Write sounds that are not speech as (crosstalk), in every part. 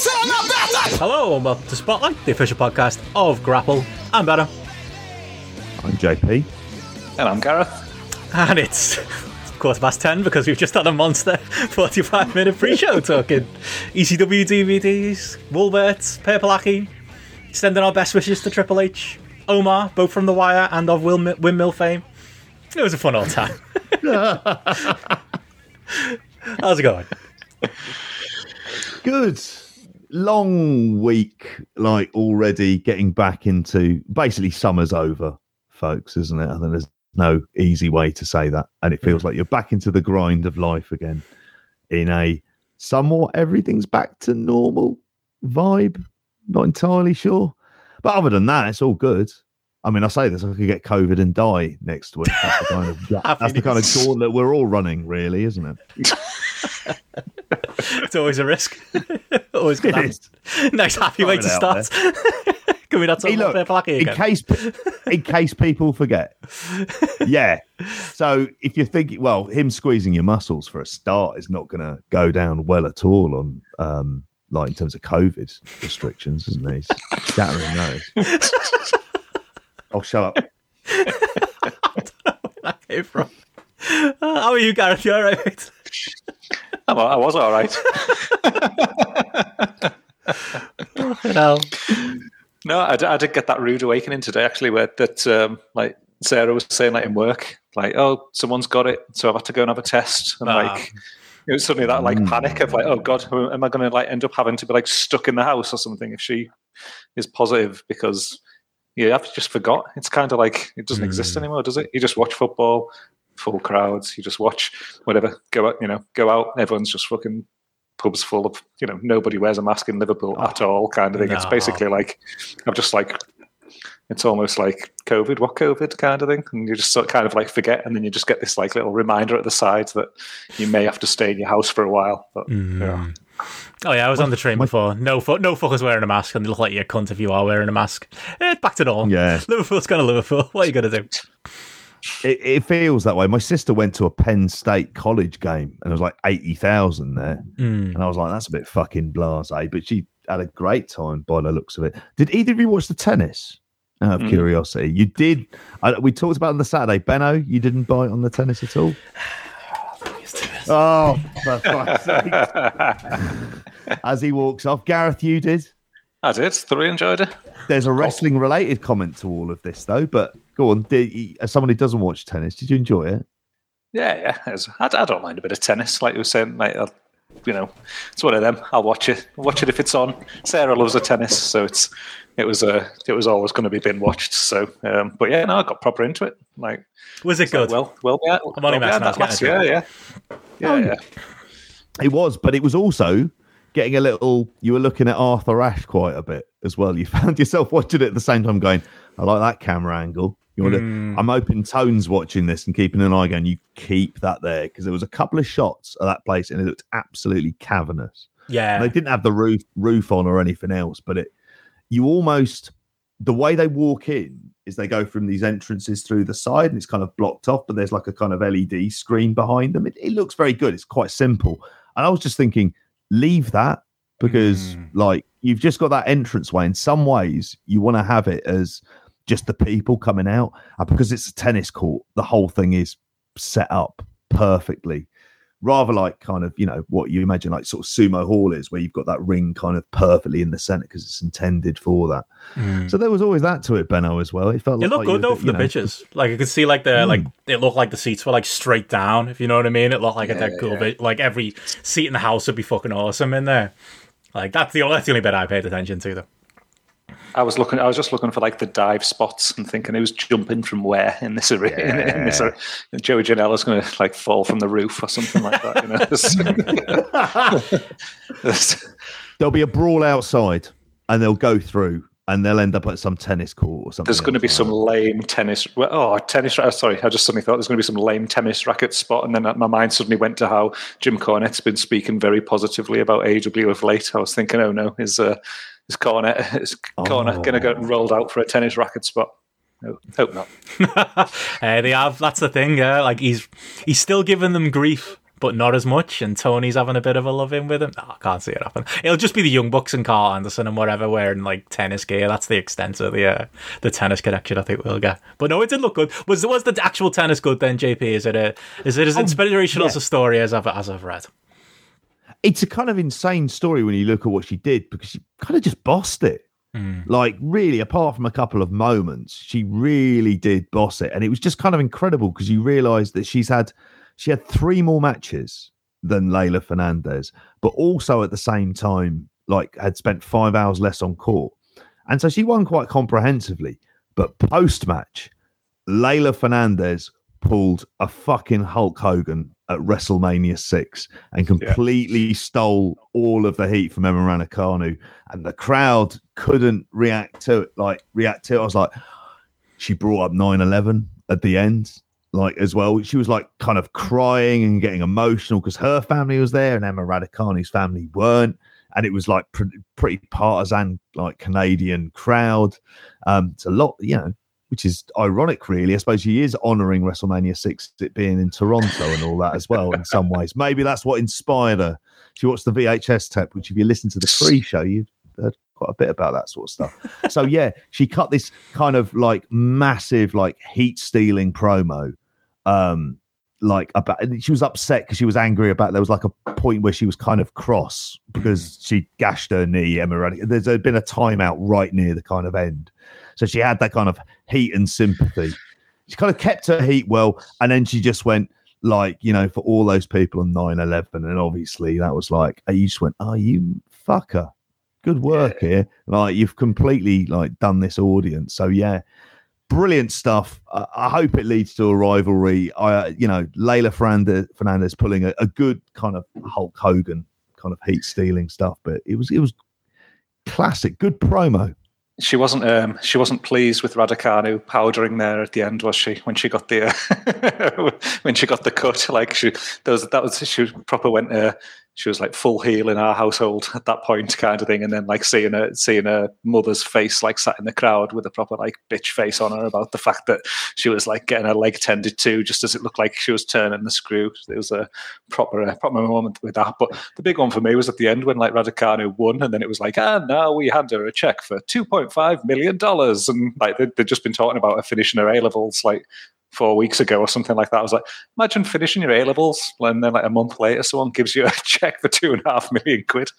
Hello and welcome to Spotlight, the official podcast of GRAPPL. I'm Benno. I'm JP. And I'm Gareth. And it's quarter past 10 because we've just had a monster (laughs) 45 minute pre show talking ECW DVDs, Woolworths, Purple Aki, sending our best wishes to Triple H, Omar, both from The Wire and of Will, Windmill fame. It was a fun old time. (laughs) How's it going? Good. Long week, like already getting back into basically summer's over, folks, isn't it? I think there's no easy way to say that. And it feels like you're back into the grind of life again in a somewhat everything's back to normal vibe. Not entirely sure. But other than that, it's all good. I mean, I say this, I could get COVID and die next week. That's the kind of, (laughs) that's the kind of gauntlet we're all running, really, isn't it? (laughs) (laughs) it's always a risk. (laughs) always good. Nice happy way to start. (laughs) Can we not talk hey, look, about in case in case people forget? Yeah. So if you're thinking, well, him squeezing your muscles for a start is not going to go down well at all on um, like in terms of COVID restrictions, isn't he? Shattering those. oh, shut up. I don't know where that came from. Uh, how are you, Gareth? You all right? I was all right. (laughs) oh, hell. No, I, I did get that rude awakening today. Actually, where that um, like Sarah was saying, like in work, like, oh, someone's got it, so I've had to go and have a test, and ah. like. It was suddenly that like panic of like, oh god, am I going to like end up having to be like stuck in the house or something if she is positive because yeah, I've just forgot. It's kind of like it doesn't mm. exist anymore, does it? You just watch football, full crowds. You just watch whatever go out, you know, go out. Everyone's just fucking pubs full of you know nobody wears a mask in Liverpool oh, at all kind of thing. No. It's basically like I'm just like it's almost like COVID, what COVID kind of thing, and you just sort of kind of like forget, and then you just get this like little reminder at the side that you may have to stay in your house for a while. But mm. yeah. Oh yeah, I was on the train before. No, fu- no fuckers wearing a mask, and they look like you're a cunt if you are wearing a mask. Eh, back to normal. Yeah, Liverpool's kind of Liverpool. (laughs) What are you gonna do? It, it, feels that way. My sister went to a Penn State college game and there was like 80,000 there. Mm. And I was like, that's a bit fucking blase. But she had a great time by the looks of it. Did either of you watch the tennis? Out of mm. curiosity, you did. I, we talked about on the Saturday. Benno, you didn't bite on the tennis at all. (sighs) oh, for fuck's sake! (laughs) As he walks off, Gareth, you did. I did. Thoroughly enjoyed it. There's a wrestling related comment to all of this, though. But go on. Did, as someone who doesn't watch tennis, did you enjoy it? Yeah, yeah. I, I don't mind a bit of tennis. Like you were saying, like, you know, it's one of them. I'll watch it. watch it if it's on. Sarah loves the tennis, so it's it was a uh, it was always going to be being watched. So, um, but yeah, no, I got proper into it. Like, was it good? Like, well, well, yeah, I'm only well, yeah, last year, yeah, yeah, oh, yeah. It was, but it was also getting a little. You were looking at Arthur Ashe quite a bit as well. You (laughs) found yourself watching it at the same time, going, "I like that camera angle." You want mm. to? I'm open tones watching this and keeping an eye going. You keep that there because there was a couple of shots of that place and it looked absolutely cavernous. Yeah, and they didn't have the roof roof on or anything else, but it. You almost the way they walk in is they go from these entrances through the side and it's kind of blocked off, but there's like a kind of LED screen behind them. It, it looks very good. It's quite simple. And I was just thinking, leave that because mm. like you've just got that entrance way. In some ways, you want to have it as just the people coming out, and because it's a tennis court, the whole thing is set up perfectly. Rather like kind of you know what you imagine like sort of sumo hall is, where you've got that ring kind of perfectly in the center because it's intended for that. Mm. So there was always that to it, Benno, as well. It felt like it looked like good though for the know, pictures. Like I could see like the mm. like it looked like the seats were like straight down. If you know what I mean, it looked like yeah, a dead cool yeah. bit. Like every seat in the house would be fucking awesome in there. Like that's the that's the only bit I paid attention to though. I was looking. I was just looking for like the dive spots and thinking who's jumping from where in this arena. Yeah. (laughs) In, this, Joey Janela's going to like fall from the roof or something like that. You know? (laughs) (laughs) There'll be a brawl outside, and they'll go through, and they'll end up at some tennis court or something. There's going to be some lame tennis. Oh, tennis! Sorry, I just suddenly thought there's going to be some lame tennis racket spot, and then my mind suddenly went to how Jim Cornette's been speaking very positively about AEW of late. I was thinking, oh no, is uh, is Cornette is Cornette oh. going to get rolled out for a tennis racket spot? hope not. uh, (laughs) they have. That's the thing. Yeah, like he's he's still giving them grief but not as much. And Tony's having a bit of a love in with him. No, I can't see it happen. It'll just be the Young Bucks and Karl Anderson and whatever wearing like tennis gear. That's the extent of the uh, the tennis connection I think we'll get. But no, it did look good. Was was the actual tennis good then, JP? Is it a is it as inspirational yeah. as a story as I've as I've read? It's a kind of insane story when you look at what she did because she kind of just bossed it. Hmm. Like, really, apart from a couple of moments, she really did boss it. And it was just kind of incredible because you realize that she's had she had three more matches than Leylah Fernandez, but also at the same time, like had spent five hours less on court. And so she won quite comprehensively. But post match, Leylah Fernandez pulled a fucking Hulk Hogan at WrestleMania 6 and completely stole all of the heat from Emma Raducanu. And the crowd couldn't react to it, like react to it. I was like, she brought up 9-11 at the end, like as well. She was like kind of crying and getting emotional because her family was there and Emma Raducanu's family weren't. And it was like pr- pretty partisan, like Canadian crowd. Um, it's a lot, you know, which is ironic, really. I suppose she is honouring WrestleMania 6, it being in Toronto and all that as well, in some ways. Maybe that's what inspired her. She watched the VHS tape, which, if you listen to the pre (laughs) show, you've heard quite a bit about that sort of stuff. so, yeah, she cut this kind of like massive, like heat stealing promo. Um, like about she was upset because she was angry about there was like a point where she was kind of cross because she gashed her knee Emma There's been a timeout right near the kind of end. So she had that kind of heat and sympathy. She kind of kept her heat well, and then she just went like, you know, for all those people on 9-11. And obviously that was like, you just went, oh, you fucker. Good work yeah. here. Like you've completely like done this audience. So yeah, brilliant stuff. Uh, I hope it leads to a rivalry. I, you know, Leylah Fernandez, Fernandez pulling a, a good kind of Hulk Hogan kind of heat stealing stuff, but it was it was classic, good promo she wasn't um, she wasn't pleased with Raducanu powdering there at the end, was she? When she got the uh, (laughs) when she got the cut, like she was that was she proper went uh, she was like full heel in our household at that point, kind of thing. And then like seeing her seeing her mother's face like sat in the crowd with a proper like bitch face on her about the fact that she was like getting her leg tended to, just as it looked like she was turning the screw. It was a proper a proper moment with that. But the big one for me was at the end when like Raducanu won, and then it was like, ah, now we hand her a check for two point five million dollars, and like they'd, they'd just been talking about her finishing her A levels like four weeks ago or something like that. I was like, imagine finishing your A levels and then like a month later, someone gives you a (laughs) check for two and a half million quid.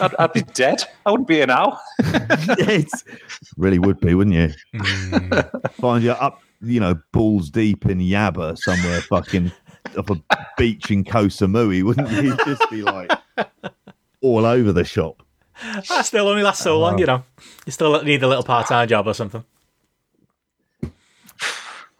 I'd, I'd be dead. I wouldn't be here now. (laughs) it (laughs) really would be, wouldn't you? Mm. Find you up, you know, balls deep in Yabba somewhere, fucking off a beach in Koh Samui, wouldn't you? You'd just be like all over the shop. That still only lasts so long, you know. You still need a little part time job or something.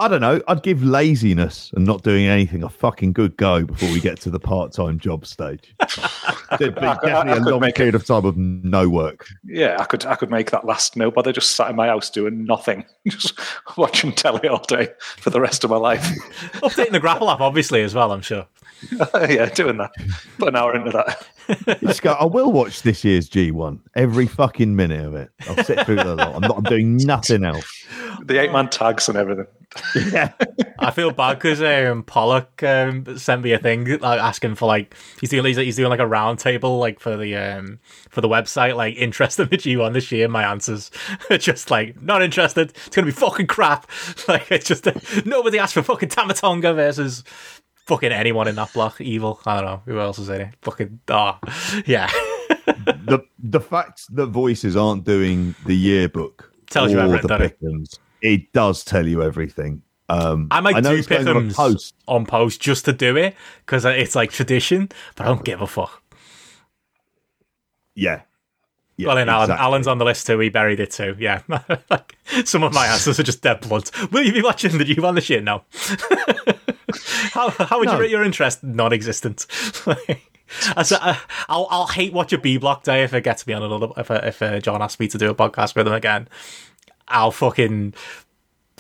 I don't know. I'd give laziness and not doing anything a fucking good go before we get to the part-time job stage. (laughs) There'd be definitely I, I a long period it. of time of no work. Yeah, I could. I could make that last. No bother, just sat in my house doing nothing, (laughs) just watching telly all day for the rest of my life. Updating the GRAPPL app, obviously, as well. I'm sure. (laughs) yeah, doing that. Put an hour into that. (laughs) just go. I will watch this year's G1 every fucking minute of it. I'll sit through the lot. I'm not. I'm doing nothing else. (laughs) The eight man tags and everything yeah, I feel bad because um, Pollock um, sent me a thing like asking for like he's doing he's, he's doing like a roundtable like for the um for the website like interested in the G1 this year. My answers are just like not interested. It's gonna be fucking crap. Like it's just nobody asked for fucking Tama Tonga versus fucking anyone in that block. Evil. I don't know who else is in it. Fucking ah, oh, (laughs) yeah. the the fact that voices aren't doing the yearbook tells you everything. The Pickens, it does tell you everything. Um, I might I do Pickham's on post. on post just to do it because it's like tradition, but I don't give a fuck. Yeah. yeah well, then exactly. Alan, Alan's on the list too. He buried it too. Yeah. (laughs) like, some of my answers are just dead blunt. Will you be watching the you on the shit now? How, how would no. you rate your interest? Non existent. I (laughs) uh, I'll I'll hate watch a B block day if it gets me on another if uh, if uh, John asks me to do a podcast with him again. I'll fucking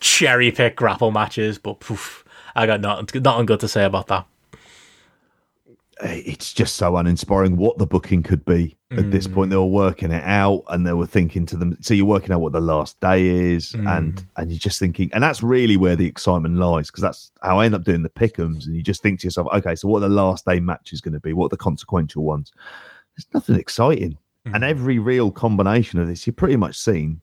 cherry pick GRAPPL matches, but poof, I got nothing, nothing good to say about that. It's just so uninspiring what the booking could be at this point they were working it out and they were thinking to them so you're working out what the last day is Mm. and and you're just thinking and that's really where the excitement lies because that's how i end up doing the pickums and you just think to yourself okay so what are the last day matches going to be what are the consequential ones there's nothing exciting and Mm. every real combination of this you've pretty much seen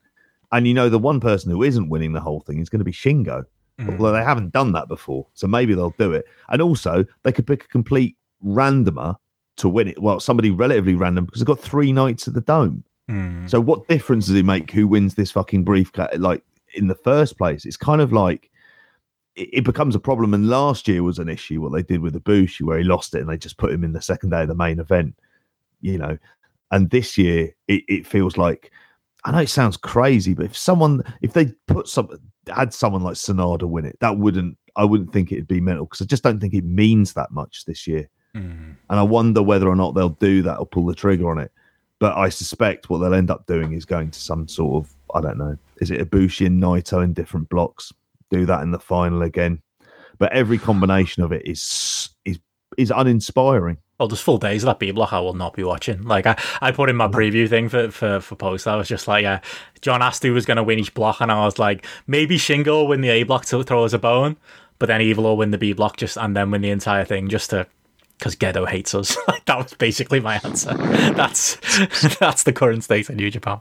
and you know the one person who isn't winning the whole thing is going to be shingo Mm. although they haven't done that before. So maybe they'll do it. And also, they could pick a complete randomer to win it. Well, somebody relatively random because they've got three nights at the dome. Mm. So what difference does it make who wins this fucking briefcase? Like in the first place, it's kind of like it, it becomes a problem. And last year was an issue what they did with Ibushi, where he lost it and they just put him in the second day of the main event. You know, and this year it, it feels like I know it sounds crazy, but if someone if they put some had someone like Sanada win it, that wouldn't I wouldn't think it'd be mental because I just don't think it means that much this year. Mm. And I wonder whether or not they'll do that or pull the trigger on it. But I suspect what they'll end up doing is going to some sort of I don't know. Is it Ibushi and Naito in different blocks? Do that in the final again. But every combination of it is is is uninspiring. Oh, there's full days of that B block I will not be watching. Like I, I put in my preview thing for for, for post. I was just like, yeah, John Astor was going to win each block, and I was like, maybe Shingo will win the A block to throw us a bone, but then Evil will win the B block just and then win the entire thing just to because Gedo hates us. (laughs) that was basically my answer. (laughs) That's (laughs) that's the current state of New Japan.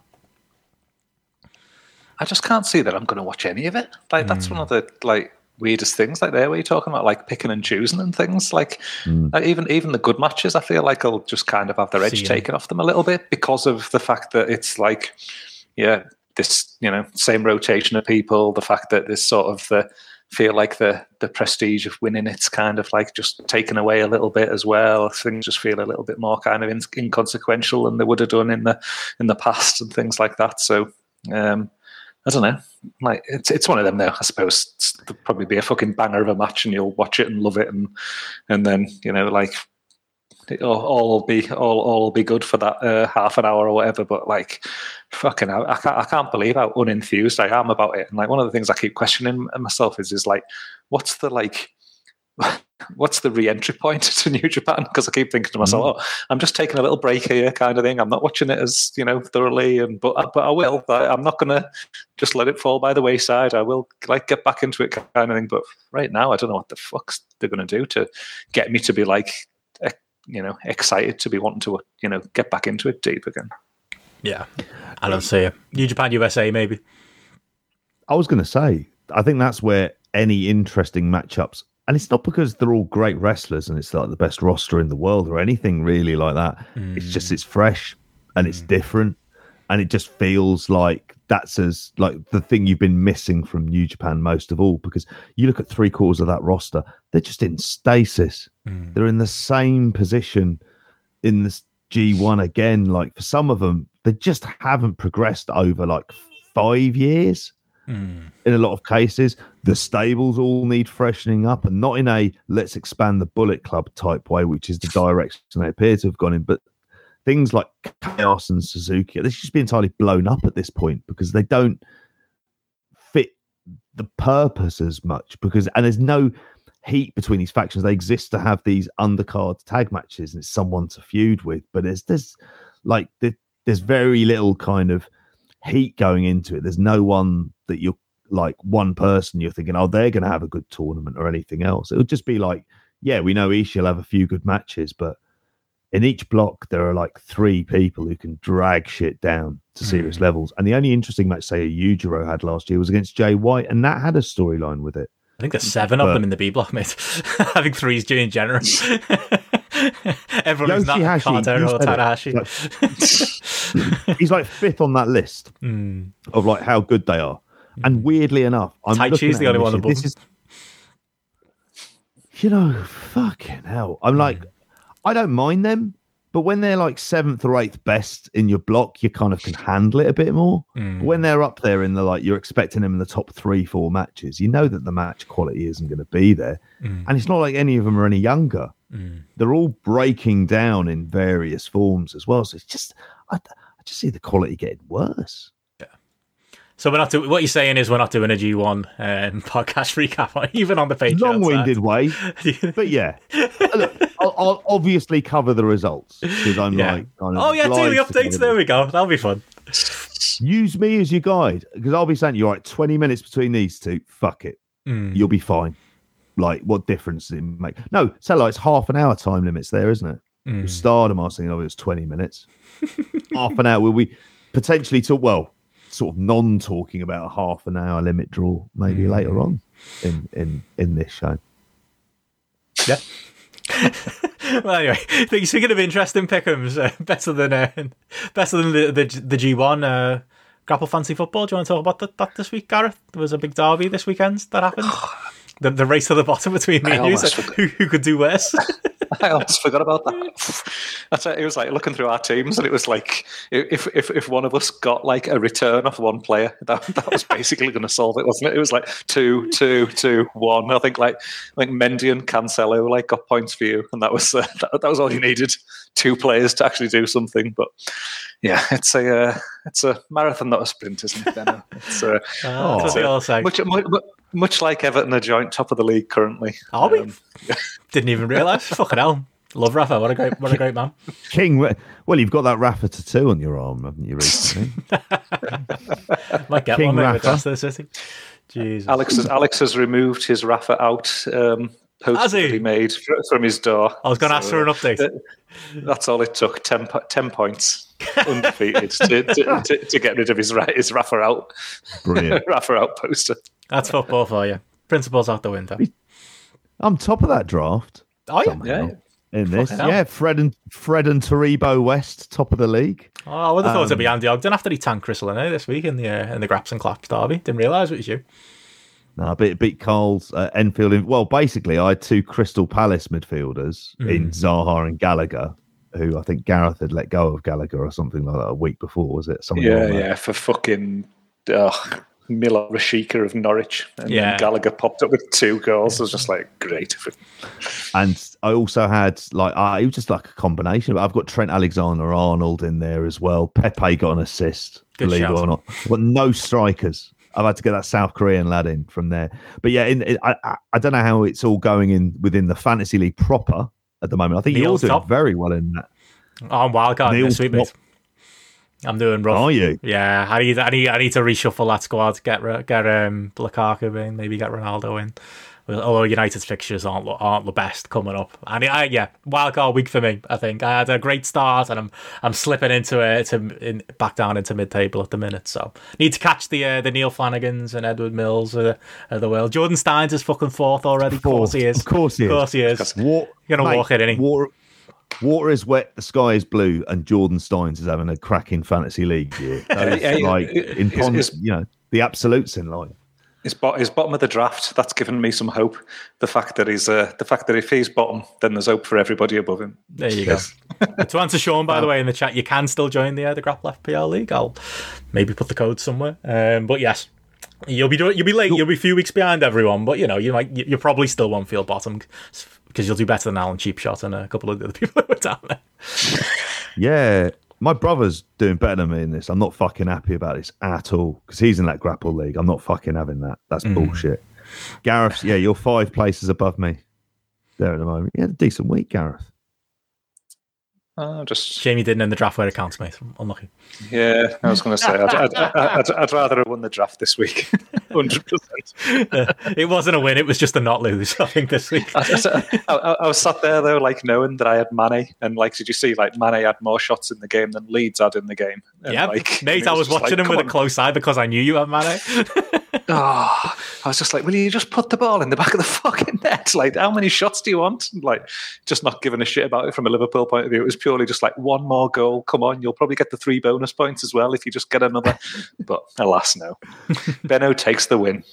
I just can't see that I'm going to watch any of it. Like that's one of hmm. the like weirdest things. Like there, where you're talking about like picking and choosing and things. Like, hmm. like, even even the good matches, I feel like I'll just kind of have their edge taken off them a little bit because of the fact that it's like, yeah, this you know same rotation of people. The fact that this sort of the feel like the the prestige of winning it's kind of like just taken away a little bit as well. Things just feel a little bit more kind of in, inconsequential than they would have done in the in the past and things like that. So. um I don't know. Like it's it's one of them though. I suppose there'll probably be a fucking banger of a match, and you'll watch it and love it, and and then you know like it all, all will be all all will be good for that uh, half an hour or whatever. But like fucking, hell, I can't I can't believe how unenthused I am about it. And like one of the things I keep questioning myself is is like, what's the like. (laughs) What's the re-entry point (laughs) to New Japan? Because I keep thinking to myself, "Oh, I'm just taking a little break here, kind of thing. I'm not watching it as you know thoroughly, and but but I will. I, I'm not going to just let it fall by the wayside. I will like get back into it, kind of thing. But right now, I don't know what the fuck's they're going to do to get me to be like, you know, excited to be wanting to, you know, get back into it deep again. Yeah, I don't see it. New Japan USA maybe. I was going to say, I think that's where any interesting matchups, and it's not because they're all great wrestlers and it's like the best roster in the world or anything really like that. It's just mm. it's fresh and it's mm. different, and it just feels like that's as like the thing you've been missing from New Japan most of all. Because you look at three quarters of that roster, they're just in stasis. Mm. They're in the same position in this G1 again. Like for some of them, they just haven't progressed over like five years mm. in a lot of cases. The stables all need freshening up and not in a let's expand the Bullet Club type way, which is the direction they appear to have gone in. But things like Chaos and Suzuki, they should just be entirely blown up at this point because they don't fit the purpose as much. Because, and there's no heat between these factions. They exist to have these undercard tag matches and it's someone to feud with. But there's, there's like, there, there's very little kind of heat going into it. There's no one that you're like one person you're thinking, oh, they're going to have a good tournament or anything else. It would just be like, yeah, we know Ishii will have a few good matches, but in each block there are like three people who can drag shit down to serious hmm. levels. And the only interesting match, say, a Yujiro had last year was against Jay White, and that had a storyline with it. I think there's seven of them in the B block, mate. (laughs) I think three is doing generous. (laughs) Everyone is not you or. Tanahashi. (laughs) He's like fifth on that list Mm. of like how good they are. Hmm. And weirdly enough, I'm Taichi's at the only one this year. above This is, you know, fucking hell. I'm hmm. like, I don't mind them, but when they're like seventh or eighth best in your block, you kind of can handle it a bit more. Mm. When they're up there in the like, you're expecting them in the top three, four matches, you know that the match quality isn't going to be there. Mm. And it's not like any of them are any younger. Mm. They're all breaking down in various forms as well. So it's just, I, I just see the quality getting worse. Yeah. So we're not doing. What you're saying is we're not doing a G1 um, (laughs) podcast recap, (laughs) even on the Patreon. long-winded way (laughs) but yeah look I'll, I'll obviously cover the results because I'm Yeah. like, kind of Oh yeah, daily updates. There we go. That'll be fun. Use me as your guide because I'll be saying you're right. Twenty minutes between these two. Fuck it, Mm. you'll be fine. Like, what difference does it make? No, so like it's half an hour time limits there, isn't it? Mm. With Stardom, I was thinking, oh, it was 20 minutes. (laughs) half an hour. Will we potentially talk, well, sort of non talking about a half an hour limit draw maybe Mm. later on in, in, in this show? Yeah. (laughs) well, anyway, speaking of interesting pickums, uh, better than uh, better than the the, the G one uh, GRAPPL fancy football. Do you want to talk about that, that this week, Gareth? There was a big derby this weekend that happened. (sighs) The, the race to the bottom between me I and you. So who, who could do worse? (laughs) (laughs) I almost forgot about that. (laughs) That's it. It was like looking through our teams, and it was like if if if one of us got like a return off one player, (laughs) that that was basically going to solve it, wasn't it? It was like two, two, two, one. I think like I think Mendy and Cancelo like got points for you, and that was uh, that, that was all you needed. Two players to actually do something, but yeah, it's a uh, it's a marathon, not a sprint, isn't it? Benno? It's uh, Uh, that's what they all say. much, much much like Everton, a joint top of the league currently. Are we? Um, (laughs) Didn't even realise. (laughs) Fucking hell. Love Rafa. What a great, what a great man. King, well, you've got that Rafa tattoo on your arm, haven't you, recently? (laughs) Might get King one mate with Rafa. Leicester City. Jesus. Alex has, Alex has removed his Rafa out um, Has post he? that he made from his door. I was going to ask for an uh, update. that- That's all it took 10, points undefeated to, to, to, to get rid of his, his Rafa out Brilliant. Rafa out poster. That's football for you. Principles out the window. I'm top of that draft. Oh, yeah. somehow, In this, Fucking hell. yeah, Fred and Fred and Taribo West, top of the league. Oh, I would have thought it'd be Um, Andy Ogden after he tanked Chris Leno this week in the uh, in the Graps and Claps derby. Didn't realise it was you. No, beat beat Carl's uh, Enfield. In, well, basically, I had two Crystal Palace midfielders in Zaha and Gallagher, who I think Gareth had let go of Gallagher or something like that a week before. Was it? Something Yeah, like that. yeah, for fucking ugh, Milot Rashica of Norwich. And then Gallagher popped up with two goals. I was just like, great. And I also had like uh, it was just like a combination. I've got Trent Alexander Arnold in there as well. Pepe got an assist, Good believe shout. it or not. But no strikers. I've had to get that South Korean lad in from there. But yeah, in, in, I, I I don't know how it's all going in within the fantasy league proper at the moment. I think Neil's you're doing top. very well in that. Oh, I'm wildcard Neil this week, mate. I'm doing rough. Are you? Yeah, I need, I need, I need to reshuffle that squad. Get, get um, Lukaku in, maybe get Ronaldo in. Although United's fixtures aren't aren't the best coming up, and I, yeah, wildcard week for me. I think I had a great start, and I'm I'm slipping into it to in, back down into mid table at the minute. So need to catch the uh, the Neil Flanagans and Edward Mills of the, of the world. Jordan Steins is fucking fourth already. Of course he is. Of course he is. Of course he is. You're gonna Mate, walk it? Water, water is wet, the sky is blue, and Jordan Steins is having a cracking fantasy league year. (laughs) Yeah, like it- in it's- it's- you know the absolutes in life. His, bo- his bottom of the draft. That's given me some hope. The fact that he's uh, the fact that if he's bottom, then there's hope for everybody above him. There you go. (laughs) to answer Sean, by the way, in the chat, you can still join the uh, the GRAPPL FPL League. I'll maybe put the code somewhere. Um, but yes, you'll be doing, you'll be late. You'll be a few weeks behind everyone, but you know you might you, you probably still won't feel bottom because you'll do better than Alan Cheap Shot and a couple of the other (laughs) people who were down there. Yeah, my brother's doing better than me in this. I'm not fucking happy about this at all because he's in that GRAPPL league. I'm not fucking having that. That's Mm. bullshit. Gareth, yeah, you're five places above me there at the moment. You had a decent week, Gareth. Uh, just Shame you didn't in the draft where it counts, mate. Unlucky. yeah, I was going to say I'd, I'd, I'd, I'd rather have won the draft this week, (laughs) hundred percent. (laughs) it wasn't a win; it was just a not lose. I think this week. I, I, I was sat there though, like knowing that I had Mane, and like, did you see like Mane had more shots in the game than Leeds had in the game? And, Yeah, like, Nate, and I was just watching like, him with come a close eye because I knew you had Mane. (laughs) Oh, I was just like, will you just put the ball in the back of the (laughs) fucking net? Like, how many shots do you want? Like, just not giving a shit about it from a Liverpool point of view. It was purely just like one more goal. Come on, you'll probably get the three bonus points as well if you just get another. (laughs) but alas, no. Benno takes the win.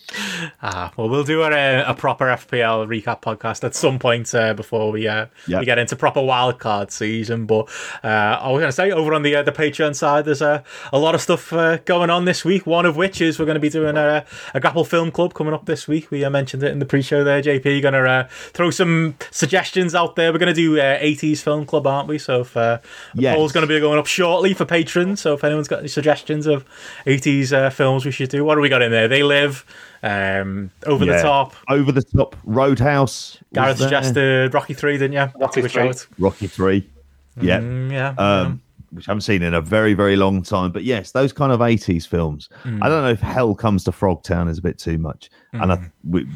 Ah, well, we'll do a, a proper FPL recap podcast at some point uh, before we uh, Yeah. we get into proper wildcard season. But uh, I was going to say over on the uh, the Patreon side, there's a, a lot of stuff uh, going on this week. One of which is we're going to be doing a, a GRAPPL Film Club coming up this week. We uh, mentioned it in the pre-show there. JP, going to uh, throw some suggestions out there. We're going to do uh, 80s Film Club, aren't we? So if uh, Yes. poll's going to be going up shortly for patrons. So if anyone's got any suggestions of 80s uh, films we should do, what do we got in there? They Live, um, Over the Top. Over the top, Roadhouse. Gareth suggested Rocky 3, didn't you? That's a good three. Rocky Three. Yeah. Mm, yeah. um, which I haven't seen in a very, very long time. But yes, those kind of 80s films. Hmm. I don't know if Hell Comes to Frogtown is a bit too much. And Hmm. I, we,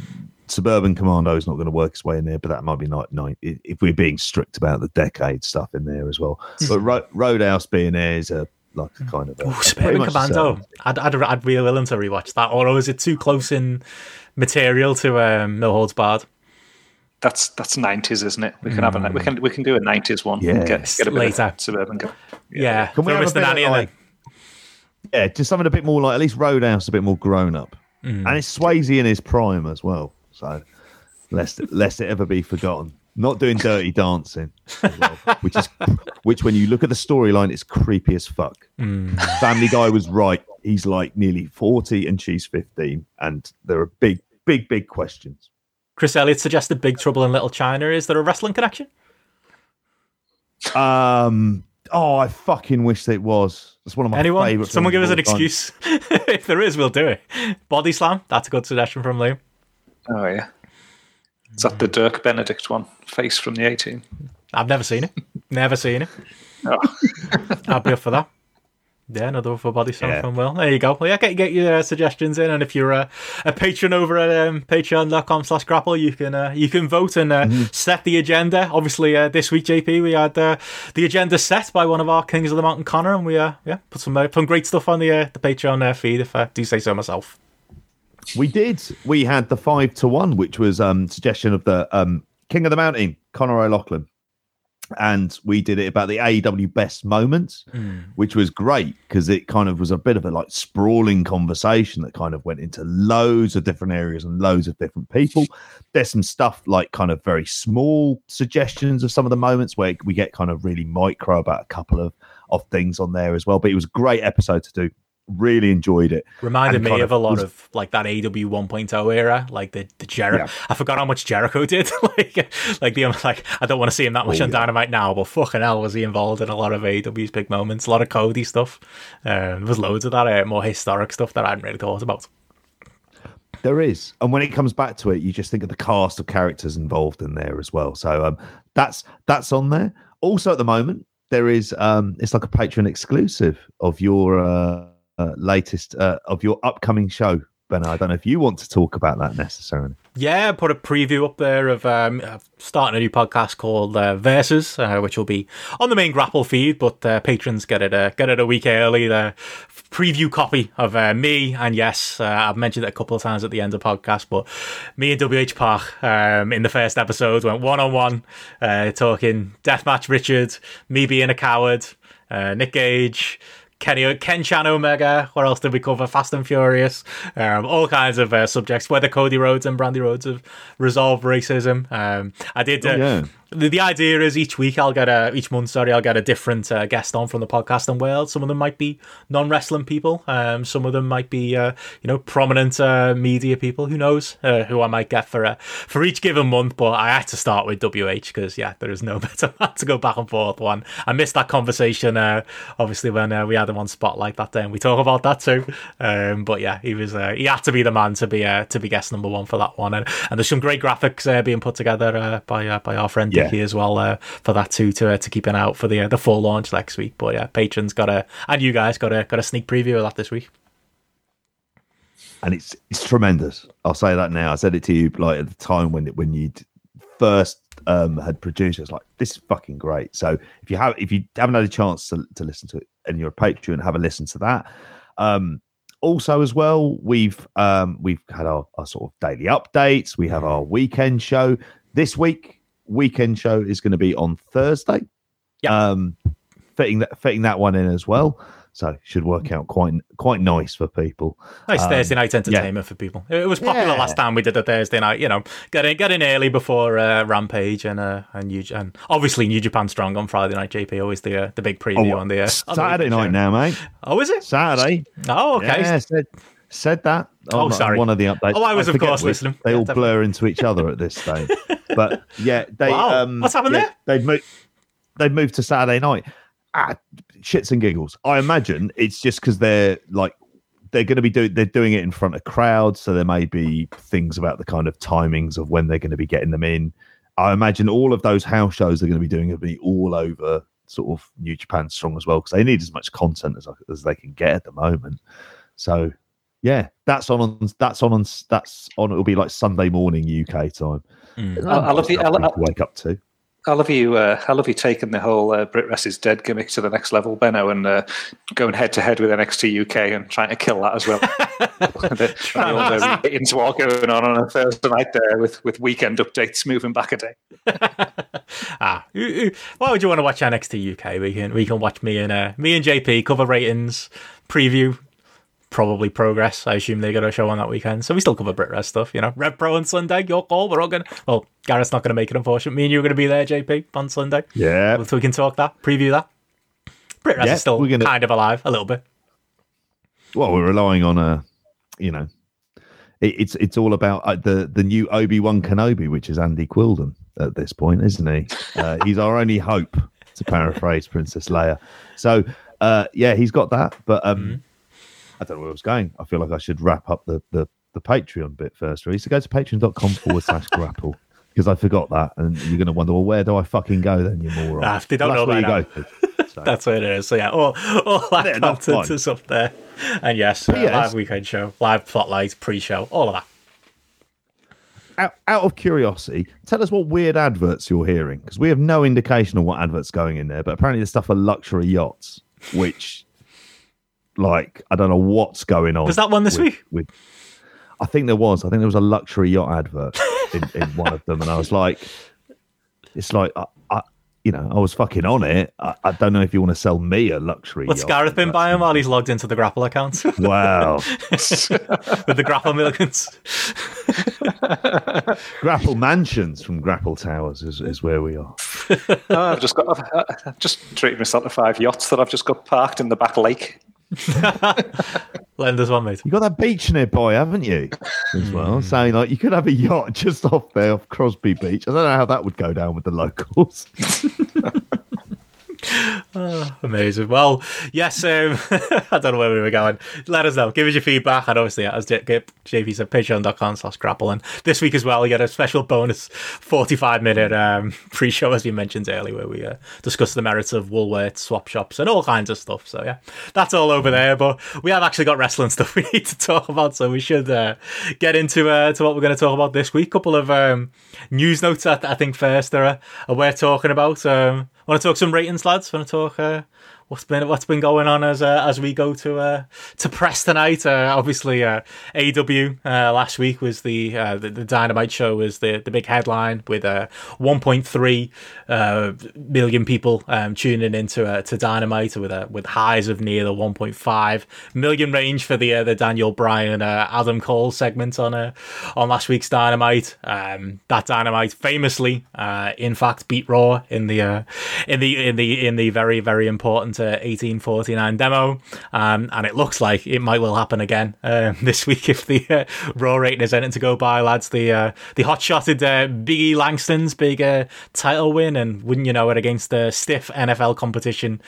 Suburban Commando is not going to work its way in there, but that might be like nine if we're being strict about the decade stuff in there as well. But Ro- Roadhouse being there is a like a kind of a, Ooh, a Suburban Commando. service. I'd, I'd, I'd be willing to rewatch that. Or is it too close in material to um, No Holds Barred? That's that's nineties, isn't it? We can have a we can we can do a nineties one. Yeah. get, get a bit Later. of suburban. Go. Yeah. Can we throw have a bit Nanny in like- Yeah, just something a bit more like at least Roadhouse a bit more grown up, Hmm. and it's Swayze in his prime as well. So lest (laughs) lest it ever be forgotten. Not doing dirty dancing, well, which is (laughs) which when you look at the storyline, it's creepy as fuck. Hmm. Family Guy was right. He's like nearly forty and she's fifteen, and there are big, big, big questions. Chris Elliott suggested Big Trouble in Little China. Is there a wrestling connection? Um. Oh, I fucking wish it was. That's one of my Anyone? favorite. Someone give us an time. excuse. (laughs) if there is, we'll do it. Body Slam. That's a good suggestion from Liam. Oh yeah. Is that the Dirk Benedict one? Face from the A-Team. I've never seen it. Never seen it. Oh. I'll be up for that. Yeah, another for body slam Yeah. from Will. There you go. Well, yeah, get, get your uh, suggestions in, and if you're uh, a patron over at um, patreon.com slash GRAPPL, you can uh, you can vote and uh, Mm-hmm. set the agenda. Obviously, uh, this week, JP, we had uh, the agenda set by one of our Kings of the Mountain, Conor, and we uh, yeah put some uh, some great stuff on the uh, the Patreon uh, feed, if I do say so myself. We did. We had the five to one, which was um suggestion of the um King of the Mountain, Conor O'Loughlin. And we did it about the AEW best moments, hmm. which was great because it kind of was a bit of a like sprawling conversation that kind of went into loads of different areas and loads of different people. There's some stuff like kind of very small suggestions of some of the moments where we get kind of really micro about a couple of of things on there as well. But it was a great episode to do. Really enjoyed it. Reminded And me kind of a lot was- of like that AEW 1.0 era, like the the Jericho. Yeah. I forgot how much Jericho (laughs) did. like, like the like I don't want to see him that much Oh, on yeah. Dynamite now, but fucking hell, was he involved in a lot of AEW's big moments, a lot of Cody stuff. Um, there was loads of that uh, more historic stuff that I hadn't really thought about. There is, and when it comes back to it, you just think of the cast of characters involved in there as well. So um, that's that's on there. Also, at the moment, there is um, it's like a Patreon exclusive of your uh, uh, latest uh, of your upcoming show. Ben, I don't know if you want to talk about that necessarily. Yeah, put a preview up there of um, starting a new podcast called uh, Versus, uh, which will be on the main GRAPPL feed, but uh, patrons get it uh, get it a week early. The preview copy of uh, me and yes, I've mentioned it a couple of times at the end of the podcast, but me and WH Park um, in the first episode went one on one, talking Deathmatch Richard, me being a coward, Nick Gage. Kenny, Ken Chan Omega. What else did we cover? Fast and Furious. Um, all kinds of uh, subjects. Whether Cody Rhodes and Brandi Rhodes have resolved racism. Um, I did. Uh, Oh, yeah. The, the idea is each week I'll get a each month. Sorry, I'll get a different uh, guest on from the podcasting world. Some of them might be non wrestling people. Um, some of them might be uh, you know prominent uh, media people. Who knows uh, who I might get for uh, for each given month? But I had to start with WH because yeah, there is no (laughs) better man to go back and forth one. I missed that conversation. Uh, obviously when we had him on spotlight that day, and we talk about that too. Um, but yeah, he was he had to be the man to be to be guest number one for that one. And, and there's some great graphics being put together by by our friend Yeah. Dickie as well uh, for that too to uh, to keep an eye out for the uh, the full launch next week. But yeah, patrons got a and you guys got a got a sneak preview of that this week. and it's it's tremendous. I'll say that now. I said it to you like at the time when when you first um, had produced it. It's like this is fucking great. So if you have if you haven't had a chance to, to listen to it and you're a Patreon, have a listen to that. Um, also, as well, we've um, we've had our, our sort of daily updates. We have our weekend show this week. Weekend show is going to be on Thursday. Yeah. Um, fitting that fitting that one in as well. So should work out quite quite nice for people. Nice Um, Thursday night entertainment for people. It was popular Yeah. last time we did a Thursday night. You know, get in, get in early before uh, Rampage and uh, and New and obviously New Japan Strong on Friday night. JP always the uh, the big preview on the uh, on the Saturday night show. now, mate. Oh, is it? Saturday. Oh, okay. Yeah, said that. Oh, on sorry. One of the updates. Oh, I was, of course, which. listening. They Yeah, all definitely. blur into each other at this stage. (laughs) but yeah, they. Wow. Um, What's happened yeah, there? They've moved. They've moved to Saturday night. Ah, shits and giggles. I imagine it's just because they're like they're going to be doing they're doing it in front of crowds, so there may be things about the kind of timings of when they're going to be getting them in. I imagine all of those house shows they're going to be doing will be all over sort of New Japan Strong as well because they need as much content as as they can get at the moment. So yeah, that's on, on that's on, on that's on. It'll be like Sunday morning UK time. Mm. I- I love you. I Nothing wake up to. I love you. Uh, I love you taking the whole uh, BritWres is dead gimmick to the next level, Benno, and uh, going head to head with NXT UK and trying to kill that as well. (laughs) (laughs) the, Trying all to- the into what going on on a Thursday night there with, with weekend updates moving back a day. (laughs) ah, ooh, ooh. why would you want to watch NXT UK? We can we can watch me and uh, me and JP cover ratings, preview, probably progress. I assume they got a show on that weekend, so we still cover BritWres stuff. You know, Rev Pro on Sunday. Your call. We're all gonna. Well, Gareth's not gonna make it. Unfortunately, me and you are gonna be there, JP, on Sunday. Yeah, So we can talk that, preview that. BritWres Yeah, is still we're gonna- kind of alive a little bit. well, we're relying on a, you know, it, it's it's all about uh, the the new Obi Wan Kenobi, which is Andy Quildan at this point, isn't he? Uh, he's our only hope, to paraphrase Princess Leia. So, uh, yeah, he's got that. But um, I don't know where I was going. I feel like I should wrap up the the, the Patreon bit first. Really, so go to patreon.com forward slash (laughs) GRAPPL. Because I forgot that, and you're going to wonder, well, where do I fucking go then, you moron? Ah, if they don't Well, know that's where you now. go. So. (laughs) That's what it is. So yeah, all, all that Yeah, content is up there. And yes, uh, yes. live weekend show, live spotlight, pre-show, all of that. out, out of curiosity, tell us what weird adverts you're hearing because we have no indication of what adverts going in there. But apparently, there's stuff for luxury yachts, which, like, I don't know what's going on. Was that one this with- week? With, I think there was. I think there was a luxury yacht advert in, in (laughs) one of them, and I was like, it's like, I, I, you know, I was fucking on it. I, I don't know if you want to sell me a luxury. What's yacht. Gareth been That's- buying while he's logged into the Grapple account (laughs) Wow, (laughs) with the Grapple Milligans? Grapple Mansions from Grapple Towers is, is where we are. Oh, I've just got I've, I've just treated myself to five yachts that I've just got parked in the back lake. (laughs) Lend us one, mate. You got that beach nearby, haven't you? As well, Hmm. saying like you could have a yacht just off there off Crosby Beach. I don't know how that would go down with the locals. (laughs) Amazing. Well, yes, um, (laughs) I don't know where we were going. Let us know. Give us your feedback. And obviously, as JP said, patreon.com slash GRAPPL. And this week as well, we get a special bonus 45 minute um, pre show, as we mentioned earlier, where we uh, discuss the merits of Woolworths, swap shops, and all kinds of stuff. So, yeah, that's all over there. But we have actually got wrestling (laughs) stuff we need to talk about. So, we should uh, get into uh, to what we're going to talk about this week. A couple of um, news notes, I, I think, first are, are talking about. Um, Want to talk some ratings, lads? Want to talk uh, what's been what's been going on as uh, as we go to uh, to press tonight? Uh, obviously, uh, AEW uh, last week was the, uh, the the Dynamite show was the the big headline with uh, 1.3 uh, million people um, tuning into to Dynamite with with highs of near the 1.5 million range for the the Daniel Bryan Adam Cole segment on on last week's Dynamite. Um, that Dynamite famously, in fact, beat Raw in the in the in the in the very very important uh, 1849 demo, um, and it looks like it might well happen again uh, (laughs) this week if the uh, Raw rating is anything to go by, lads. The uh, the hot shotted uh, Biggie Langston's big uh, title win, and wouldn't you know it, against the stiff NFL competition.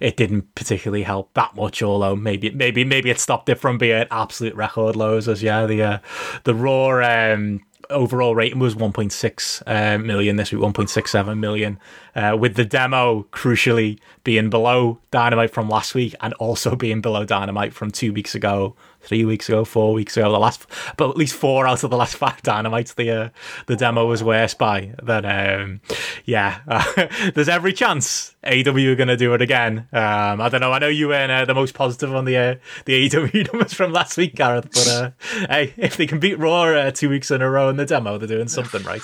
It didn't particularly help that much, although maybe maybe maybe it stopped it from being absolute record lows. As yeah, the the Raw um, overall rating was 1.6 uh, million this week, 1.67 million, uh, with the demo crucially being below Dynamite from last week and also being below Dynamite from two weeks ago, three weeks ago, four weeks ago. The last, but at least four out of the last five Dynamites, the uh, the demo was worse by. Then, um, yeah, (laughs) there's every chance AEW are going to do it again. Um, I don't know. I know you weren't uh, the most positive on the uh, the AEW (laughs) numbers from last week, Gareth, but uh, hey, if they can beat Raw uh, two weeks in a row in the demo, they're doing something right.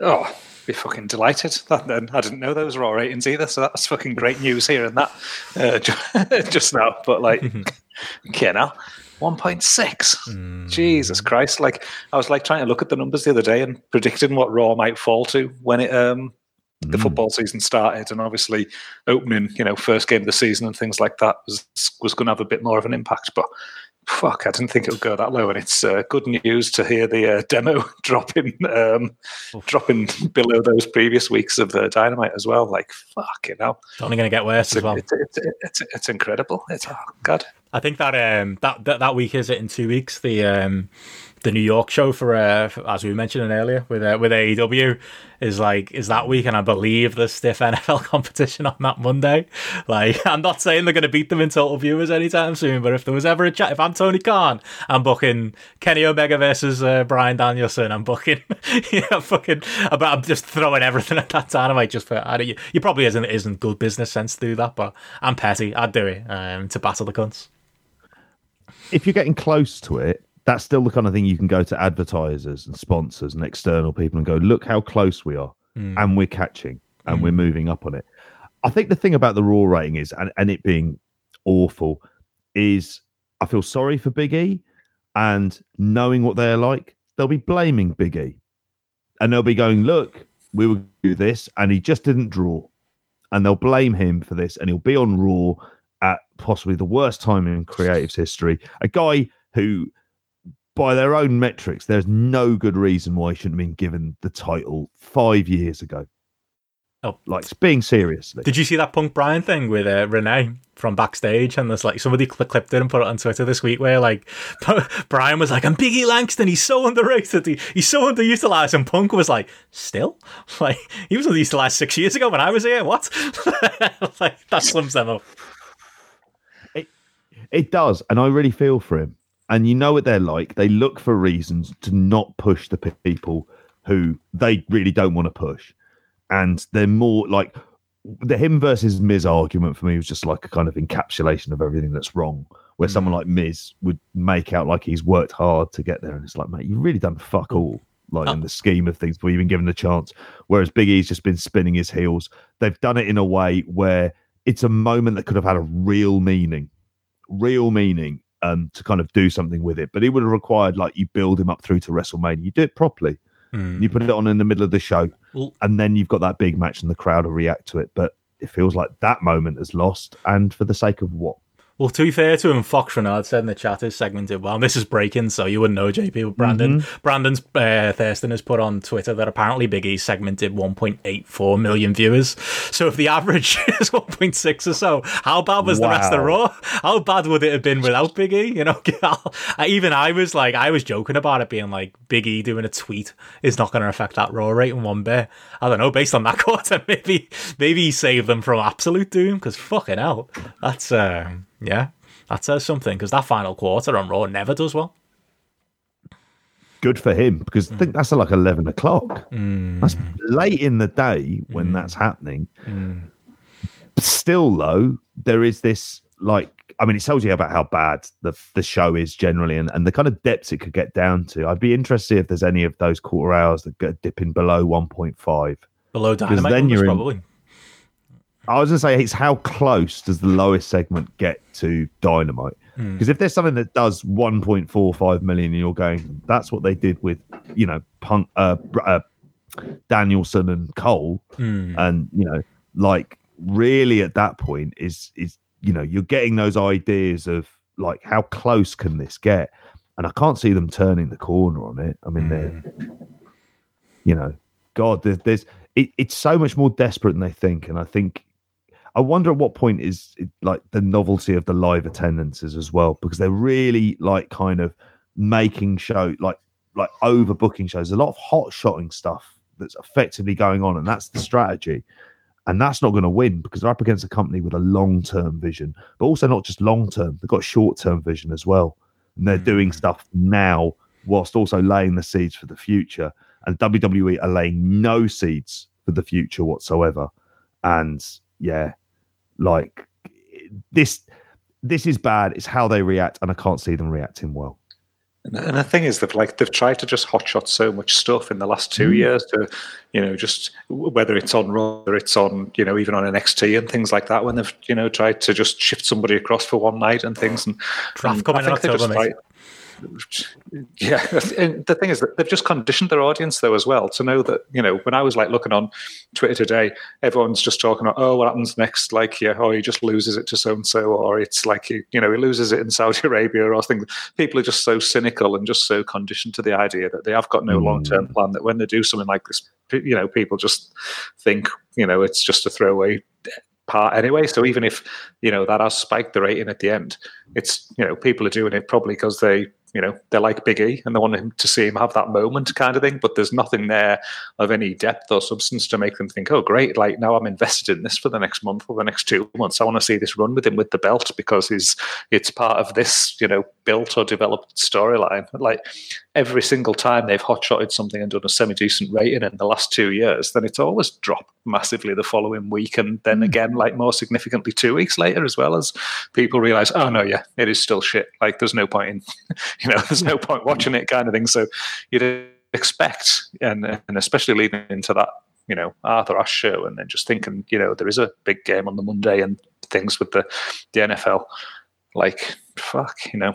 Oh, be fucking delighted. That, then I didn't know those raw ratings either, so that's fucking great news here and that uh, (laughs) just now. But like, (laughs) okay, now one point six. Jesus Christ! Like I was like trying to look at the numbers the other day and predicting what Raw might fall to when it um the football season started, and obviously opening, you know, first game of the season and things like that was was going to have a bit more of an impact. But fuck, I didn't think it would go that low. And it's uh, good news to hear the uh, demo (laughs) dropping um, dropping below those previous weeks of the Dynamite as well. Like, fuck, you know. It's only going to get worse It's, as well. it's, it's, it's, it's incredible. It's, oh, God. I think that um that, that that week is it in two weeks the um the New York show for, uh, for- as we were mentioning earlier with uh, with AEW is like is that week and I believe the stiff (laughs) NFL competition on that Monday. Like (laughs) I'm not saying they're going to beat them in total viewers anytime soon, but if there was ever a chat, if I'm Tony Khan, I'm booking Kenny Omega versus uh, Bryan Danielson. I'm booking, (laughs) you know, fucking. But I'm just throwing everything at that dynamite just for. I don't, you, you probably isn't isn't good business sense to do that, but I'm petty. I'd do it um, to battle the cunts. if you're getting close to it, that's still the kind of thing you can go to advertisers and sponsors and external people and go, look how close we are, hmm. and we're catching and we're hmm. moving up on it. I think the thing about the raw rating is, and, and it being awful, is I feel sorry for Big E, and knowing what they're like, they'll be blaming Big E, and they'll be going, look, we will do this, and he just didn't draw, and they'll blame him for this, and he'll be on Raw at possibly the worst time in creative's history. A guy who, by their own metrics, there's no good reason why he shouldn't have been given the title five years ago. Oh. Like being seriously. Did you see that Punk Bryan thing with uh, Renee from backstage? And there's like somebody cl- clipped it and put it on Twitter this week where like (laughs) Bryan was like, "I'm Biggie Langston. He's so underrated. He, he's so underutilized." And Punk was like, "Still, (laughs) like he was underutilized six years ago when I was here. What? (laughs) like that sums them up." It, It does, and I really feel for him. And you know what they're like. They look for reasons to not push the people who they really don't want to push, and they're more like the him versus Miz argument for me was just like a kind of encapsulation of everything that's wrong. Where someone mm. like Miz would make out like he's worked hard to get there, and it's like, mate, you've really done fuck all. Like uh. in the scheme of things, before you've been given the chance. Whereas Big E's just been spinning his heels. They've done it in a way where it's a moment that could have had a real meaning real meaning um, to kind of do something with it. But it would have required like you build him up through to WrestleMania. You do it properly. Hmm. You put it on in the middle of the show, Well- and then you've got that big match, and the crowd will react to it. But it feels like that moment is lost, and for the sake of what? Well, to be fair to him, Fox Renard said in the chat his segment did well. And this is breaking, so you wouldn't know, JP. But Brandon Brandon's uh, Thurston has put on Twitter that apparently Big E's segment did 1.84 million viewers. So if the average (laughs) is 1.6 or so, how bad was the rest of the Raw? How bad would it have been without Big E? You know, (laughs) even I was like, I was joking about it being like Big E doing a tweet is not going to affect that Raw rate in one bit. I don't know. Based on that (laughs) quarter, maybe maybe he saved them from absolute doom because fucking hell, that's um, yeah, that says something because that final quarter on Raw never does well. Good for him because I think that's at like eleven o'clock. Mm. That's late in the day when that's happening. Mm. Still, though, there is this like. I mean, it tells you about how bad the the show is generally, and, and the kind of depths it could get down to. I'd be interested if there's any of those quarter hours that get dipping below one point five. Below Dynamite, then you're in- probably. I was gonna say it's how close does the lowest segment get to Dynamite? Hmm. Because if there's something that does 1.45 million, and you're going, that's what they did with, you know, Punk, uh, uh, Danielson and Cole, Hmm. and you know, like really at that point is is you know you're getting those ideas of like how close can this get, and I can't see them turning the corner on it. I mean, they're you know, God, there's, there's it, it's so much more desperate than they think, and I think I wonder at what point is it, like the novelty of the live attendances as well, because they're really like kind of making show like like overbooking shows. A lot of hot shotting stuff that's effectively going on, and that's the strategy. And that's not going to win because they're up against a company with a long term vision, but also not just long term, they've got short term vision as well. And they're doing mm. stuff now whilst also laying the seeds for the future. And WWE are laying no seeds for the future whatsoever. And yeah, like this this is bad. It's how they react, and I can't see them reacting well. And, and the thing is, they've like they've tried to just hotshot so much stuff in the last two Mm. years to, you know, just whether it's on Raw, whether it's on, you know, even on NXT and things like that. When they've, you know, tried to just shift somebody across for one night and things. And Draft coming in I think they're October, just mate. like- (laughs) yeah. the thing is that they've just conditioned their audience though as well to know that you know when I was like looking on Twitter today, everyone's just talking about oh what happens next, like yeah, oh he just loses it to so and so, or it's like he, you know he loses it in Saudi (laughs) Arabia or things. People are just so cynical and just so conditioned to the idea that they have got no mm. long term plan that when they do something like this, you know people just think you know it's just a throwaway part anyway. So even if you know that has spiked the rating at the end, it's you know people are doing it probably because they you know they're like Big E and they want him to see him have that moment kind of thing. But there's nothing there of any depth or substance to make them think, oh great, like now I'm invested in this for the next month or the next two months. I want to see this run with him with the belt because he's it's part of this you know built or developed storyline. Like every single time they've hotshotted something and done a semi decent rating in the last two years, then it's always dropped massively the following week, and then hmm. again, like more significantly, two weeks later, as well as people realize, oh no, yeah, it is still shit. Like there's no point in, (laughs) you know, there's no point watching it, kind of thing. So you'd expect, and and especially leading into that, you know, Arthur Ashe show, and then just thinking, you know, there is a big game on the Monday and things with the the NFL, like fuck, you know,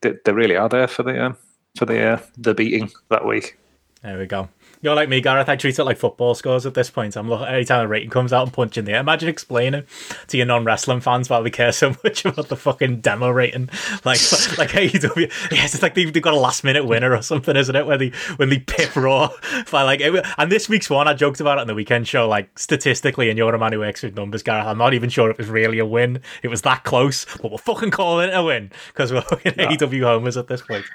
they, they really are there for the. Um, for the uh, the beating that week. There we go. You're like me, Gareth. I treat it like football scores at this point. I'm looking anytime a rating comes out and punching there. Imagine explaining to your non-wrestling fans why we care so (laughs) much about the fucking demo rating. Like, (laughs) like AEW, yes, it's like they've, they've got a last-minute winner or something, isn't it? Where they when they pip raw (laughs) by like, and this week's one, I joked about it on the weekend show. Like statistically, and you're a man who works with numbers, Gareth. I'm not even sure if it was really a win. It was that close, but we're fucking calling it a win because we're fucking yeah. AEW homers at this point.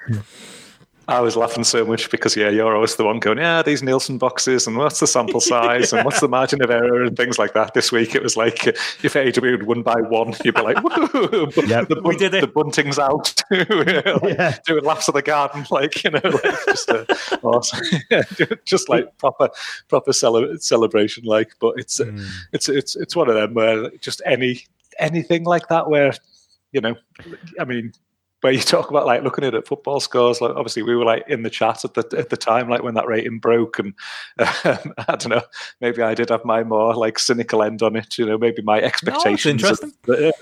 I was laughing so much because yeah, you're always the one going, yeah, these Nielsen boxes and what's the sample (laughs) size and what's the margin of error and things like that. This week it was like if AEW would won by one, you'd be like, woo, yep. the, we did the bunting's out, (laughs) like, (laughs) yeah. doing laughs of the garden, like you know, like just uh, awesome. just like proper proper cele- celebration, like. But it's mm. it's it's it's one of them where just any anything like that where you know, I mean, where you talk about like looking at football scores. Like obviously we were like in the chat at the at the time, like when that rating broke, and (laughs) um, I don't know, maybe I did have my more like cynical end on it. You know, maybe my expectations no, of, the,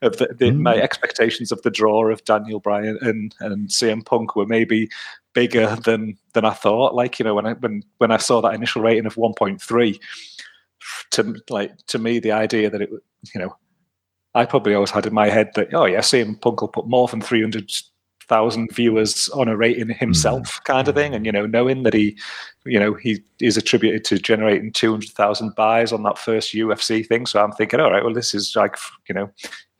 of the, the, mm. my expectations of the draw of Daniel Bryan and and CM Punk were maybe bigger than than I thought. Like you know when I when when I saw that initial rating of one point three, to like to me the idea that it you know I probably always had in my head that, oh, yeah, CM Punk will put more than 300,000 viewers on a rating himself, mm. kind of thing. And, you know, knowing that he, you know, he is attributed to generating 200,000 buys on that first UFC thing. So I'm thinking, all right, well, this is like, you know,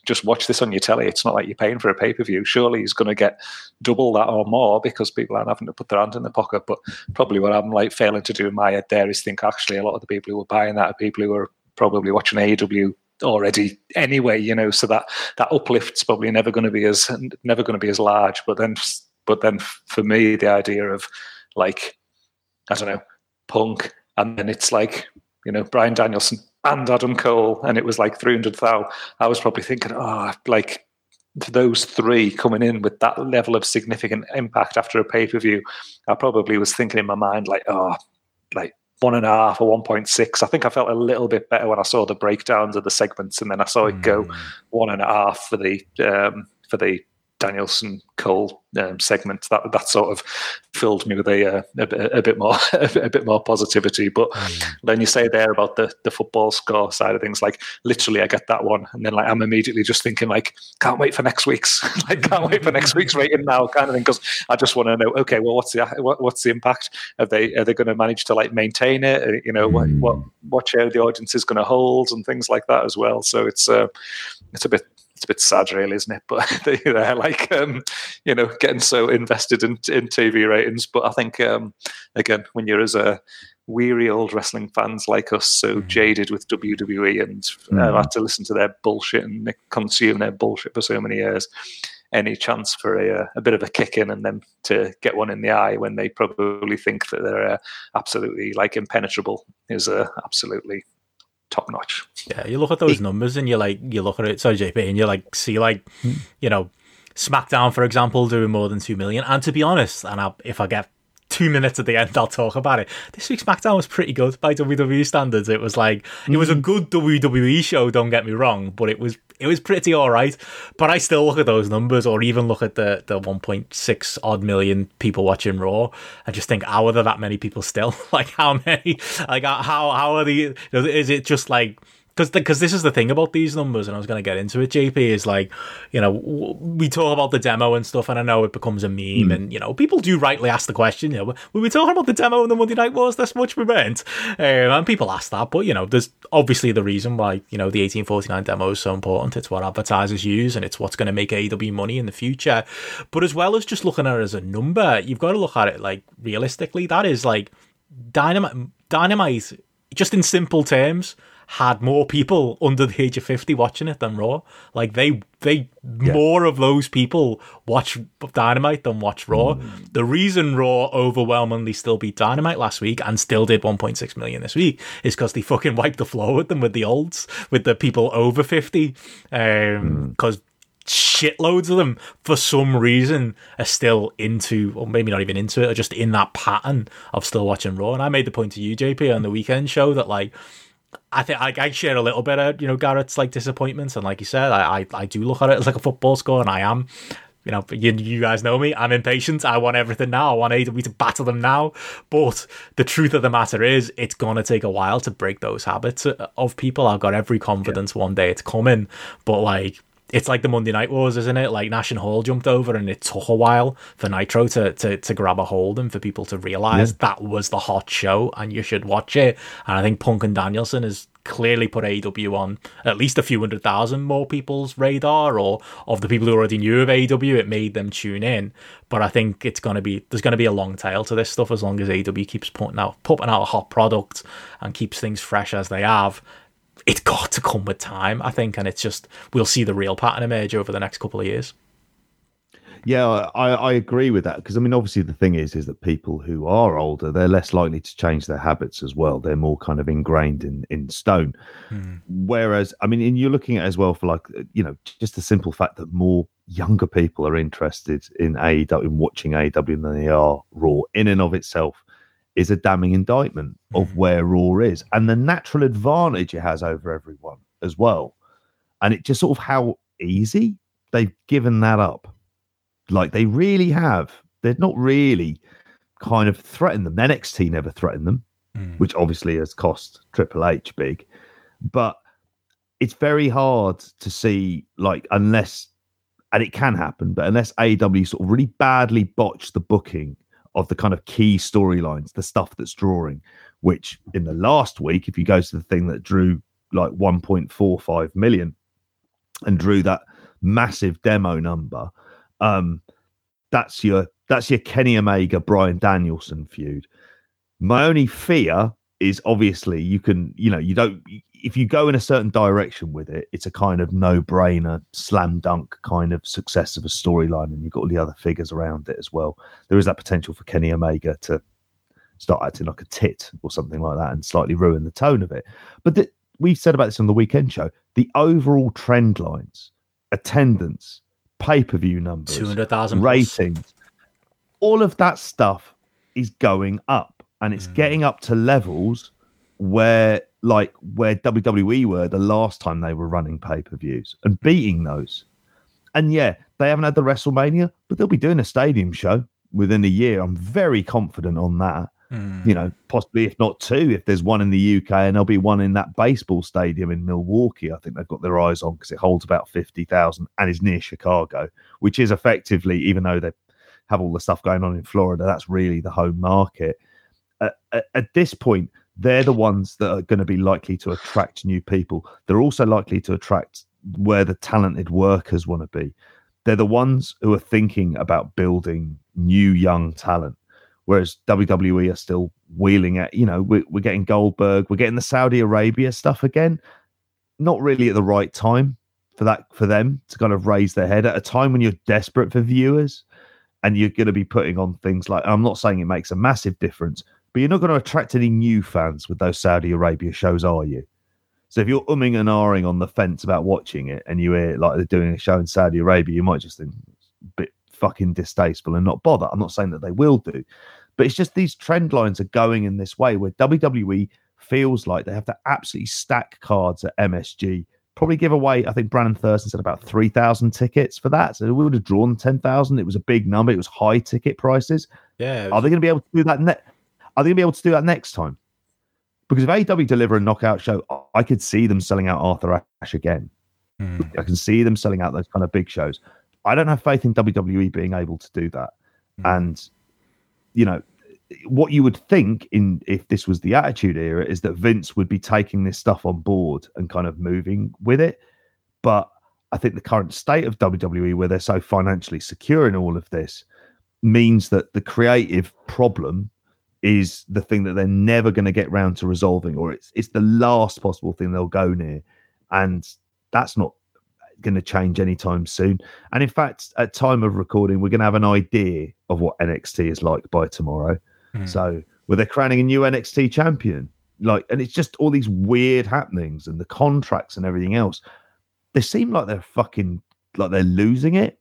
just watch this on your telly. It's not like you're paying for a pay per view. Surely he's going to get double that or more because people aren't having to put their hand in the pocket. But probably what I'm like failing to do in my head there is think actually a lot of the people who are buying that are people who are probably watching AEW already anyway you know so that that uplift's probably never going to be as never going to be as large but then but then for me the idea of like i don't know punk and then it's like you know Bryan danielson and adam cole and it was like 300,000 i was probably thinking oh like those three coming in with that level of significant impact after a pay-per-view i probably was thinking in my mind like oh like one and a half or 1.6. I think I felt a little bit better when I saw the breakdowns of the segments and then I saw it go mm. one and a half for the um, for the Danielson Cole um, segment that that sort of filled me with a uh, a, a, bit more (laughs) a bit more positivity. But then you say there about the the football score side of things, like literally, I get that one, and then like I'm immediately just thinking like, can't wait for next week's, (laughs) like can't wait for next week's rating now, kind of thing, because I just want to know, okay, well, what's the what, what's the impact? Are they are they going to manage to like maintain it? Uh, you know, what what what share the audience is going to hold and things like that as well. So it's uh, it's a bit it's a bit sad, really, isn't it? (laughs) But they're like, um, you know, getting so invested in, in TV ratings. But I think, um, again, when you're as a weary old wrestling fans like us, so mm. jaded with WWE and mm. uh, had to listen to their bullshit and consume their bullshit for so many years, any chance for a, uh, a bit of a kick in and then to get one in the eye when they probably think that they're uh, absolutely like impenetrable is uh, absolutely top notch. Yeah, you look at those numbers and you're like you look at it, sorry JP, and you like see like you know SmackDown for example doing more than two million. And to be honest, and I, if I get two minutes at the end, I'll talk about it. This week's SmackDown was pretty good by WWE standards. It was like it was a mm. good WWE show. Don't get me wrong, but it was it was pretty all right. But I still look at those numbers, or even look at the the 1.6 odd million people watching Raw, and just think, how are there that many people still? (laughs) like how many? Like how how are the? Is it just like because because this is the thing about these numbers, and I was going to get into it. JP is like, you know, we talk about the demo and stuff, and I know it becomes a meme, mm. and you know, people do rightly ask the question. You know, were we talking about the demo and the Monday Night Wars this much we meant? Um, and people ask that, but you know, there's obviously the reason why you know the 1849 demo is so important. It's what advertisers use, and it's what's going to make AEW money in the future. But as well as just looking at it as a number, you've got to look at it like realistically. That is like dynamite. Dynamite, just in simple terms had more people under the age of 50 watching it than Raw. Like they they yeah. more of those people watch Dynamite than watch Raw. Mm. The reason Raw overwhelmingly still beat Dynamite last week and still did 1.6 million this week is because they fucking wiped the floor with them with the olds, with the people over 50. Um, because mm shitloads of them for some reason are still into or maybe not even into it or just in that pattern of still watching raw and i made the point to you jp on the weekend show that like I think I, I, share a little bit of you know Garrett's like disappointments, and like you said, I, I, I do look at it as like a football score, and I am, you know, you, you guys know me. I'm impatient. I want everything now. I want AEW to battle them now. But the truth of the matter is, it's gonna take a while to break those habits uh, of people. I've got every confidence yeah. one day it's coming, but like it's like the Monday Night Wars, isn't it? Like Nash and Hall jumped over, and it took a while for Nitro to to, to grab a hold and for people to realize yeah. that was the hot show, and you should watch it. And I think Punk and Danielson has clearly put AEW on at least a few hundred thousand more people's radar, or of the people who already knew of AEW, it made them tune in. But I think it's gonna be there's gonna be a long tail to this stuff as long as AEW keeps putting out putting out a hot product and keeps things fresh as they have it's got to come with time, I think, and it's just we'll see the real pattern emerge over the next couple of years. Yeah, I, I agree with that because I mean, obviously, the thing is, is that people who are older, they're less likely to change their habits as well. They're more kind of ingrained in in stone. Mm. Whereas, I mean, and you're looking at as well for like you know just the simple fact that more younger people are interested in AEW in watching AEW than they are Raw in and of itself is a damning indictment of mm-hmm. where Raw is and the natural advantage it has over everyone as well. And it just sort of how easy they've given that up. Like they really have. They're not really kind of threatened them. NXT never threatened them, mm. which obviously has cost Triple H big. But it's very hard to see, like, unless, and it can happen, but unless AEW sort of really badly botched the booking of the kind of key storylines, the stuff that's drawing, which in the last week, if you go to the thing that drew like 1.45 million and drew that massive demo number, um, that's your that's your Kenny Omega Bryan Danielson feud. My only fear is obviously you can, you know, you don't if you go in a certain direction with it, it's a kind of no brainer, slam dunk kind of success of a storyline, and you've got all the other figures around it as well. There is that potential for Kenny Omega to start acting like a tit or something like that and slightly ruin the tone of it. But the, we said about this on the weekend show the overall trend lines, attendance, pay per view numbers, 200,000 ratings, all of that stuff is going up and it's mm. getting up to levels where like where WWE were the last time they were running pay per views and beating those. And yeah, they haven't had the WrestleMania, but they'll be doing a stadium show within a year. I'm very confident on that. Mm. You know, possibly if not two, if there's one in the UK and there'll be one in that baseball stadium in Milwaukee. I think they've got their eyes on because it holds about 50,000 and is near Chicago, which is effectively, even though they have all the stuff going on in Florida, that's really the home market. Uh, at, at this point, they're the ones that are going to be likely to attract new people. They're also likely to attract where the talented workers want to be. They're the ones who are thinking about building new young talent. Whereas WWE are still wheeling at, you know, we're, we're getting Goldberg, we're getting the Saudi Arabia stuff again. Not really at the right time for that for them to kind of raise their head at a time when you're desperate for viewers and you're going to be putting on things like I'm not saying it makes a massive difference, but you're not going to attract any new fans with those Saudi Arabia shows, are you? So if you're umming and ahhing on the fence about watching it and you hear like they're doing a show in Saudi Arabia, you might just think it's a bit fucking distasteful and not bother. I'm not saying that they will do, but it's just these trend lines are going in this way where WWE feels like they have to absolutely stack cards at MSG probably give away. I think Brandon Thurston said about three thousand tickets for that. So we would have drawn ten thousand. It was a big number. It was high ticket prices. Yeah. Are they going to be able to do that? Ne- are they going to be able to do that next time? Because if AEW deliver a knockout show, I could see them selling out Arthur Ashe again. Hmm. I can see them selling out those kind of big shows. I don't have faith in WWE being able to do that. Hmm. And you know what you would think in if this was the Attitude Era is that Vince would be taking this stuff on board and kind of moving with it. But I think the current state of WWE, where they're so financially secure in all of this, means that the creative problem is the thing that they're never going to get round to resolving, or it's it's the last possible thing they'll go near, and that's not going to change anytime soon. And in fact, at time of recording, we're going to have an idea of what NXT is like by tomorrow. Hmm. So, where they're crowning a new NXT champion, like, and it's just all these weird happenings and the contracts and everything else. They seem like they're fucking like they're losing it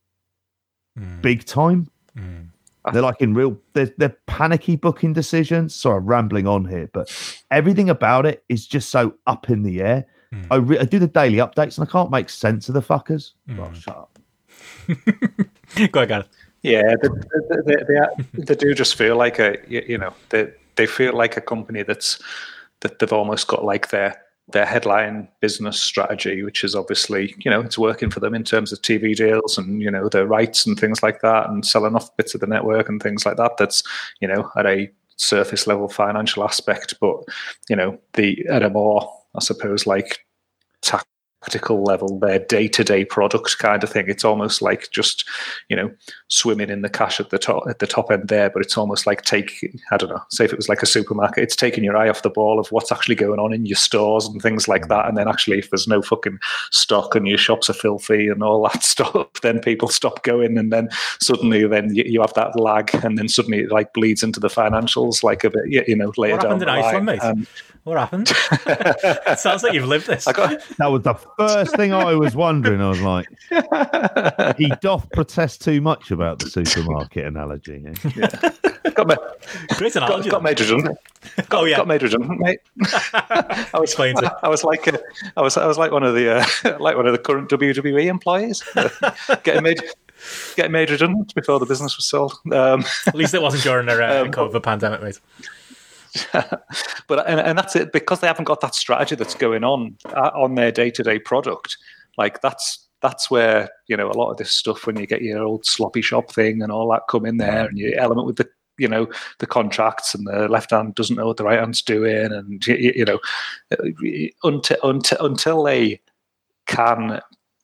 Hmm. big time. Hmm. They're like in real, they're, they're panicky booking decisions. Sorry, I'm rambling on here, but everything about it is just so up in the air. Hmm. I, re- I do the daily updates and I can't make sense of the fuckers. Oh, shut up. (laughs) Go ahead, Gareth. Yeah, they, they, they, they, they do just feel like a you you know they they feel like a company that's that they've almost got like their their headline business strategy, which is obviously you know it's working for them in terms of TV deals and you know their rights and things like that, and selling off bits of the network and things like that. That's you know at a surface level financial aspect, but you know the at a more I suppose like tactical level, their day to day product kind of thing. It's almost like just you know swimming in the cash at the top at the top end there, but it's almost like take I don't know, say if it was like a supermarket, it's taking your eye off the ball of what's actually going on in your stores and things like that. And then actually if there's no fucking stock and your shops are filthy and all that (laughs) stuff, then people stop going and then suddenly then you, you have that lag and then suddenly it like bleeds into the financials like a bit you know later What down happened in the Iceland, mate? Um, What happened? (laughs) it sounds like you've lived this. Got That was the first thing I was wondering. I was like, (laughs) he doth protest too much about the supermarket analogy. eh? got, ma- Great analogy. got made redundant. (laughs) oh yeah. Got made redundant, mate. I was Explains it. I was like uh, I was I was like one of the uh, like one of the current WWE employees uh, getting made getting made redundant before the business was sold. Um, At least it wasn't during the uh, Um, COVID pandemic, mate. (laughs) but and, and that's it because they haven't got that strategy that's going on uh, on their day to day product. Like that's that's where you know a lot of this stuff when you get your old sloppy shop thing and all that come in there and your element with the you know the contracts and the left hand doesn't know what the right hand's doing and you, you know until until until they can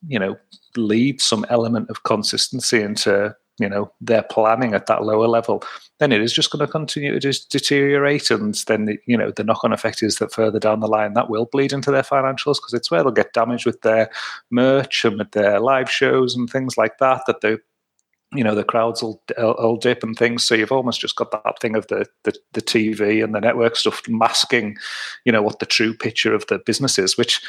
you know lead some element of consistency into you know their planning at that lower level then it is just going to continue to deteriorate and then you know the knock-on effect is that further down the line that will bleed into their financials because it's where they'll get damaged with their merch and with their live shows and things like that that they you know the crowds will, will, will dip and things. So you've almost just got that thing of the, the the tv and the network stuff masking you know what the true picture of the business is which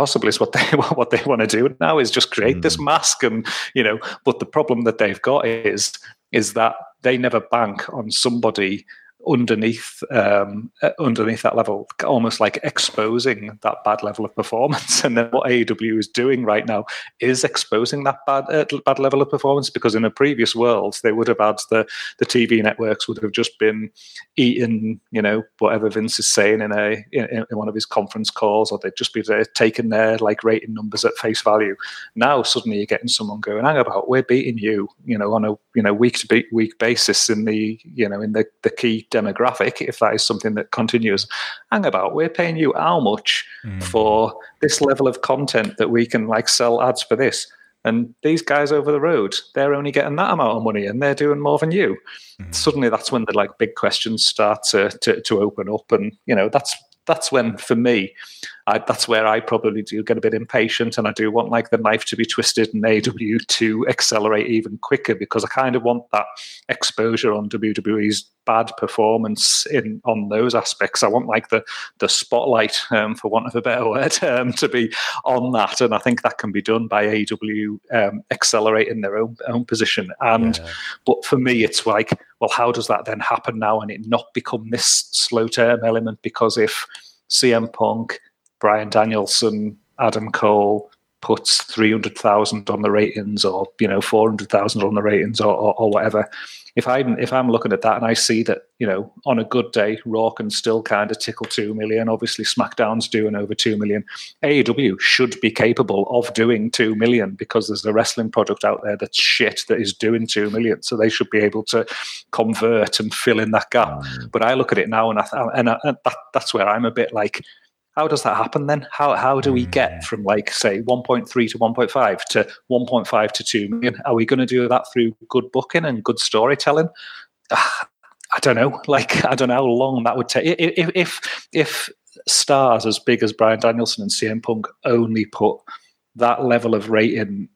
possibly is what they (laughs) what they want to do now is just create mm. this mask and you know but the problem that they've got is is that they never bank on somebody underneath um, underneath that level, almost like exposing that bad level of performance. (laughs) And then what AEW is doing right now is exposing that bad uh, bad level of performance because in a previous world they would have had the the TV networks would have just been eating, you know, whatever Vince is saying in a in, in one of his conference calls, or they'd just be there taking their like rating numbers at face value. Now suddenly you're getting someone going, hang about, we're beating you, you know, on a you know week to week basis in the you know in the the key demographic, if that is something that continues, hang about, we're paying you how much mm. for this level of content that we can like sell ads for this. And these guys over the road, they're only getting that amount of money and they're doing more than you. Mm. Suddenly that's when the like big questions start to, to, to open up. And, you know, that's that's when for me I, that's where I probably do get a bit impatient and I do want like the knife to be twisted and AEW to accelerate even quicker because I kind of want that exposure on WWE's bad performance in on those aspects. I want like the the spotlight, um, for want of a better word, (laughs) um, to be on that, and I think that can be done by AEW um, accelerating their own own position. And yeah. but for me, it's like, well, how does that then happen now and it not become this slow term element? Because if CM Punk Bryan Danielson Adam Cole puts 300,000 on the ratings or, you know, 400,000 on the ratings or, or, or, whatever. If I'm, if I'm looking at that and I see that, you know, on a good day, Raw can still kind of tickle 2 million. Obviously, SmackDown's doing over 2 million. AEW should be capable of doing 2 million because there's a wrestling product out there that's shit that is doing 2 million. So they should be able to convert and fill in that gap. Mm. But I look at it now and, I, and, I, and that, that's where I'm a bit like, how does that happen then? How how do we get mm. from like say 1.3 to 1.5 to 1.5 to 2 million? Are we going to do that through good booking and good storytelling? I don't know. (laughs) Like I don't know how long that would take. If if if stars as big as Bryan Danielson and CM Punk only put that level of rating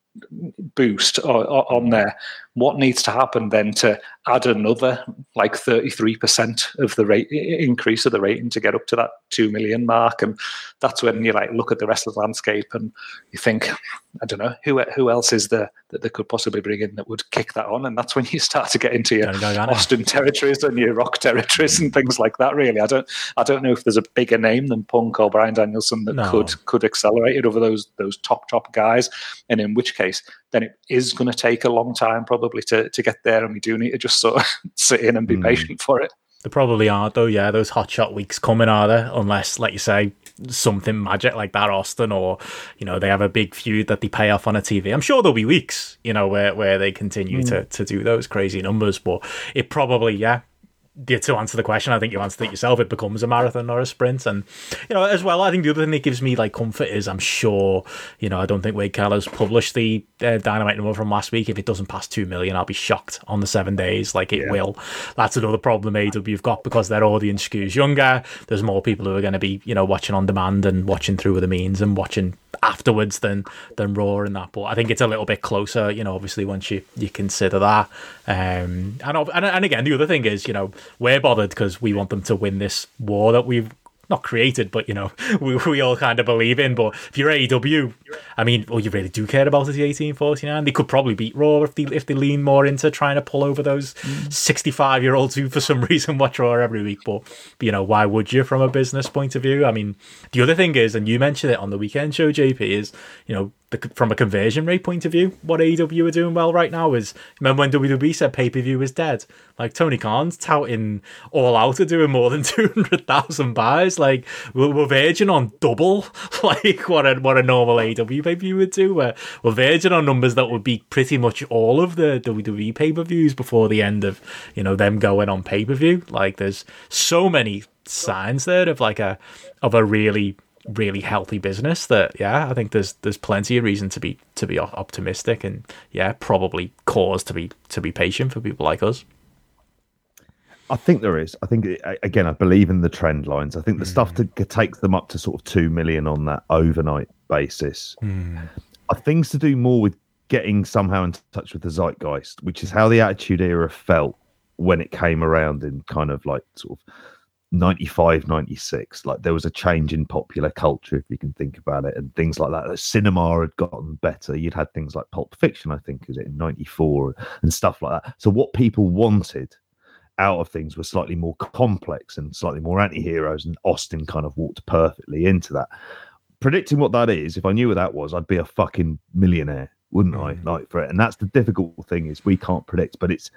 boost on there, what needs to happen then to add another like 33% of the rate increase of the rating to get up to that 2 million mark? And that's when you like look at the rest of the landscape and you think i don't know who who else is there that they could possibly bring in that would kick that on? And that's when you start to get into your austin territories and your rock territories and things like that really. I don't i don't know if there's a bigger name than punk or bryan danielson that no. could could accelerate it over those those top top guys. And in which case then it is going to take a long time probably to, to get there and we do need to just sort of (laughs) sit in and be mm. patient for it there probably are though yeah those hot shot weeks coming are there unless like you say something magic like that austin or you know they have a big feud that they pay off on a tv i'm sure there'll be weeks you know where, where they continue mm. to, to do those crazy numbers but it probably yeah to answer the question, I think you answered it yourself. It becomes a marathon or a sprint, and you know, as well, I think the other thing that gives me like comfort is I'm sure, you know, I don't think Wade Keller's published the uh, dynamite number from last week. If it doesn't pass two million, I'll be shocked on the seven days. Like it yeah. will. That's another problem AEW've got because their audience skews younger. There's more people who are going to be, you know, watching on demand and watching through the means and watching afterwards than than Raw and that. But I think it's a little bit closer, you know. Obviously, once you you consider that, um, and and and again, the other thing is, you know, we're bothered because we want them to win this war that we've not created, but you know, (laughs) we, we all kind of believe in. But if you're AEW, I mean, well, you really do care about is the 1849. They could probably beat Raw if they if they lean more into trying to pull over those 65 year olds who, for some (laughs) reason, watch Raw every week. But, you know, why would you from a business point of view? I mean, the other thing is, and you mentioned it on the weekend show, JP, is you know the, from a conversion rate point of view, what AEW are doing well right now is remember when WWE said pay per view was dead? Like Tony Khan's touting all out are doing more than (laughs) 200,000 buys. Like we're, we're verging on double (laughs) like what a, what a normal AEW pay per view would do. We're, we're verging on numbers that would be pretty much all of the WWE pay per views before the end of, you know, them going on pay per view. Like there's so many signs there of like a of a really really healthy business that yeah i think there's there's plenty of reason to be to be optimistic and yeah probably cause to be to be patient for people like us I think there is. I think again, I believe in the trend lines. I think the mm. stuff to take them up to sort of two million on that overnight basis mm. are things to do more with getting somehow in touch with the zeitgeist, which is how the Attitude Era felt when it came around in kind of like sort of 95 96 like there was a change in popular culture if you can think about it and things like that cinema had gotten better. You'd had things like pulp fiction i think is it in 94 and stuff like that. So what people wanted out of things were slightly more complex and slightly more anti-heroes and austin kind of walked perfectly into that. Predicting what that is if i knew what that was i'd be a fucking millionaire wouldn't i mm. like for it? And that's the difficult thing is we can't predict but it's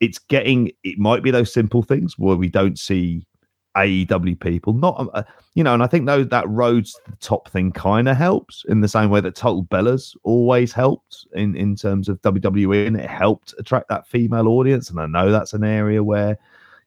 it's getting it might be those simple things where we don't see AEW people, not uh, you know, and I think though that Rhodes the top thing kind of helps in the same way that Total Bellas always helped in in terms of WWE, and it helped attract that female audience. And I know that's an area where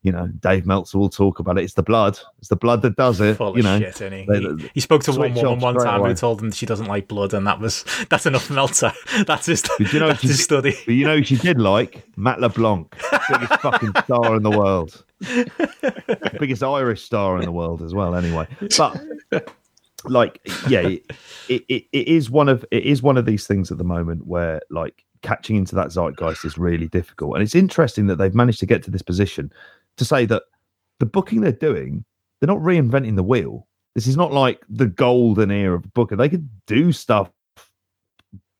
you know Dave Meltzer will talk about it. It's the blood, it's the blood that does it. Full you know, shit, he? He, he? spoke to one woman one time away. who told him she doesn't like blood, and that was (laughs) that's enough Meltzer. (laughs) That's his. But you know, that's his study. But you know, she did like Matt LeBlanc, biggest fucking star in the world. (laughs) biggest Irish star in the world as well. Anyway, but like, yeah, it, it, it is one of it is one of these things at the moment where like catching into that zeitgeist is really difficult, and it's interesting that they've managed to get to this position to say that the booking they're doing, they're not reinventing the wheel. This is not like the golden era of booking. They could do stuff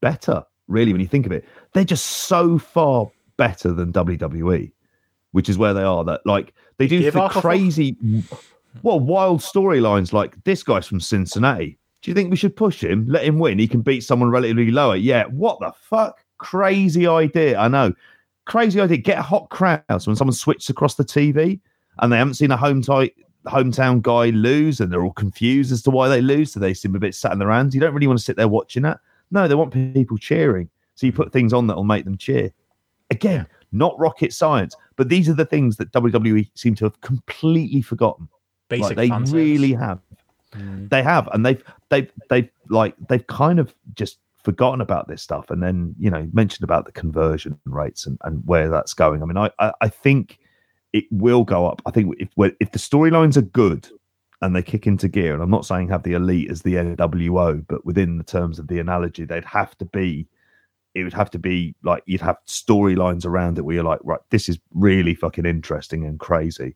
better, really, when you think of it. They're just so far better than WWE which is where they are. That like they do the crazy, well, wild storylines. Like this guy's from Cincinnati. Do you think we should push him? Let him win. He can beat someone relatively lower. Yeah. What the fuck? Crazy idea. I know. Crazy idea. Get a hot crowds when someone switches across the TV and they haven't seen a home tight hometown guy lose and they're all confused as to why they lose. So they seem a bit sat in their hands. You don't really want to sit there watching that. No, they want people cheering. So you put things on that will make them cheer. Again, not rocket science, but these are the things that WWE seem to have completely forgotten. Basic like, they fan really have. Mm. They have, and they've they've they've like they've kind of just forgotten about this stuff, and then you know mentioned about the conversion rates and, and where that's going. I mean, I, I I think it will go up. I think if if the storylines are good and they kick into gear, and I'm not saying have the elite as the NWO, but within the terms of the analogy, they'd have to be. It would have to be like you'd have storylines around it where you're like, right, this is really fucking interesting and crazy.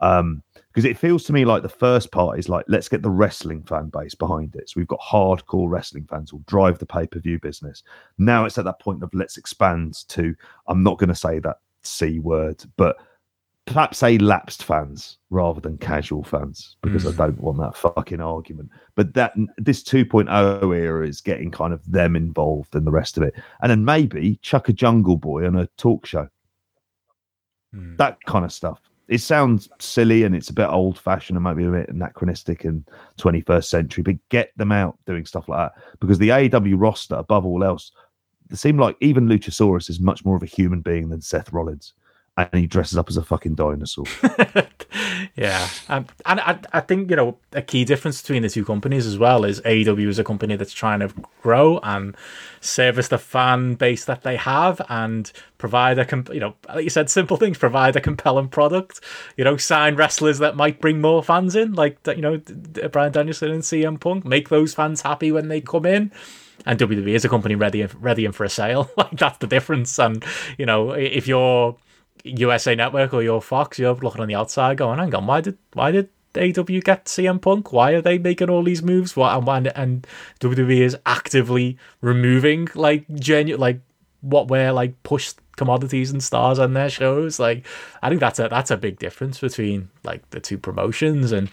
Um, because it feels to me like the first part is like let's get the wrestling fan base behind it. So we've got hardcore wrestling fans who'll drive the pay per view business. Now it's at that point of let's expand to I'm not going to say that c word, but perhaps say lapsed fans rather than casual fans because Mm. I don't want that fucking argument. But that this 2.0 era is getting kind of them involved and the rest of it, and then maybe chuck a Jungle Boy on a talk show Mm. that kind of stuff. It sounds silly and it's a bit old fashioned and maybe a bit anachronistic and 21st century, but get them out doing stuff like that because the AEW roster, above all else, it seemed like even Luchasaurus is much more of a human being than Seth Rollins, and he dresses up as a fucking dinosaur. (laughs) yeah, um, and I, I think you know a key difference between the two companies as well is AEW is a company that's trying to grow and service the fan base that they have and provide a com- you know like you said simple things provide a compelling product you know sign wrestlers that might bring more fans in like you know Bryan Danielson and CM Punk make those fans happy when they come in. And WWE is a company ready ready for a sale. (laughs) Like that's the difference. And you know if you're USA Network or your Fox, you're looking on the outside going, hang on, why did why did AEW get CM Punk? Why are they making all these moves? What and and, WWE is actively removing like genuine like what were like pushed commodities and stars on their shows. Like I think that's a that's a big difference between like the two promotions. And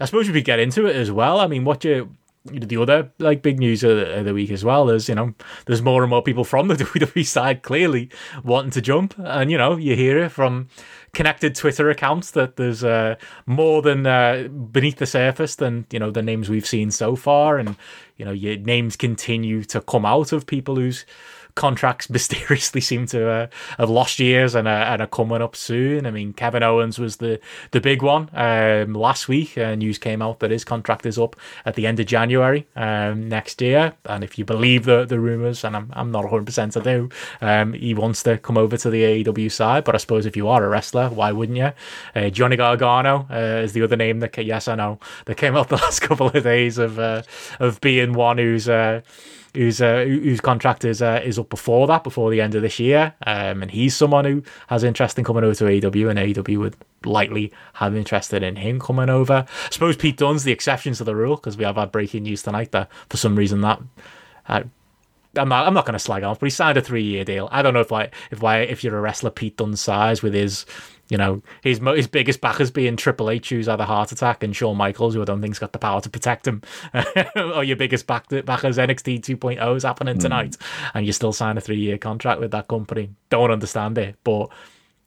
I suppose we could get into it as well. I mean, what you the other like big news of the, of the week as well is you know there's more and more people from the (laughs) WWE side clearly wanting to jump, and you know you hear it from connected Twitter accounts that there's uh, more than uh, beneath the surface than you know the names we've seen so far, and you know your names continue to come out of people whose contracts (laughs) mysteriously seem to uh, have lost years and, and are coming up soon. I mean, Kevin Owens was the the big one um, last week. Uh, news came out that his contract is up at the end of January um, next year, and if you believe the the rumors, and I'm I'm not 100 percent I do, um, he wants to come over to the AEW side. But I suppose if you are a wrestler, why wouldn't you? Uh, Johnny Gargano uh, is the other name that yes I know that came out (laughs) the last couple of days of uh, of being one who's. Whose uh, whose contract is uh, is up before that, before the end of this year. Um, and he's someone who has interest in coming over to AEW, and AEW would likely have interested in him coming over. I suppose Pete Dunne's the exception to the rule because we have had breaking news tonight that for some reason that. Uh, I'm not, I'm not going to slag off, but he signed a three year deal. I don't know if like if why if you're a wrestler Pete Dunne's size with his you know, his his biggest backers being Triple H, who's had a heart attack, and Shawn Michaels, who I don't think's got the power to protect him. (laughs) or your biggest back backers NXT 2.0 is happening tonight, and you still sign a three year contract with that company. Don't understand it, but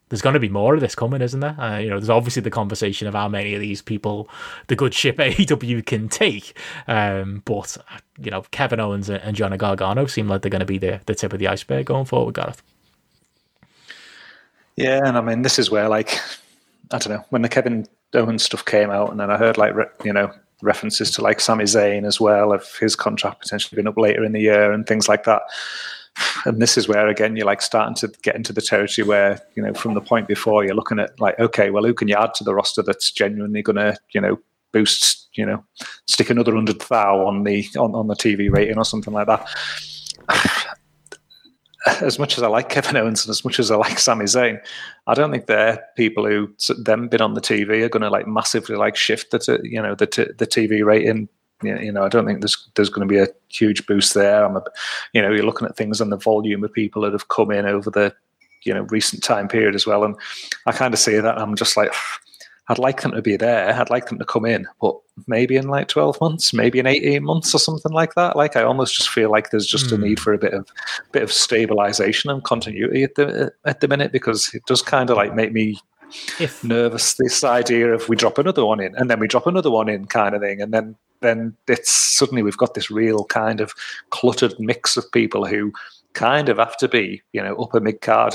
there's going to be more of this coming, isn't there? Uh, you know, there's obviously the conversation of how many of these people the good ship (laughs) AEW can take. Um, but you know, Kevin Owens and Johnny Gargano seem like they're going to be the the tip of the iceberg going forward, Gareth. Yeah, and I mean, this is where, like, (laughs) I don't know, when the Kevin Owens stuff came out, and then I heard, like, re- you know, references to, like, Sami Zayn as well, of his contract potentially being up later in the year and things like that. (sighs) And this is where, again, you're, like, starting to get into the territory where, you know, from the point before, you're looking at, like, okay, well, who can you add to the roster that's genuinely going to, you know, boost, you know, stick another hundred thou on the on, on the TV rating or something like that. (sighs) as much as I like Kevin Owens and as much as I like Sami Zayn, I don't think they're people who them been on the TV are going to like massively like shift the t- you know the t- the TV rating. You know, I don't think there's there's going to be a huge boost there. I'm a, you know, you're looking at things and the volume of people that have come in over the you know recent time period as well, and I kind of see that I'm just like. I'd like them to be there. I'd like them to come in, but maybe in like 12 months, maybe in 18 months or something like that. Like I almost just feel like there's just mm. a hmm. need for a bit of bit of stabilization and continuity at the at the minute because it does kind of like make me if nervous this idea of we drop another one in and then we drop another one in kind of thing and then then it's suddenly we've got this real kind of cluttered mix of people who kind of have to be you know upper mid card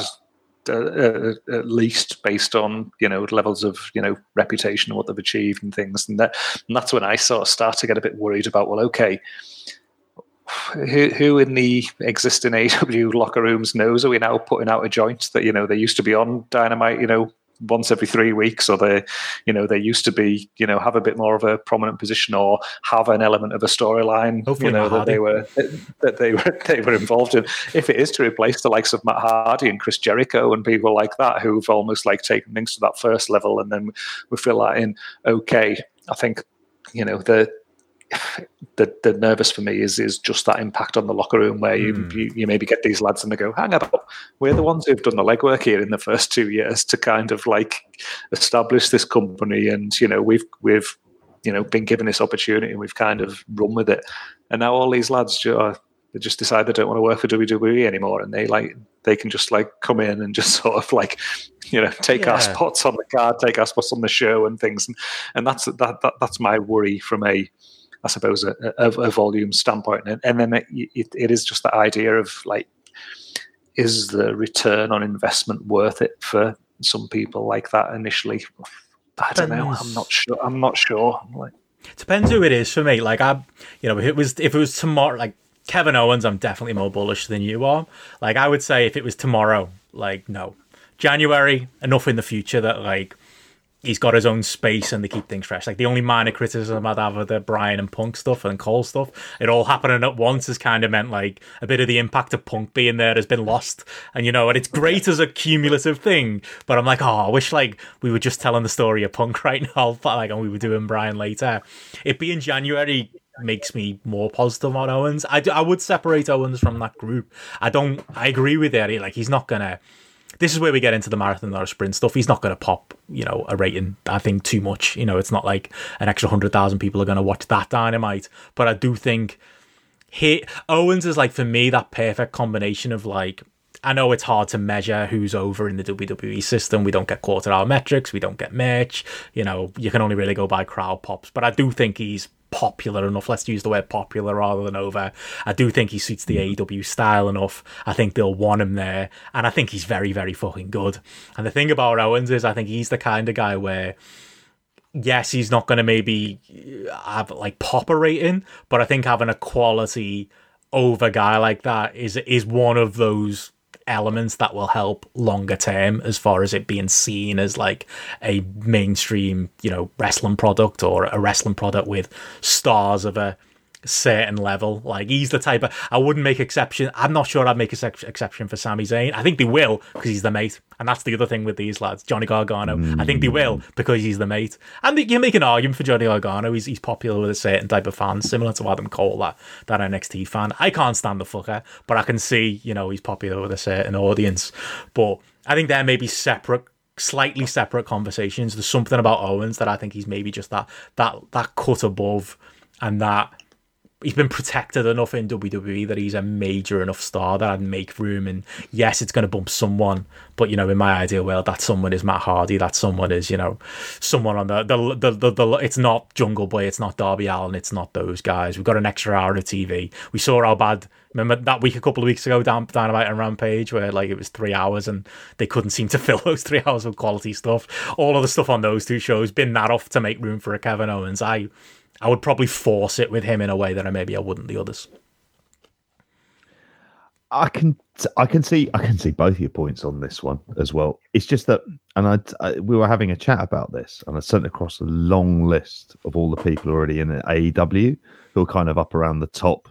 uh, uh, at least based on you know levels of you know reputation and what they've achieved and things. And that and that's when I sort of start to get a bit worried about well okay who, who in the existing (laughs) AEW locker rooms knows are we now putting out a joint that you know they used to be on Dynamite you know once every three weeks, or they, you know, they used to be, you know, have a bit more of a prominent position or have an element of a storyline, you know, that they were that they were they were involved in. If it is to replace the likes of Matt Hardy and Chris Jericho and people like that who've almost like taken things to that first level, and then we feel that in okay, I think you know the the, the nervous for me is is just that impact on the locker room where you, mm. you, you maybe get these lads and they go, hang about, we're the ones who've done the legwork here in the first two years to kind of like establish this company, and you know we've we've you know been given this opportunity and we've kind of run with it, and now all these lads. Uh, they just decide they don't want to work for WWE anymore, and they like they can just like come in and just (laughs) sort of like you know take yeah. our spots on the card, take our spots on the show, and things, and, and that's that, that that's my worry from a I suppose, a, a, a volume standpoint. And, and then it, it, it is just the idea of like, is the return on investment worth it for some people like that initially? I don't know. I'm not sure. I'm not sure. Like, Depends who it is for me. Like I, you know, if it was if it was tomorrow, like Kevin Owens, I'm definitely more bullish than you are. Like I would say, if it was tomorrow, like no, January, enough in the future that like he's got his own space and they keep things fresh. Like the only minor criticism I'd have of the Bryan and Punk stuff and Cole stuff, it all happening at once has kind of meant like a bit of the impact of Punk being there has been lost. And you know, and it's great as a cumulative thing, but I'm like, oh, I wish like we were just telling the story of Punk (laughs) right now, but like and we were doing Bryan later. It being January makes me more positive on Owens. I, do, I would separate Owens from that group. I don't. I agree with Eddie. Like he's not gonna this is where we get into the marathon or sprint stuff. He's not going to pop, you know, a rating. I think too much. You know, it's not like an extra hundred thousand people are going to watch that dynamite. But I do think he Owens is like for me that perfect combination of like. I know it's hard to measure who's over in the WWE system. We don't get quarter hour metrics. We don't get merch. You know, you can only really go by crowd pops. But I do think he's popular enough. Let's use the word popular rather than over. I do think he suits the hmm. AEW style enough. I think they'll want him there, and I think he's very, very fucking good. And the thing about Owens is, I think he's the kind of guy where. Yes, he's not going to maybe have like pop a rating, but I think having a quality over guy like that is is one of those elements that will help longer term as far as it being seen as like a mainstream, you know, wrestling product or a wrestling product with stars of a certain level. Like he's the type of I wouldn't make exception. I'm not sure I'd make a exception for Sami Zayn. I think they will because he's the mate, and that's the other thing with these lads. Johnny Gargano. Mm. I think they will because he's the mate, and you make an argument for Johnny Gargano. He's he's popular with a certain type of fan, similar to Adam Cole, that that NXT fan. I can't stand the fucker, but I can see you know he's popular with a certain audience. But I think there may be separate slightly separate conversations. There's something about Owens that I think he's maybe just that that that cut above and that he's been protected enough in WWE that he's a major enough star that I'd make room. And yes, it's going to bump someone, but you know, in my ideal world, that someone is Matt Hardy. That someone is you know, someone on the the the the. the it's not Jungle Boy. It's not Darby Allin, It's not those guys. We've got an extra hour of TV. We saw how bad. Remember that week a couple of weeks ago, down Dynamite and Rampage, where like it was three hours and they couldn't seem to (laughs) fill those three hours with quality stuff. All of the stuff on those two shows been that off to make room for a Kevin Owens. I I would probably force it with him in a way that I maybe I wouldn't the others. I can I can see I can see both your points on this one as well. It's just that, and I, I we were having a chat about this, and I sent across a long list of all the people already in AEW who are kind of up around the top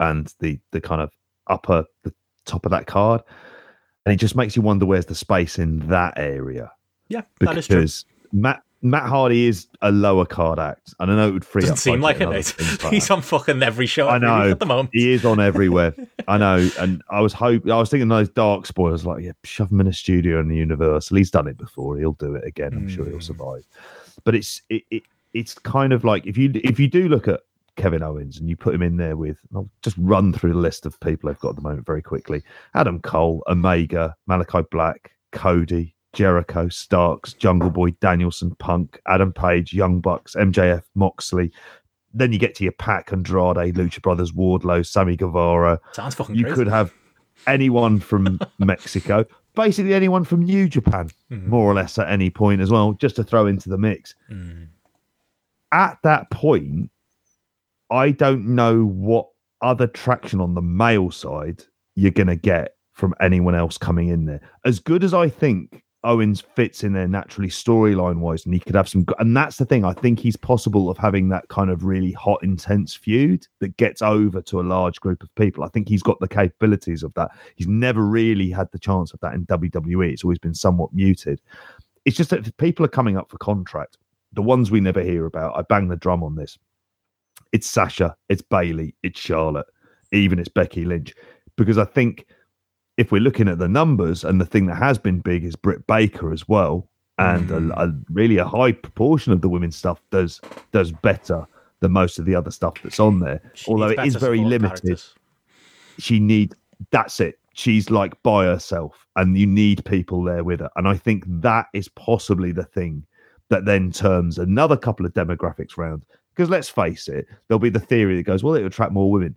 and the the kind of upper the top of that card, and it just makes you wonder where's the space in that area. Yeah, because that is true. Matt Matt Hardy is a lower card act, and I know it would free up. Doesn't up. Seem like it, mate. (laughs) He's on fucking every show. I know at the moment. He is on everywhere. (laughs) I know, and I was hoping. I was thinking those dark spoilers, like yeah, shove him in a studio in the Universal. He's done it before. He'll do it again. I'm mm. sure he'll hmm. survive. But it's it, it it's kind of like if you if you do look at Kevin Owens and you put him in there with I'll just run through the list of people I've got at the moment very quickly. Adam Cole, Omega, Malakai Black, Cody, Jericho, Starks, Jungle Boy, Danielson, Punk, Adam Page, Young Bucks, MJF, Moxley. Then you get to your Pac, Andrade, Lucha Brothers, Wardlow, Sammy Guevara. Sounds fucking You crazy. could have anyone from (laughs) Mexico, basically anyone from New Japan, Mhm. more or less at any point as well, just to throw into the mix. Mm. At that point, I don't know what other traction on the male side you're going to get from anyone else coming in there. As good as I think Owens fits in there naturally storyline wise, and he could have some. And that's the thing. I think he's possible of having that kind of really hot, intense feud that gets over to a large group of people. I think he's got the capabilities of that. He's never really had the chance of that in WWE. It's always been somewhat muted. It's just that people are coming up for contract. The ones we never hear about. I bang the drum on this. It's Sasha, it's Bayley, it's Charlotte, even it's Becky Lynch. Because I think if we're looking at the numbers, and the thing that has been big is Britt Baker as well, and a, mm-hmm. a really a high proportion of the women's stuff does does better than most of the other stuff that's on there. She Although it is very limited. characters. She need that's it. She's like by herself, and you need people there with her. And I think that is possibly the thing that then turns another couple of demographics round. Because let's face it, there'll be the theory that goes, well, it'll attract more women.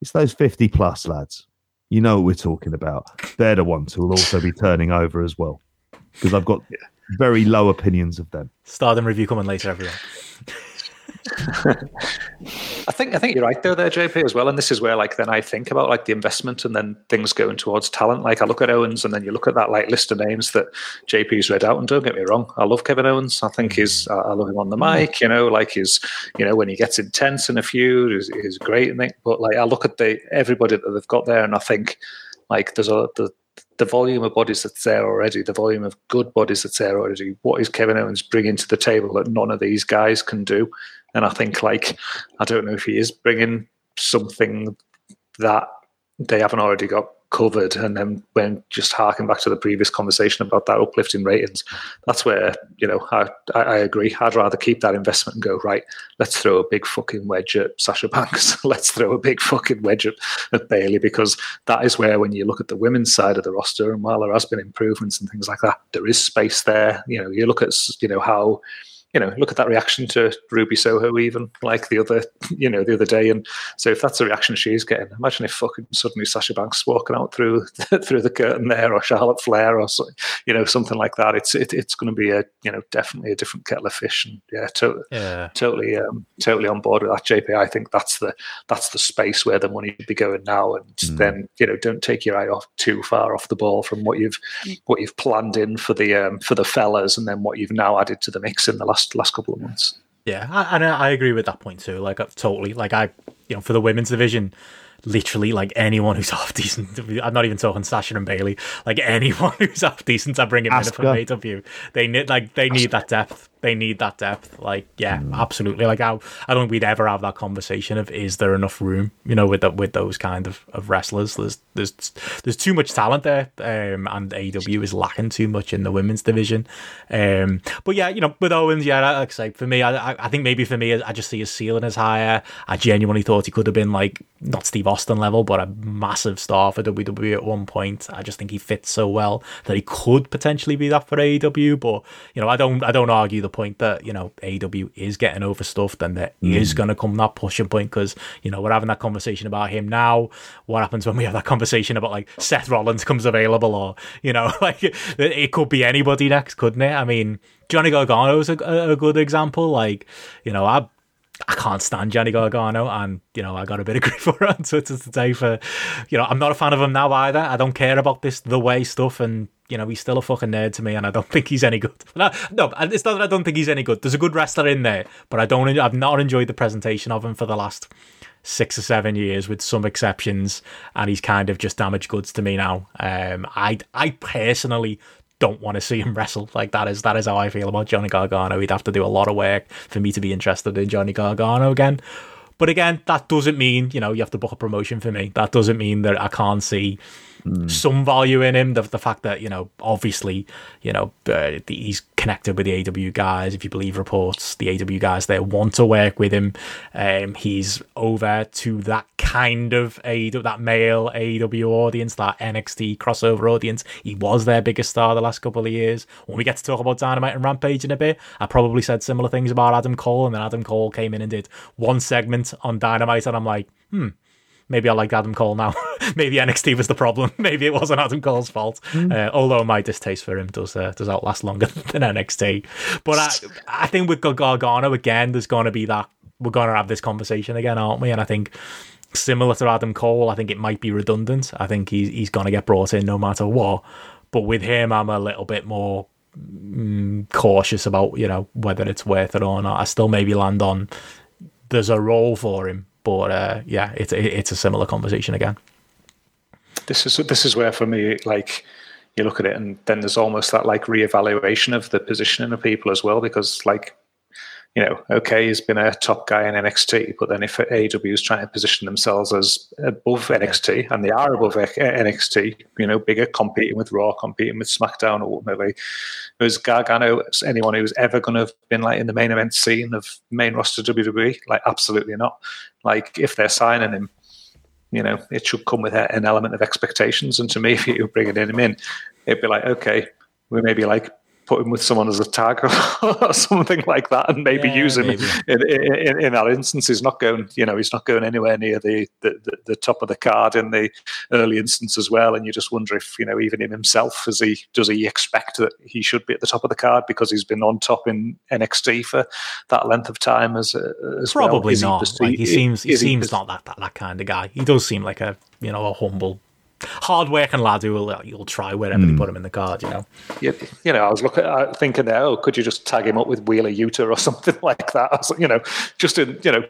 It's those 50 plus lads. You know what we're talking about. They're the ones who will also be turning over as well. Because I've got very low opinions of them. Stardom review coming later, everyone. (laughs) I think I think you're right though there, JP, as well. And this is where like then I think about like the investment and then things going towards talent. Like I look at Owens and then you look at that like list of names that JP's read out. And don't get me wrong, I love Kevin Owens. I think he's mm. I I love him on the mm. mic. You know, like his you know when he gets intense in a feud, he's, is great. And but like I look at the everybody that they've got there, and I think like there's a the the volume of bodies that's there already, the volume of good bodies that's there already. What is Kevin Owens bringing to the table that none of these guys can do? And I think, like, I don't know if he is bringing something that they haven't already got covered. And then when just harking back to the previous conversation about that uplifting ratings, that's where, you know, I, I, agree. I'd rather keep that investment and go, right, let's throw a big fucking wedge at Sasha Banks. (laughs) let's throw a big fucking wedge at, at Bayley because that is where, when you look at the women's side of the roster, and while there has been improvements and things like that, there is space there. You know, you look at, you know, how you know, look at that reaction to Ruby Soho, even like the other, you know, the other day. And so, if that's the reaction she's getting, imagine if fucking suddenly Sasha Banks walking out through (laughs) through the curtain there, or Charlotte Flair, or so, you know, something like that. It's it, it's going to be a you know definitely a different kettle of fish. And yeah, to, Yeah. totally um, totally on board with that, JP. I think that's the that's the space where the money should be going now. And Mm. then you know, don't take your eye off too far off the ball from what you've what you've planned in for the um, for the fellas, and then what you've now added to the mix in the last last couple of months. Yeah, and I I agree with that point too. Like, uh, totally. Like, I, you know, for the women's division, literally, like anyone who's (laughs) half decent. I'm not even talking Sasha and Bayley. Like anyone (laughs) who's half decent, I bring him in from Asuka. AEW. They need, like, they need that depth. They need that depth. Like, yeah, absolutely. Like, I, I don't think we'd ever have that conversation of is there enough room, you know, with the, with those kind of, of wrestlers. There's there's there's too much talent there, um, and AEW is lacking too much in the women's division. Um, but yeah, you know, with Owens, yeah, like I say, for me, I, I- I think maybe for me, I just see his ceiling as higher. I genuinely thought he could have been like not Steve Austin level, but a massive star for WWE at one point. I just think he fits so well that he could potentially be that for AEW. But you know, I don't, I don't argue the point that you know AEW is getting overstuffed and there is mm. going to come that pushing point because you know we're having that conversation about him now. What happens when we have that conversation about like Seth Rollins comes available, or you know, (laughs) like it, it could be anybody next, couldn't it? I mean, Johnny Gargano's a, a good example. Like, you know, I I can't stand Johnny Gargano, and you know I got a bit of grief (laughs) for on Twitter today for, you know, I'm not a fan of him now either. I don't care about this the way stuff, and you know he's still a fucking nerd to me, and I don't (laughs) think he's any good. No, no, it's not that I don't think he's any good. There's a good wrestler in there, but I don't. I've not enjoyed the presentation of him for the last six or seven years, with some exceptions, and he's kind of just damaged goods to me now. Um, I I personally don't want to see him (laughs) wrestle. Like that is that is how I feel about Johnny Gargano. He'd have to do a lot of work for me to be interested in Johnny Gargano again. But again, that doesn't mean you know you have to book a promotion for me. That doesn't mean that I can't see some value in him. The, the fact that you know, obviously, you know, uh, he's connected with the AEW guys. If you believe reports, the AEW guys there want to work with him. Um, he's over to that kind of AEW, that male AEW audience, that NXT crossover audience. He was their biggest star the last couple of years. When we get to talk about Dynamite and Rampage in a bit, I probably said similar things about Adam Cole, and then Adam Cole came in and did one segment on Dynamite, and I'm like, hmm maybe I like Adam Cole now. (laughs) maybe NXT was the problem. (laughs) maybe it wasn't Adam Cole's fault. Mm. Uh, although my distaste for him does uh, does outlast longer (laughs) than NXT. But I I think with Gargano again, there's going to be that we're going to have this conversation again, aren't we? And I think similar to Adam Cole, I think it might be redundant. I think he's he's going to get brought in no matter what. But with him, I'm a little bit more mm, cautious about you know whether it's worth it or not. I still maybe land on there's a role for him but uh, yeah, it's it's a similar conversation again. This is this is where for me, like you look at it, and then there's almost that like reevaluation of the positioning of people as well, because like you know, okay, he's been a top guy in NXT, but then if AEW is trying to position themselves as above NXT, and they are above eh, NXT, you know, bigger, competing with Raw, competing with SmackDown, ultimately, was Gargano anyone who's ever going to have been like in the main event scene of main roster WWE? Like, absolutely not. Like, if they're signing him, you know, it should come with an element of expectations. And to me, (laughs) if you're bringing him in, it'd be like, okay, we maybe like put him with someone as a tag (laughs) or something like that, and maybe yeah, use him maybe. In, in, in, that instance. He's not going, you know, he's not going anywhere near the, the, the, the, top of the card in the early instance as well. And you just wonder if, you know, even in himself, does he does he expect that he should be at the top of the card because he's been on top in NXT for that length of time as, uh, as probably well? not. He, like he seems he seems he, not that, that that kind of guy. He does seem like a you know a humble hard-working lad who will you'll try wherever mm. they hmm. put him in the card. You know. You, you know, I was looking, uh, thinking there, oh, could you just tag him up with Wheeler Yuta or (laughs) something like that? Was, you know, just in, you know.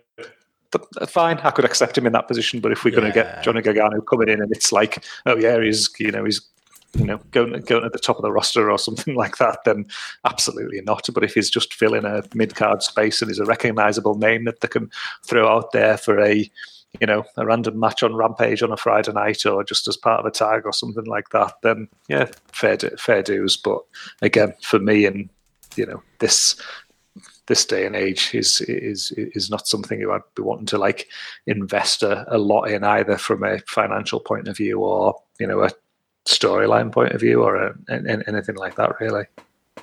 Fine, I could accept him in that position, but if we're yeah. going to get Johnny Gargano coming in and it's like, oh yeah, he's you know he's you know, going going at the top of the roster or something (laughs) like that, then absolutely not. But if he's just filling a mid card space and he's a recognizable name that they can throw out there for a you know, a random match on Rampage on a Friday night or just as part of a tag or something like that, then yeah, fair do, fair dues. But again, for me and you know this this day and age is is is not something you I'd be wanting to like invest a, a lot in either from a financial point of view or you know a storyline point of view or a, anything like that really.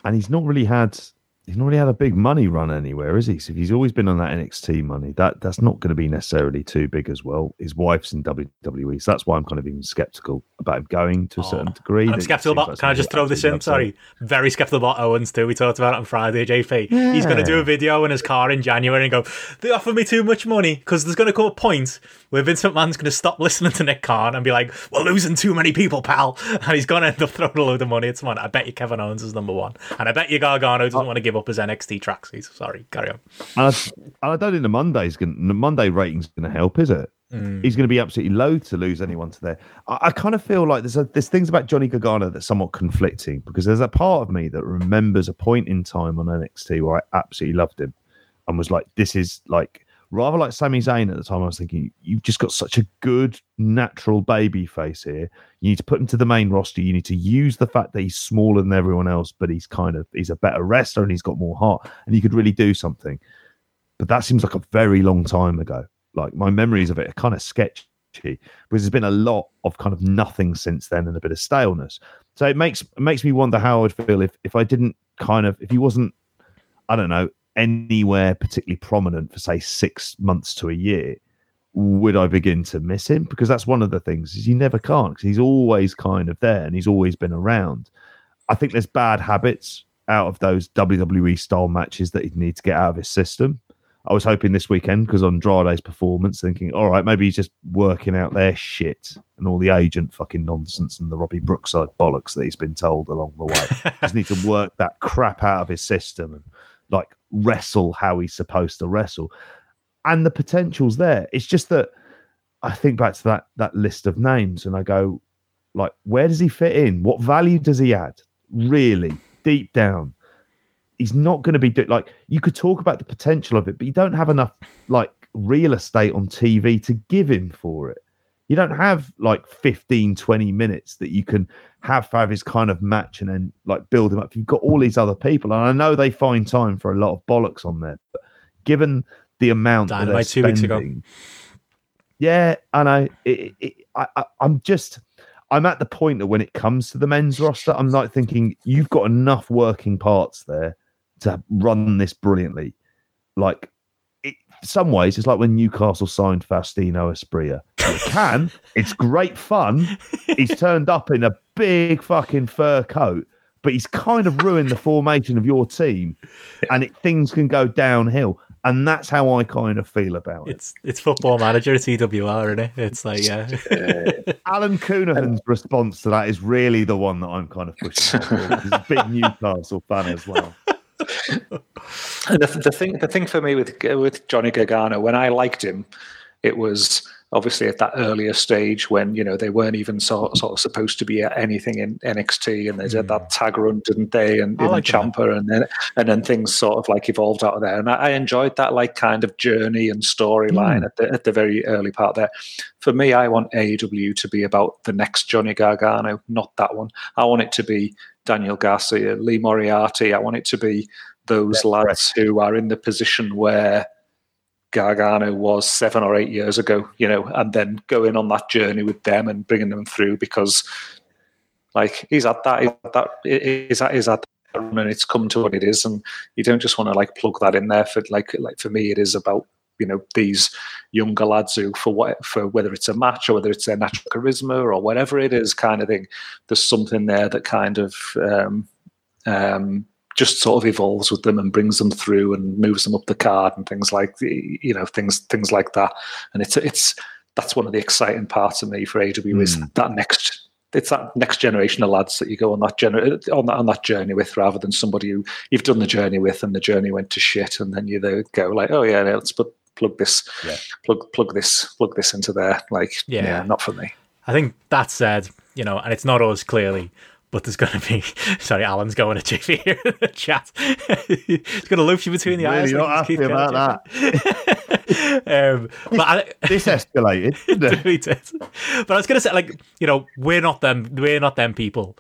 And he's not really had he's not really had a big money run anywhere, is he? So if he's always been on that NXT money, that that's not going to be necessarily too big as well. His wife's in WWE, so that's why I'm kind of even skeptical about him going to a oh, certain oh, degree. I'm skeptical about. Like can I just throw this in? Sorry, very skeptical about Owens too. We talked about it on Friday. JP, yeah. he's going to do a video in his car in January and go, "They offer me too much money," because there's going to come a point where Vince McMahon's going to stop listening to Nick Khan and be like, "We're losing too many people, pal," (laughs) and he's going to end up throwing a load of money at someone. I bet you Kevin Owens is number one, and I bet you Gargano doesn't uh, oh. want to give up as NXT tracksies. Sorry, carry on. And I, I don't think the Monday's going. The Monday rating's going to help, is it? Mm. He's going to be absolutely loath to lose anyone to there. I, I kind of feel like there's a, there's things about Johnny Gargano that's somewhat conflicting because there's a part of me that remembers a point in time on NXT where I absolutely loved him and was like, this is like rather like Sami Zayn at the time. I was thinking, you've just got such a good natural baby face here. You need to put him to the main roster. You need to use the fact that he's smaller than everyone else, but he's kind of he's a better wrestler and he's got more heart, and he could really do something. But that seems like a very long time ago. Like my memories of it are kind of sketchy because there's been a lot of kind of nothing since then and a bit of staleness. So it makes it makes me wonder how I'd feel if if I didn't kind of if he wasn't I don't know anywhere particularly prominent for say six months to a year would I begin to miss him? Because that's one of the things is you never can't because he's always kind of there and he's always been around. I think there's bad habits out of those WWE style matches that he'd need to get out of his system. I was hoping this weekend because Andrade's performance, thinking, all right, maybe he's just working out their shit and all the agent fucking nonsense and the Robbie Brookside bollocks that he's been told along the way. (laughs) just need to work that crap out of his system and like wrestle how he's supposed to wrestle. And the potential's there. It's just that I think back to that that list of names and I go, like, where does he fit in? What value does he add? Really, deep down he's not going to be do- like you could talk about the potential of it, but you don't have enough like real estate on TV to give him for it. You don't have like 15, 20 minutes that you can have have his kind of match and then like build him up. You've got all these other people, and I know they find time for a lot of bollocks on there, but given the amount that they're Dynamite two weeks ago. spending, yeah, I. It, it, I, I, I'm just, I'm at the point that when it comes to the men's roster, I'm like thinking you've got enough working parts there to run this brilliantly. Like, it, some ways, it's like when Newcastle signed Faustino Asprilla. You can, it's great fun. He's (laughs) turned up in a big fucking fur coat, but he's kind of ruined the formation of your team, and it, things can go downhill. And that's how I kind of feel about it. It's it's football manager, it's EWR, isn't it? It's like yeah. (laughs) Alan Coonahan's response to that is really the one that I'm kind of pushing. for. He's a big (laughs) Newcastle fan as well. And the, the thing, the thing for me with with Johnny Gargano, when I liked him, it was obviously at that earlier stage when you know they weren't even sort, sort of supposed to be at anything in NXT, and they did that tag run, didn't they? And in like. Ciampa, and then and then things sort of like evolved out of there. And I, I enjoyed that like kind of journey and storyline hmm. at the at the very early part there. For me, I want AEW to be about the next Johnny Gargano, not that one. I want it to be Daniel Garcia, Lee Moriarty. I want it to be those Yeah, lads who are in the position where Gargano was seven or eight years ago, you know, and then going on that journey with them and bringing them through because, like, he's at that, he's at that, is at, is at that and it's come to what it is, and you don't just want to like plug that in there for like, like for me, it is about you know these younger lads who for what for whether it's a match or whether it's their natural charisma or whatever it is kind of thing there's something there that kind of um um just sort of evolves with them and brings them through and moves them up the card and things like you know things things like that and it's it's that's one of the exciting parts of me for AEW is Mm. that next it's that next generation of lads that you go on that gener- on that on that journey with rather than somebody who you've done the journey with and the journey went to shit and then you go like oh yeah let's put plug this Yeah. plug plug this plug this into there like Yeah. yeah, not for me I think that said, you know, and it's not us clearly, but there's going to be. (laughs) Sorry, Alan's going to JP here in the chat. (laughs) He's going to loop you between the Really eyes. not happy about that. (laughs) um, but I, This escalated. didn't it? did. But I was going to say, like, you know, we're not them. We're not them people.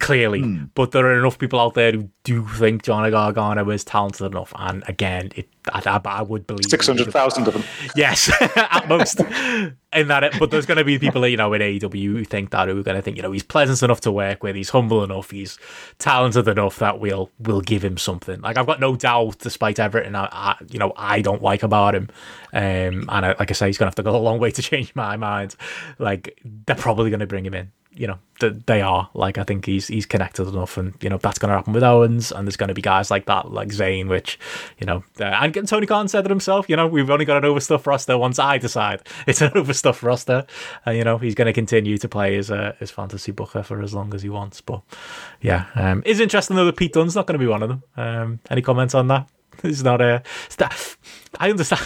Clearly, Hmm. but there are enough people out there who do think Johnny Gargano is talented enough, and again, it I, I, I would believe six hundred thousand of them Yes, (laughs) at most. (laughs) In that, it, but there's going to be people, you know, in AEW who think that who are going to think, you know, he's pleasant enough to work with, he's humble enough, he's talented enough that we'll we'll give him something. Like I've got no doubt, despite everything, I, I you know, I don't like about him, um, and I, like I say, he's going to have to go a long way to (laughs) change my mind. Like they're probably going to bring him in. You know, th- they are. Like I think he's he's connected enough, and you know that's going to happen with Owens, and there's going to be guys like that, like Zayn, which you know, uh, and Tony Khan said it himself. You know, we've only got an overstuffed roster once I decide it's an (laughs) overstuffed roster, and you know he's going to continue to play as a as fantasy booker for as long as he wants. But yeah, um, it's interesting though that Pete Dunne's not going to be one of them. Um, any comments on that? (laughs) It's not a. it's that- I understand,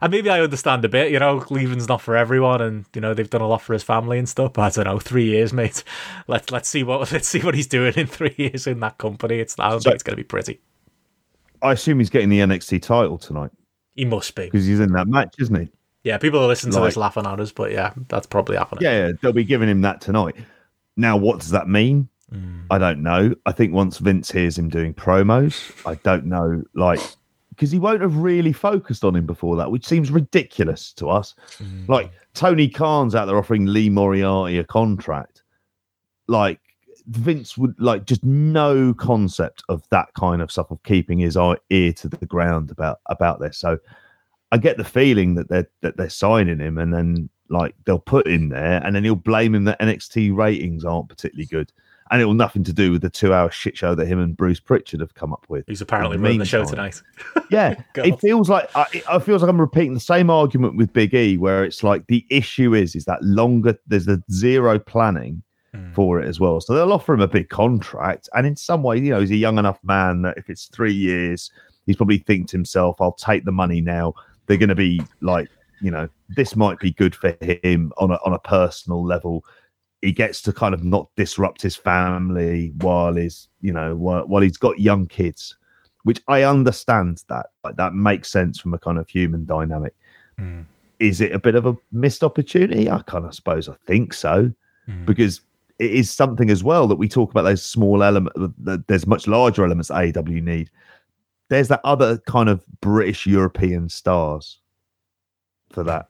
and maybe I understand a bit. You know, leaving's not for everyone, and you know they've done a lot for his family and stuff. I don't know, three years, mate. (laughs) Let's let's see what (laughs) let's see what he's doing in three years in that company. It's I don't So- think it's going to be pretty. I assume he's getting the NXT title tonight He must be. because he's in that match, isn't he? Yeah, people are listening to this laughing at us, but yeah, that's probably happening. Yeah, yeah, they'll be giving him that tonight. Now, what does that mean? Hmm. I don't know. I think once Vince hears him doing promos, I don't know, like, because he won't have really focused on him before that, which seems ridiculous to us. Mm. Like, Tony Khan's out there offering Lee Moriarty a contract. Like, Vince would, like, just no concept of that kind of stuff, of keeping his eye, ear to the ground about about this. So, I get the feeling that they're that they're signing him, and then like they'll put him there, and then he'll blame him that NXT ratings aren't particularly good, and it will nothing to do with the two-hour shit show that him and Bruce Pritchard have come up with. He's apparently running the show tonight. (laughs) Yeah, (laughs) it feels like I, it feels like I'm repeating the same argument with Big E, where it's like the issue is is that longer there's the zero planning Hmm. for it as well. So they'll offer him a big contract, and in some way, you know, he's a young enough man that if it's three years, he's probably think to himself, "I'll take the money now." They're going to be like, you know, this might be good for him on a on a personal level. He gets to kind of not disrupt his family while he's, you know, while, while he's got young kids, which I understand that, like that makes sense from a kind of human dynamic. Hmm. is it a bit of a missed opportunity? I kind of suppose I think so, Mm. because it is something as well that we talk about those small elements. There's much larger elements AEW need. There's that other kind of British European stars for that.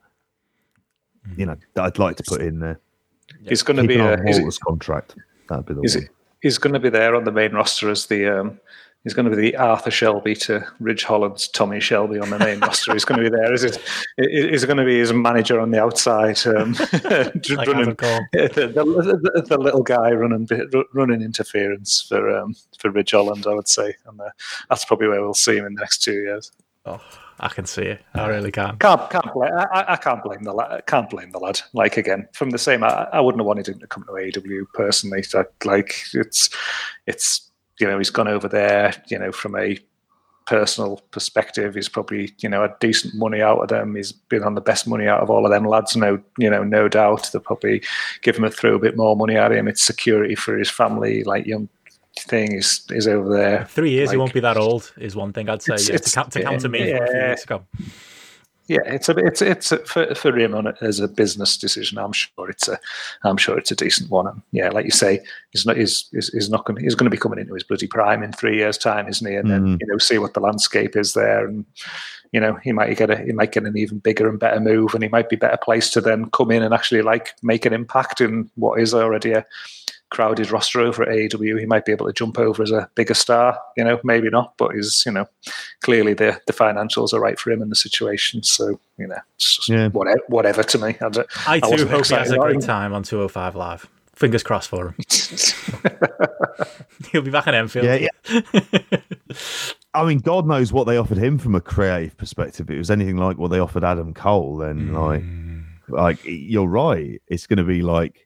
Mm. You know, that I'd like to put in there. He's going to be an eye a, he's, Walter's contract. That'd be the he's, one. he's going to be there on the main roster as the um, he's going to be the Arthur Shelby to Ridge Holland's Tommy Shelby on the main (laughs) roster. He's going to be there as it he's going to be his manager on the outside, um, (laughs) Like (laughs) running, Adam the, the, the little guy running running interference for um, for Ridge Holland, I would say, and uh, that's probably where we'll see him in the next two years. Oh, I can see it. I really can. Can't can't blame I, I can't blame the lad. Can't blame the lad. Like again, from the same, I, I wouldn't have wanted him to come to AEW personally. So, like it's it's you know he's gone over there. You know from a personal perspective, he's probably you know had decent money out of them. He's been on the best money out of all of them lads. No you know no doubt they'll probably give him a throw a bit more money at him. It's security for his family. Like young thing is is over there. Three years, he won't be that old, is one thing I'd say. It's- Yeah, to, it's- count, to count to me from a few yeah. years ago. Yeah, it's a it's it's a, for for him on it as a business decision. I'm sure it's a I'm sure it's a decent one. And yeah, like you say, he's not he's he's, he's not going he's going to be coming into his bloody prime in three years' time, isn't he? And then Mhm. you know see what the landscape is there, and you know he might get a he might get an even bigger and better move, and he might be better placed to then come in and actually like make an impact in what is already a crowded roster over at AEW. He might be able to jump over as a bigger star. You know, maybe not, but he's you know clearly the the financials are right for him in the situation. So you know, it's just Yeah. whatever, whatever to me. I, I I too hope he has a great him. time on 205 Live. Fingers crossed for him. (laughs) He'll be back in Enfield. Yeah, yeah. (laughs) I mean, God knows what they offered him from a creative perspective. If it was anything like what they offered Adam Cole, then like, mm. like you're right. It's going to be like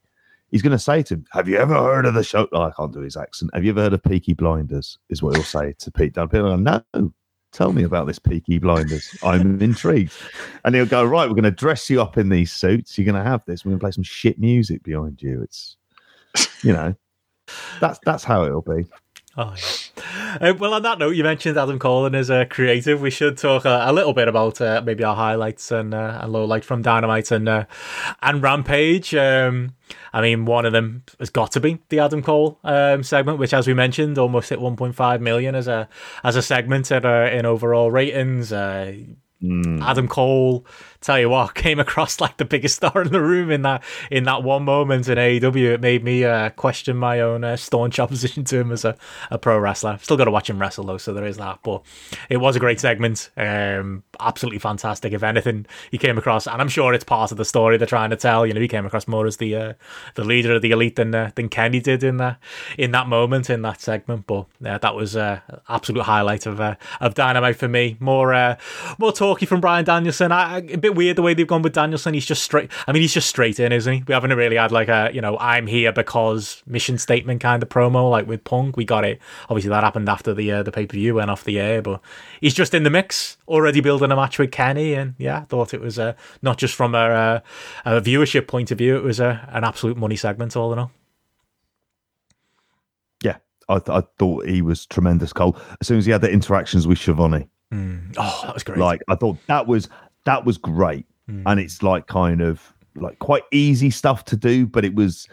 he's going to say to him, "Have you ever heard of the show?" Oh, I can't do his accent. Have you ever heard of Peaky Blinders? Is what he'll say to Pete Dunne. People are like, no. Tell me about this Peaky Blinders. I'm (laughs) intrigued. And he'll go, right, we're going to dress you up in these suits. You're going to have this. We're going to play some shit music behind you. It's, you know, that's that's how it'll be. Oh, yeah. (laughs) Uh, well, on that note, you mentioned Adam Colin as a creative. We should talk a, a little bit about uh, maybe our highlights and uh, and low light from Dynamite and uh, and Rampage. Um, I mean, one of them has got to be the Adam Cole um, segment, which, as we mentioned, almost hit 1.5 million as a as a segment in, uh, in overall ratings. Uh, Mm. Adam Cole, tell you what, (laughs) came across like the biggest star in the room in that in that one moment in AEW. It made me uh, question my own uh, staunch (laughs) opposition to him as a, a pro wrestler. Still got to watch him wrestle though, so there is that. But it was a great segment, um, absolutely fantastic. If anything, he came across, and I'm sure it's part of the story they're trying to tell. You know, he came across more as the uh, the leader of the elite than uh, than Kenny did in that in that moment in that segment. But that was uh, absolute highlight of uh, of Dynamite for me. More more talky from Bryan Danielson. I, I- bit weird the way they've gone with Danielson. He's just straight. I mean, he's just straight in, isn't he? We haven't really had like a you know I'm here because mission statement kind of promo like with Punk. We got it. Obviously, that happened after the uh, the pay per view went off the air, but he's just in the mix already building a match with Kenny, and yeah, I thought it was uh, not just from a, uh, a viewership point of view. It was a, an absolute money segment, all in all. Yeah, I, th- I thought he was tremendous, Cole. As soon as he had the interactions with Schiavone, Mm. Oh, that was great. like I thought that was that was great, Mm. and it's like kind of like quite easy stuff to do, but it was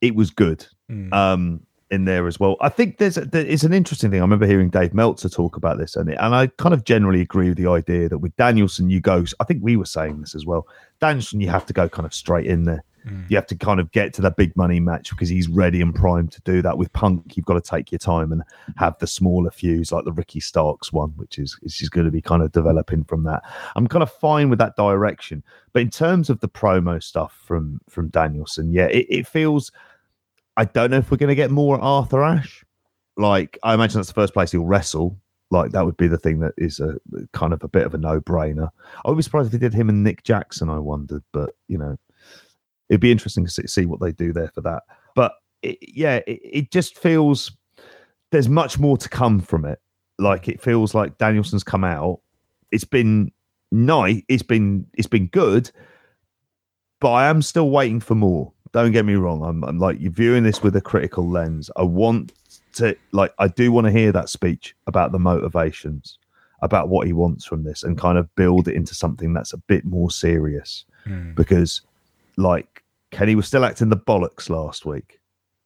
it was good Mm. um in there as well. I think there's a, there is an interesting thing. I remember hearing Dave Meltzer talk about this, and it, and I kind of generally agree with the idea that with Danielson, you go. I think we were saying this as well. Danielson, you have to go kind of straight in there. Mm. You have to kind of get to that big money match because he's ready and primed to do that. With Punk, you've got to take your time and have the smaller feuds like the Ricky Starks one, which is is just going to be kind of developing from that. I'm kind of fine with that direction, but in terms of the promo stuff from from Danielson, yeah, it, it feels. I don't know if we're going to get more Arthur Ashe. Like I imagine that's the first place he'll wrestle. Like that would be the thing that is a kind of a bit of a no brainer. I would be surprised if they did him and Nick Jackson. I wondered, but you know, it'd be interesting to see, what they do there for that. But it, yeah, it, it just feels there's much more to come from it. Like it feels like Danielson's come out. It's been nice. It's been it's been good, but I am still waiting for more. Don't get me wrong. I'm, I'm like you're viewing this with a critical lens. I want to like I do want to hear that speech about the motivations about what he wants from this and kind of build it into something that's a bit more serious. Hmm. Because, like, Kenny was still acting the bollocks last week.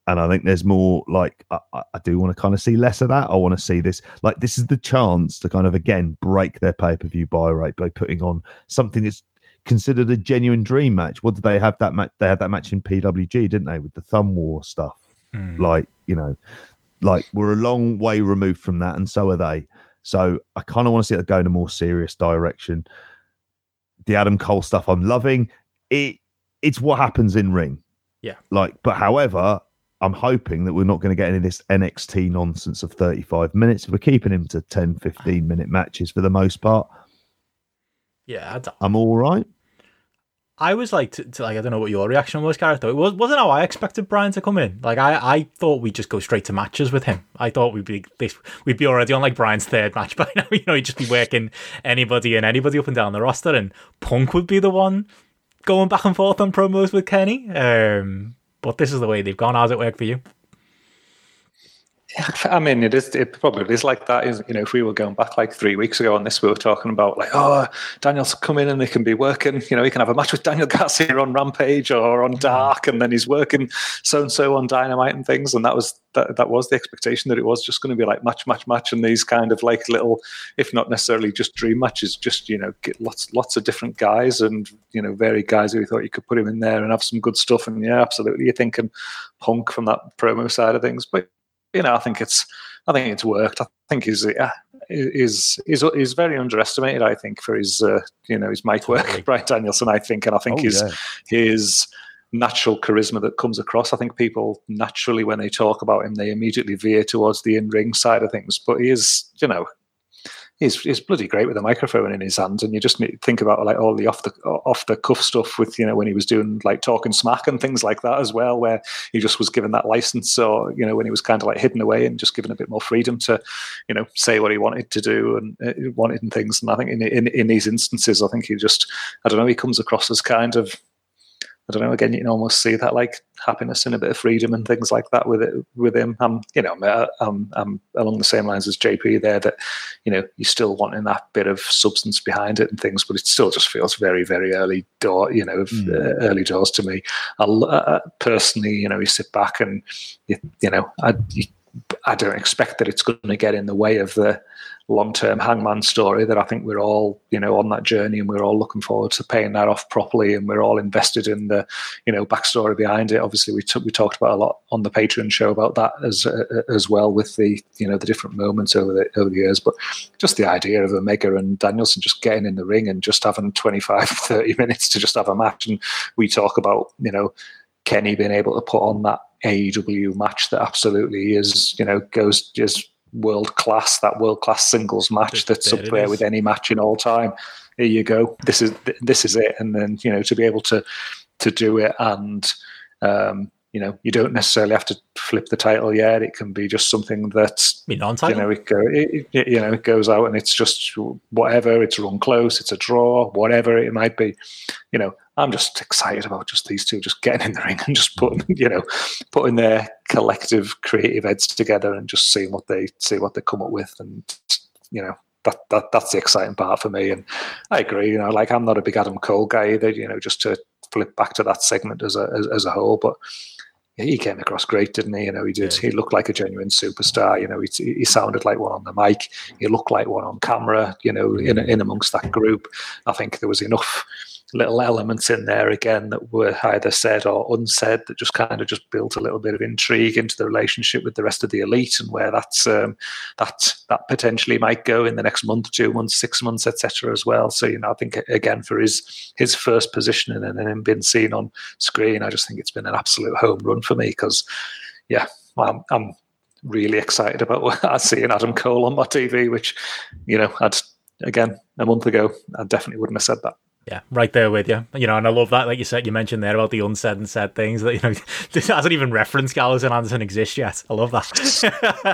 And I think there's more like, I, I- do want to kind of see less of that. I want to see this. Like, this is the chance to kind of, again, break their pay per view buy rate by putting on something that's considered a genuine dream match. What did they have that match? They had that match in PWG, didn't they, with the thumb war stuff? Hmm. like you know like we're a long way removed from that and so are they so i kind of want to see it go in a more serious direction the adam cole stuff i'm loving it it's what happens in ring Yeah. like but however i'm hoping that we're not going to get any of this nxt nonsense of 35 minutes we're keeping him to 10 15 minute matches for the most part Yeah, I am all right. I was like, to, to like, I don't know what your reaction was, Gareth. Though it was, wasn't how I expected Bryan to come in. Like, I, I thought we'd just go straight to matches with him. I thought we'd be this, we'd be already on like Bryan's third match (laughs) by now. You know, he'd just be working anybody and anybody up and down the roster, and Punk would be the one going back and forth on promos with Kenny. Um, but this is the way they've gone. How's it work for you? I mean, it is. It probably is like that. Is you know, if we were going back like three weeks ago on this, we were talking about like, oh, Daniel's come in and they can be working. You know, he can have a match with Daniel (laughs) Garcia on Rampage or on mm. Dark, and then he's working so and so on Dynamite and things. And that was that. That was the expectation that it was just going to be like match, match, match, and these kind of like little, if not necessarily just dream matches, just you know, get lots, lots of different guys and you know, varied guys who you thought you could put him in there and have some good stuff. And yeah, absolutely, you're thinking Punk from that promo side of things, but you know, I think it's I think it's worked. I think he's yeah, is is is very underestimated. I think for his uh, you know his mic work, Totally. Bryan (laughs) Danielson. I think, and I think Oh, his yeah. his natural charisma that comes across. I think people naturally when they talk about him, they immediately veer towards the in ring side of things. But he is you know. He's, he's bloody great with a microphone in his hand, and you just think about like all the off the off the cuff stuff with you know when he was doing like talking smack and things like that as well, where he just was given that license or you know when he was kind of like hidden away and just given a bit more freedom to you know say what he wanted to do and uh, wanted and things. And i think in, in in these instances i think he just i don't know he comes across as kind of I don't know. Again, you can almost see that like happiness and a bit of freedom and things like that with it with him. I'm, you know, I'm, I'm, I'm along the same lines as JP there. That you know, you're still wanting that bit of substance behind it and things, but it still just feels very, very early door. You know, Mm. uh, early doors to me. I l- uh, personally, you know, you sit back and you, you know, I you, I don't expect that it's going to get in the way of the long-term hangman story that I think we're all, you know, on that journey and we're all looking forward to paying that off properly and we're all invested in the, you know, backstory behind it. Obviously, we we talked about a lot on the Patreon show about that as uh, as well with the, you know, the different moments over the over the years. But just the idea of Omega and Danielson just getting in the ring and just having 25, (laughs) 30 minutes to just have a match, and we talk about, you know, Kenny being able to put on that AEW match that absolutely is, you know, goes is world class. That world class singles match There- that's there up there is. with any match in all time. Here you go. This is this is it. And then you know to be able to to do it and um, you know you don't necessarily have to flip the title yet. It can be just something that's Me you know it, go, it, it- you know it goes out and it's just whatever it's run close it's a draw whatever it might be. You know i'm just excited about just these two just getting in the ring and just putting (laughs) you know putting their collective creative heads together and just seeing what they see what they come up with. And you know that, that that's the exciting part for me. And i agree you know like i'm not a big adam cole guy either you know just to flip back to that segment as a as, as a whole. But he came across great, didn't he? You know, he did. Yeah. He looked like a genuine superstar. You know, he, he sounded like one on the mic. He looked like one on camera. You know, in in amongst that group, I think there was enough little elements in there again that were either said or unsaid that just kind of just built a little bit of intrigue into the relationship with the rest of the elite and where that's um, that that potentially might go in the next month, two months, six months, etc. as well. So you know, I think again for his his first positioning and him being seen on screen, I just think it's been an absolute home run for me because yeah, I'm, I'm really excited about what (laughs) I see in Adam Cole on my TV, which you know I'd again a month ago I definitely wouldn't have said that. Yeah, right there with you. You know, and I love that, like you said, you mentioned there about the unsaid and said things that, you know, (laughs) this hasn't even referenced Gallows and Anderson exist yet. I love that.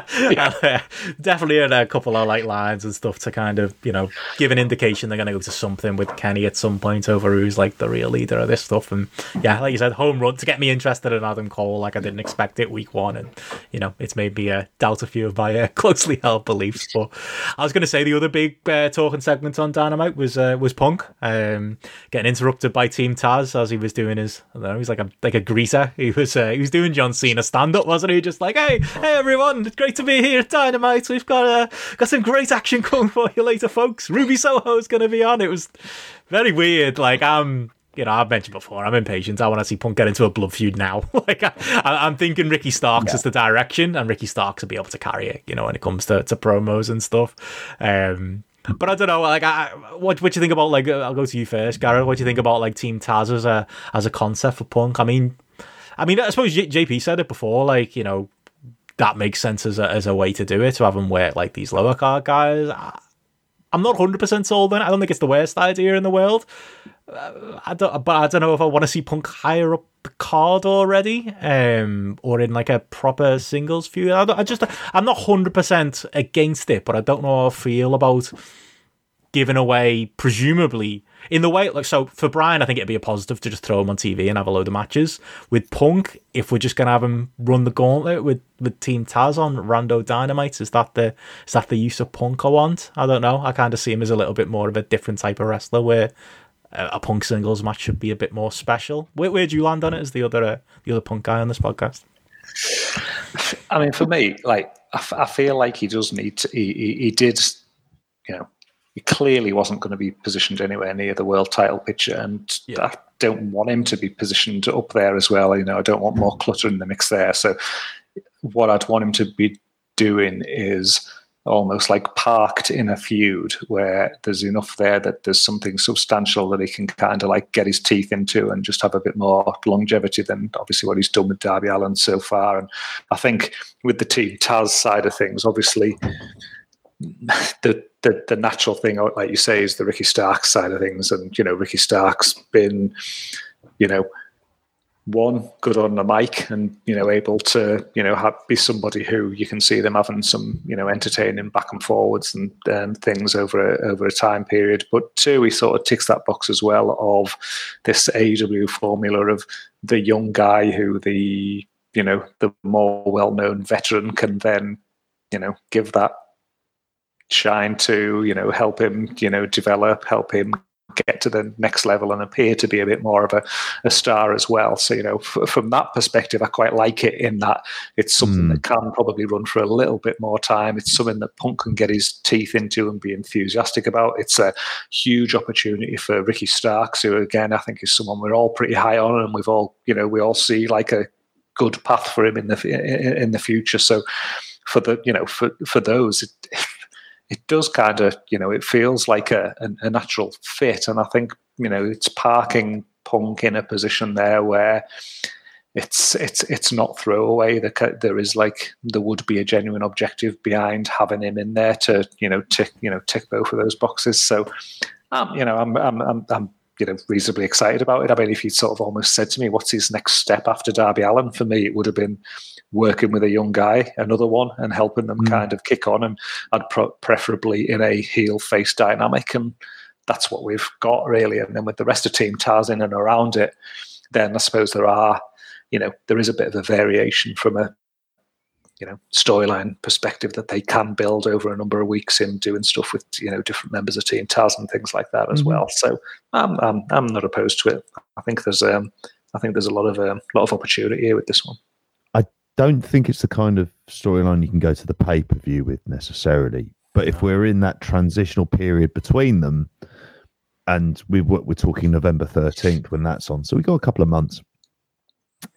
(laughs) yeah. (laughs) and, uh, definitely had a couple of like lines and stuff to kind of, you know, give an indication they're going to go to something with Kenny at some point over who's like the real leader of this stuff. And yeah, like you said, home run to get me interested in Adam Cole. Like I didn't expect it week one. And, you know, it's made me uh, doubt a few of my uh, closely held beliefs. But I was going to say the other big uh, talking segment on Dynamite was, uh, was Punk. Um, um, getting interrupted by Team Taz as he was doing his. I don't know. He's like a like a greeter. He was uh, he was doing John Cena stand up, wasn't he? Just like, hey, hey everyone, it's great to be here at Dynamite. We've got uh, got some great action coming for you later, folks. Ruby Soho's going to be on. It was very weird. Like I'm you know, I've mentioned before, I'm impatient. I want to see Punk get into a blood feud now. (laughs) like, I, am thinking Ricky Starks yeah. is the direction, and Ricky Starks will be able to carry it, you know, when it comes to, to promos and stuff. Um, but I don't know. Like, I, what what do you think about like? I'll go to you first, Gareth. What do you think about like Team Taz as a as a concept for Punk? I mean, I mean, I suppose JP said it before. Like, you know, that makes sense as a as a way to do it to have them wear like these lower card guys. I, I'm not hundred percent sold on it. I don't think it's the worst idea in the world. Uh, I don't, but I don't know if I want to see Punk higher up card already, um, or in like a proper singles feud. I, I just, I'm not hundred percent against it, but I don't know how I feel about giving away, presumably in the way like so for Bryan I think it'd be a positive to just throw him on TV and have a load of matches. With Punk, if we're just gonna have him run the gauntlet with with Team Taz on Rando Dynamite, is that the is that the use of Punk I want? I don't know. I kind of see him as a little bit more of a different type of wrestler where a punk singles match should be a bit more special. Where where do you land on it as the other uh, the other punk guy on this podcast? I mean, for me, like I, f- I feel like he does need to. He, he, he did, you know, he clearly wasn't going to be positioned anywhere near the world title picture, and yeah. I don't want him to be positioned up there as well. You know, I don't want more clutter in the mix there. So, what I'd want him to be doing is almost like parked in a feud where there's enough there that there's something substantial that he can kind of like get his teeth into and just have a bit more longevity than obviously what he's done with Darby Allin so far. And I think with the Team Taz side of things, obviously (laughs) the, the the natural thing, uh, like you say, is the Ricky Starks side of things. And, you know, Ricky Starks been, you know, one good on the mic and you know able to you know have, be somebody who you can see them having some you know entertaining back and forwards and, and things over a, over a time period. But two he sort of ticks that box as well of this AEW formula of the young guy who the you know the more well-known veteran can then you know give that shine to you know help him you know develop help him get to the next level and appear to be a bit more of a, a star as well. So, you know, f- from that perspective, I quite like it in that it's something mm. that can probably run for a little bit more time. It's something that Punk can get his teeth into and be enthusiastic about. It's a huge opportunity for Ricky Starks, who, again, I think is someone we're all pretty high on and we've all, you know, we all see like a good path for him in the in the future. So, for the you know for for those, it, it does kind of, you know, it feels like a, a, a natural fit. And I think, you know, it's parking Punk in a position there where it's it's it's not throwaway. There is like there would be a genuine objective behind having him in there to you know tick you know tick both of those boxes. So, um, you know, I'm I'm I'm, I'm you know reasonably excited about it. I mean, if you sort of almost said to me, "What's his next step after Darby Allin?" For me, it would have been working with a young guy, another one, and helping them mm. kind of kick on. And I'd pro- preferably in a heel face dynamic. And that's what we've got really. And then with the rest of Team Taz in and around it, then I suppose there are, you know, there is a bit of a variation from a, you know, storyline perspective that they can build over a number of weeks in doing stuff with, you know, different members of Team Taz and things like that as mm well. So I'm, I'm, I'm not opposed to it. I think there's um, I think there's a lot of um, lot of opportunity here with this one I don't think it's the kind of storyline you can go to the pay per view with necessarily. But if we're in that transitional period between them, and we we're talking November thirteenth when that's on, so we got a couple of months.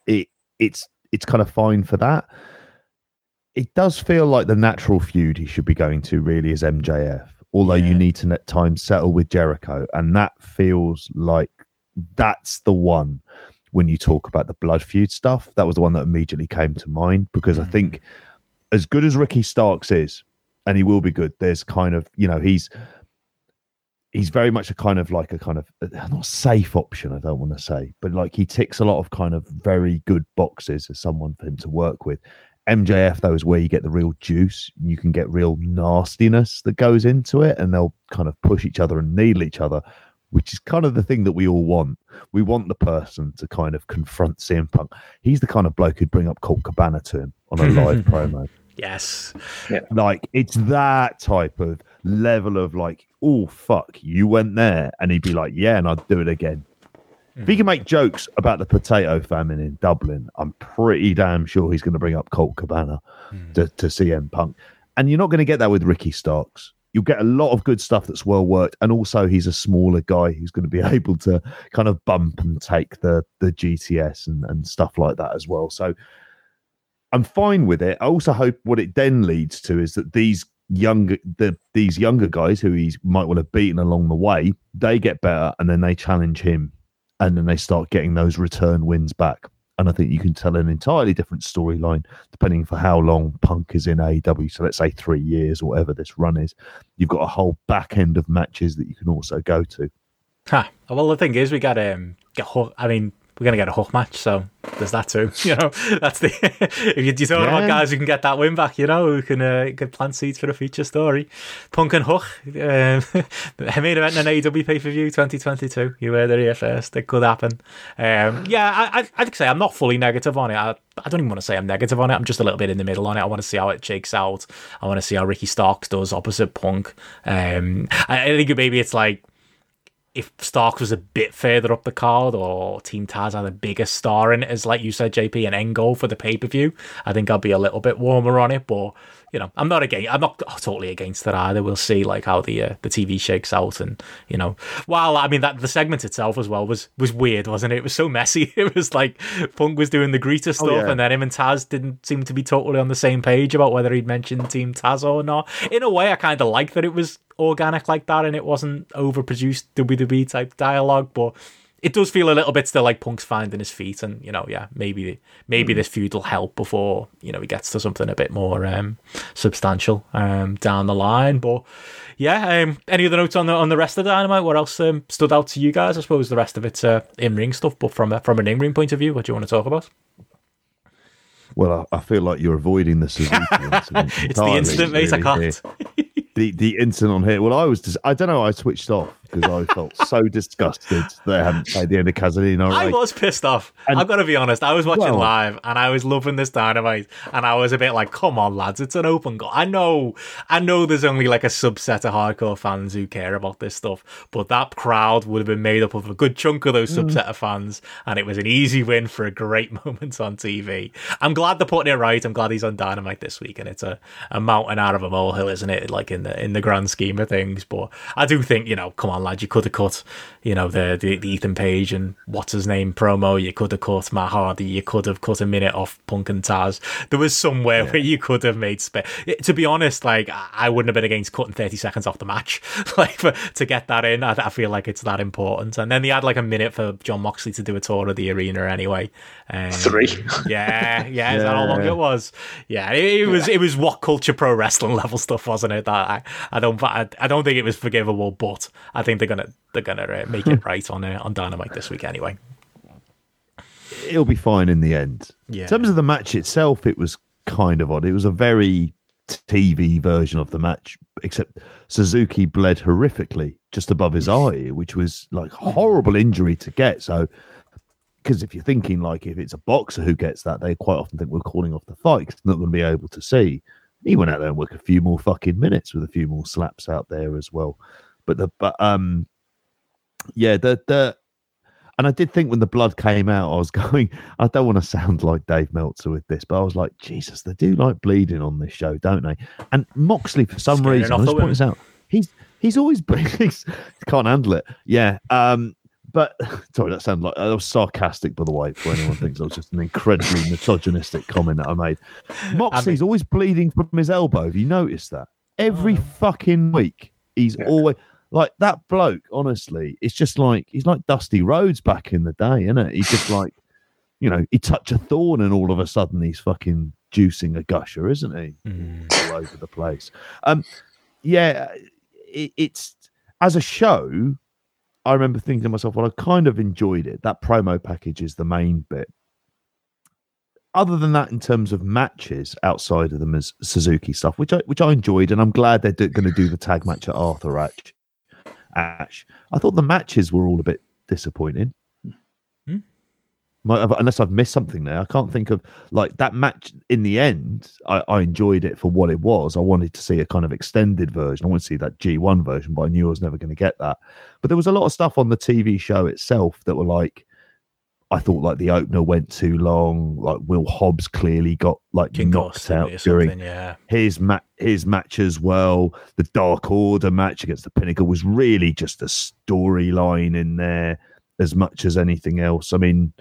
It it's it's kind of fine for that. It does feel like the natural feud he should be going to really is MJF, although yeah. you need to at times settle with Jericho, and that feels like that's the one when you talk about the blood feud stuff. That was the one that immediately came to mind because mm. I think mm. as good as Ricky Starks is, and he will be good, there's kind of, you know, he's he's very much a kind of like a kind of uh, not safe option. I don't want to say, but like he ticks a lot of kind of very good boxes as someone for him to work with. MJF though is where you get the real juice. You can get real nastiness that goes into it, and they'll kind of push each other and needle each other, which is kind of the thing that we all want. We want the person to kind of confront CM Punk. He's the kind of bloke who'd bring up Colt Cabana to him on a live (laughs) promo. Yes. Like it's that type of level of like, oh fuck, you went there, and he'd be like, yeah, and I'd do it again. If he can make jokes about the potato famine in Dublin, I'm pretty damn sure he's going to bring up Colt Cabana hmm. to, to CM Punk. And you're not going to get that with Ricky Starks. You'll get a lot of good stuff that's well worked, and also he's a smaller guy who's going to be (laughs) able to kind of bump and take the the GTS and, and stuff like that as well. So I'm fine with it. I also hope what it then leads to is that these younger the these younger guys who he might well have beaten along the way, they get better and then they challenge him and then they start getting those return wins back. And I think you can tell an entirely different storyline depending for how long Punk is in AEW. So let's say three years or whatever this run is. You've got a whole back end of matches that you can also go to. Huh. Well, the thing is, we got um, get hook. I mean, we're gonna get a hook match, so there's that too. (laughs) You know, that's the (laughs) if you you talk about guys who can get that win back, you know, who can uh, can plant seeds for a future story. Punk and Hook, um, (laughs) main event in an AEW pay per view 2022. You were there here first. It could happen. Um, yeah, I, I I'd say I'm not fully negative on it. I, I don't even want to say I'm negative on it. I'm just a little bit in the middle on it. I want to see how it shakes out. I want to see how Ricky Starks does opposite Punk. Um, I, I think maybe it's like if Starks was a bit further up the card or Team Taz had a bigger star in it, as like you said, JP, an end goal for the pay per view, I think I'd be a little bit warmer on it. But you know, I'm not against. I'm not totally against it either. We'll see like how the uh, the TV shakes out, and you know, while I mean that the segment itself as well was was weird, wasn't it? It was so messy. (laughs) It was like Punk was doing the greeter stuff, yeah. and then him and Taz didn't seem to be totally on the same page about whether he'd mentioned Team Taz or not. In a way, I kind of like that it was organic like that and it wasn't overproduced WWE type dialogue, but it does feel a little bit still like Punk's finding his feet, and you know, yeah, maybe maybe this feud will help before you know he gets to something a bit more um, substantial um, down the line. But yeah, um, any other notes on the on the rest of Dynamite? What else um, stood out to you guys? I suppose the rest of it's uh, in ring stuff, but from a, from an in ring point of view, what do you want to talk about? Well, I, I feel like you're avoiding the Suzuki (laughs) incident. It's the incident, mate. I really, can't. The the incident on here. Well, I was just I don't know. I switched off because I felt so disgusted that they hadn't played the end of Kaze ni Nare. I was pissed off. And- I've got to be honest. I was watching Well- live and I was loving this dynamite, and I was a bit like, "Come on, lads, it's an open goal." I know, I know. There's only like a subset of hardcore fans who care about this stuff, but that crowd would have been made up of a good chunk of those mm. subset of fans, and it was an easy win for a great (laughs) moment on TV. I'm glad they're putting it right. I'm glad he's on dynamite this week, and it's a, a mountain out of a molehill, isn't it? Like in the in the grand scheme of things, but I do think you know, come on, lad, you could have cut, you know, the, the the Ethan Page and what's his name promo. You could have cut Matt Hardy. You could have cut a minute off Punk and Taz. There was somewhere where you could have made space. To be honest, like I wouldn't have been against cutting thirty seconds off the match, (laughs) like for, to get that in. I, I feel like it's that important. And then they had like a minute for Jon Moxley to do a tour of the arena anyway. Um, Three. (laughs) Yeah, yeah. Is that how long it was? Yeah, it, it was. It was what culture pro wrestling (laughs) level stuff, wasn't it? That I, I don't. I, I don't think it was forgivable, but I think they're gonna they're gonna uh, make it (laughs) right on uh, on Dynamite this week anyway. it'll be fine in the end. Yeah. In terms of the match itself, it was kind of odd. It was a very TV version of the match, except Suzuki bled horrifically just above his eye, which was like horrible injury to get. So, because if you're thinking like if it's a boxer who gets that, they quite often think we're calling off the fight 'cause they're not going to be able to see. He went out there and worked a few more fucking minutes with a few more slaps out there as well. But the but um yeah the the and I did think when the blood came out, I was (laughs) going, I don't want to sound like Dave Meltzer with this, but I was like, Jesus, they do like bleeding on this show, don't they? And Moxley, for some Scaring reason, I just point this out, he's he's always (laughs) he's, can't handle it. Yeah. Um, but (laughs) sorry, that sounded like I was sarcastic, by the way, for anyone thinks that was just an incredibly misogynistic comment that I made. Moxley's always bleeding from his elbow. Have you noticed that? Every Oh. fucking week, he's Yeah. always like that bloke. Honestly, it's just like he's like Dusty Rhodes back in the day, isn't it? He's just (laughs) like, you know, he touch a thorn and all of a sudden he's fucking juicing a gusher, isn't he? Mm. all over the place. Um, yeah, it, it's as a show, I remember thinking to myself, well, I kind of enjoyed it. That promo package is the main bit. Other than that, in terms of matches outside of the Miz- Suzuki stuff, which I which I enjoyed, and I'm glad they're do- going to do the tag match at Arthur Ashe. Ash, I thought the matches were all a bit disappointing. Hmm. Unless I've missed something there, I can't think of like that match. In the end, I, I enjoyed it for what it was. I wanted to see a kind of extended version. I want to see that G1 version, but I knew I was never going to get that. But there was a lot of stuff on the TV show itself that were like, I thought like the opener went too long. Like Will Hobbs clearly got like knocked Concussed out during yeah. his ma- his match as well. The Dark Order match against the Pinnacle was really just a storyline in there as much as anything else. I mean,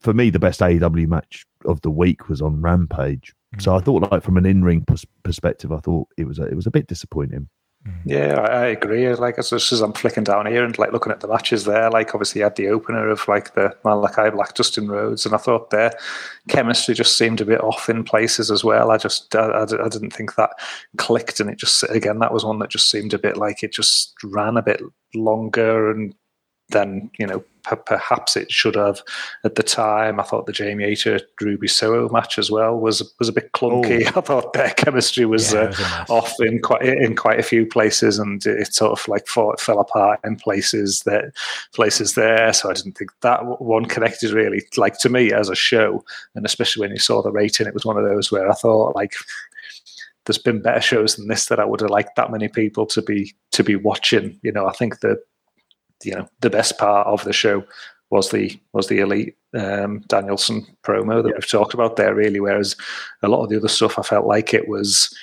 for me, the best AEW match of the week was on Rampage. So I thought, like from an in-ring pers- perspective, I thought it was a, it was a bit disappointing. Mm. Yeah, I, agree. Like as, as I'm flicking down here and like looking at the matches there, like obviously had the opener of like the Malakai Black Dustin Rhodes, and I thought their chemistry just seemed a bit off in places as well. I just I, I didn't think that clicked, and it just again that was one that just seemed a bit like it just ran a bit longer and than you know p- perhaps it should have at the time. I thought the Jamie Hayter Ruby Soho match as well was was a bit clunky. (laughs) I thought their chemistry was, Yeah, uh, was off in quite in quite a few places, and it sort of like fell, fell apart in places that places there. So I didn't think that one connected really. Like to me as a show, and especially when you saw the rating, it was one of those where I thought like. There's been better shows than this that I would have liked that many people to be to be watching. You know, I think that you know the best part of the show was the was the elite um, Danielson promo that we've talked about there really. Whereas a lot of the other stuff, I felt like it was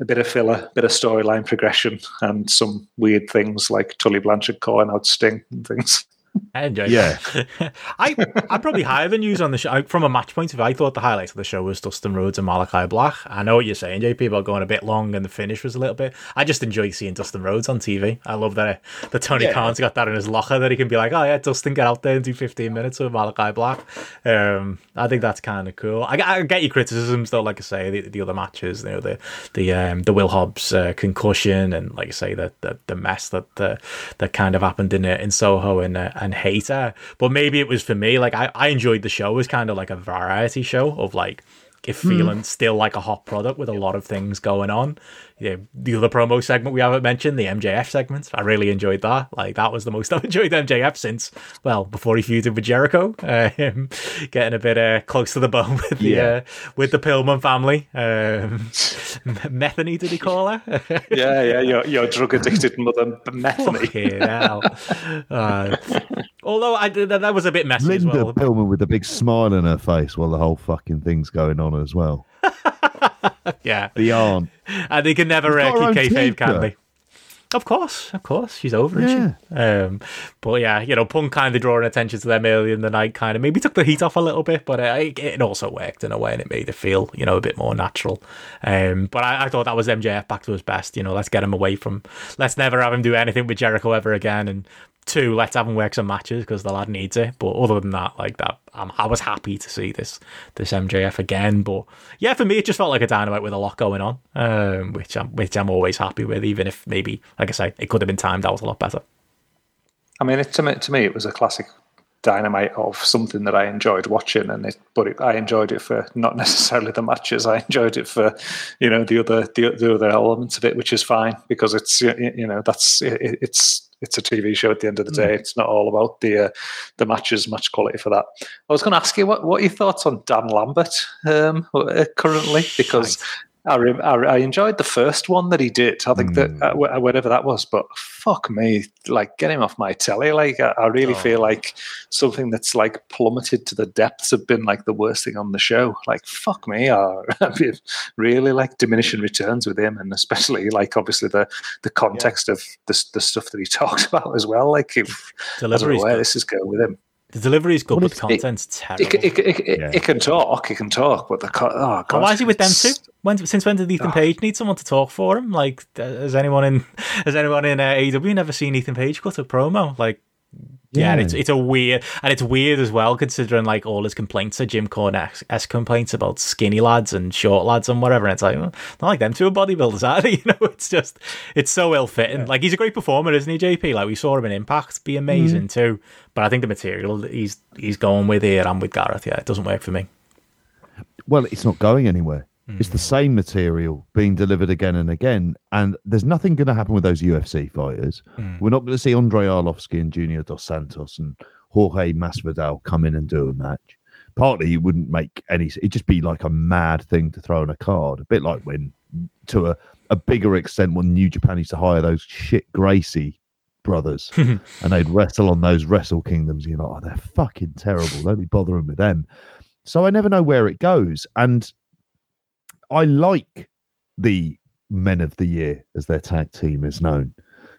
a bit of filler, a bit of storyline progression, and some weird things like Tully Blanchard calling out Sting and things. I enjoyed Yeah. (laughs) I, I'm probably higher than you on the show. I- From a match point of view, I thought the highlights of the show was Dustin Rhodes and Malakai Black. I know what you're saying, JP, about going a bit long and the finish was a little bit. I just enjoy seeing Dustin Rhodes on TV. I love that, uh, that Tony Yeah. Khan's got that in his locker that he can be like, oh, yeah, Dustin, get out there and do 15 minutes with Malakai Black. Um, I think that's kind of cool. I, I get your criticisms, though, like I say, the, the other matches, you know, the the um, the Will Hobbs uh, concussion and, like I say, the, the, the mess that uh, that kind of happened in uh, in Soho and uh, and Hayter. But maybe it was for me. Like I, I enjoyed the show as kind of like a variety show of like if hmm. feeling still like a hot product with a lot of things going on. Yeah, the other promo segment we haven't mentioned, the MJF segment, I really enjoyed that. Like that was the most (laughs) I've enjoyed MJF since well before he feuded with Jericho, um, (laughs) getting a bit uh, close to the bone (laughs) with the Yeah. uh, with the Pillman family. Um, Methany, did he call her? yeah, yeah, your, your drug addicted mother, Methany. Fucking hell. Uh, although I did, that was a bit messy Linda as well. Pillman with a big smile on her face while the whole fucking thing's going on as well. (laughs) Yeah, The aunt. and they can never She's got her uh, keep kayfabe, can they? Of course, of course, she's over, isn't she? Um, but yeah, you know, Punk kind of drawing attention to them early in the night, kind of maybe took the heat off a little bit, but uh, it, it also worked in a way, and it made it feel, you know, a bit more natural. Um, but I, I thought that was MJF back to his best. You know, let's get him away from, let's never have him do anything with Jericho ever again, and two, let's have him work some matches because the lad needs it. But other than that, like that, um, I was happy to see this this MJF again. But yeah, for me, it just felt like a dynamite with a lot going on, um, which I'm which I'm always happy with, even if maybe, like I say, it could have been timed out a lot better. I mean, it, to me, to me, it was a classic dynamite of something that I enjoyed watching, and it, but it, I enjoyed it for not necessarily the matches. I enjoyed it for, you know, the other the, the other elements of it, which is fine because it's you know that's it, it's it's a TV show at the end of the day. It's not all about the uh, the matches, match quality for that. I was going to ask you what what are your thoughts on Dan Lambert um, uh, currently because. I, re- I, re- I enjoyed the first one that he did. I think that uh, wh- whatever that was, but fuck me, like get him off my telly. Like I, I really Oh. feel like something that's like plummeted to the depths have been like the worst thing on the show. Like fuck me, uh, (laughs) I've really like diminishing returns with him, and especially like obviously the the context of the the stuff that he (laughs) talks about as well. Like if, I don't know where good. this is going with him. The delivery's good, Well, but it's- content's It, terrible. it, it, it, Yeah. it can talk, it can talk, but the co- oh god, And why is he with them too? When, since when did Ethan Oh. Page need someone to talk for him? Like, uh, has anyone in has anyone in uh, AEW never seen Ethan Page cut a promo? Like, Yeah, Yeah. it's it's a weird and it's weird as well considering like all his complaints are Jim Cornette's S complaints about skinny lads and short lads and whatever. And it's like well, not like them two are bodybuilders, are they? (laughs) You know, it's just it's so ill fitting. Like he's a great performer, isn't he, JP? Like we saw him in Impact be amazing too. But I think the material he's he's going with here and with Gareth, yeah, it doesn't work for me. well, it's not going anywhere. It's the same material being delivered again and again, and there's nothing going to happen with those UFC fighters. Hmm. We're not going to see Andrei Arlovsky and Junior Dos Santos and Jorge Masvidal come in and do a match. Partly, it wouldn't make any. It'd just be like a mad thing to throw on a card, a bit like when, to a, a bigger extent, when New Japan used to hire those shit Gracie brothers (laughs) hmm. and they'd wrestle on those Wrestle Kingdoms. You're like, oh, they're fucking terrible. Don't be bothering with them. So I never know where it goes. And I like the Men of the Year, as their tag team is known.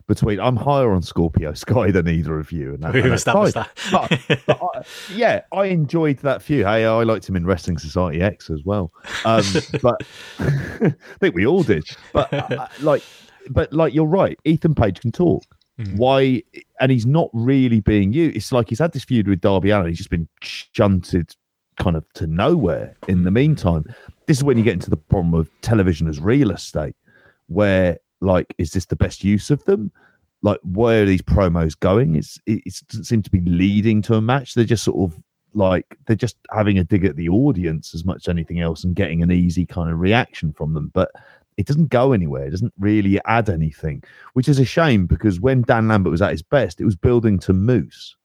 Between I'm higher on Scorpio Sky (laughs) than either of you, and, that, We've and established that. But, but I, yeah, I enjoyed that feud. Hey, I liked him in Wrestling Society X as well. Um, (laughs) but (laughs) I think we all did. But uh, like, but like, you're right. Ethan Page can talk. Mhm. Why? And he's not really being used. It's like he's had this feud with Darby Allin. He's just been shunted kind of to nowhere. In the meantime, this is when you get into the problem of television as real estate, where like, is this the best use of them? Like, where are these promos going? It's it, it doesn't seem to be leading to a match. They're just sort of like they're just having a dig at the audience as much as anything else and getting an easy kind of reaction from them. But it doesn't go anywhere. It doesn't really add anything, which is a shame because when Dan Lambert was at his best, it was building to Moose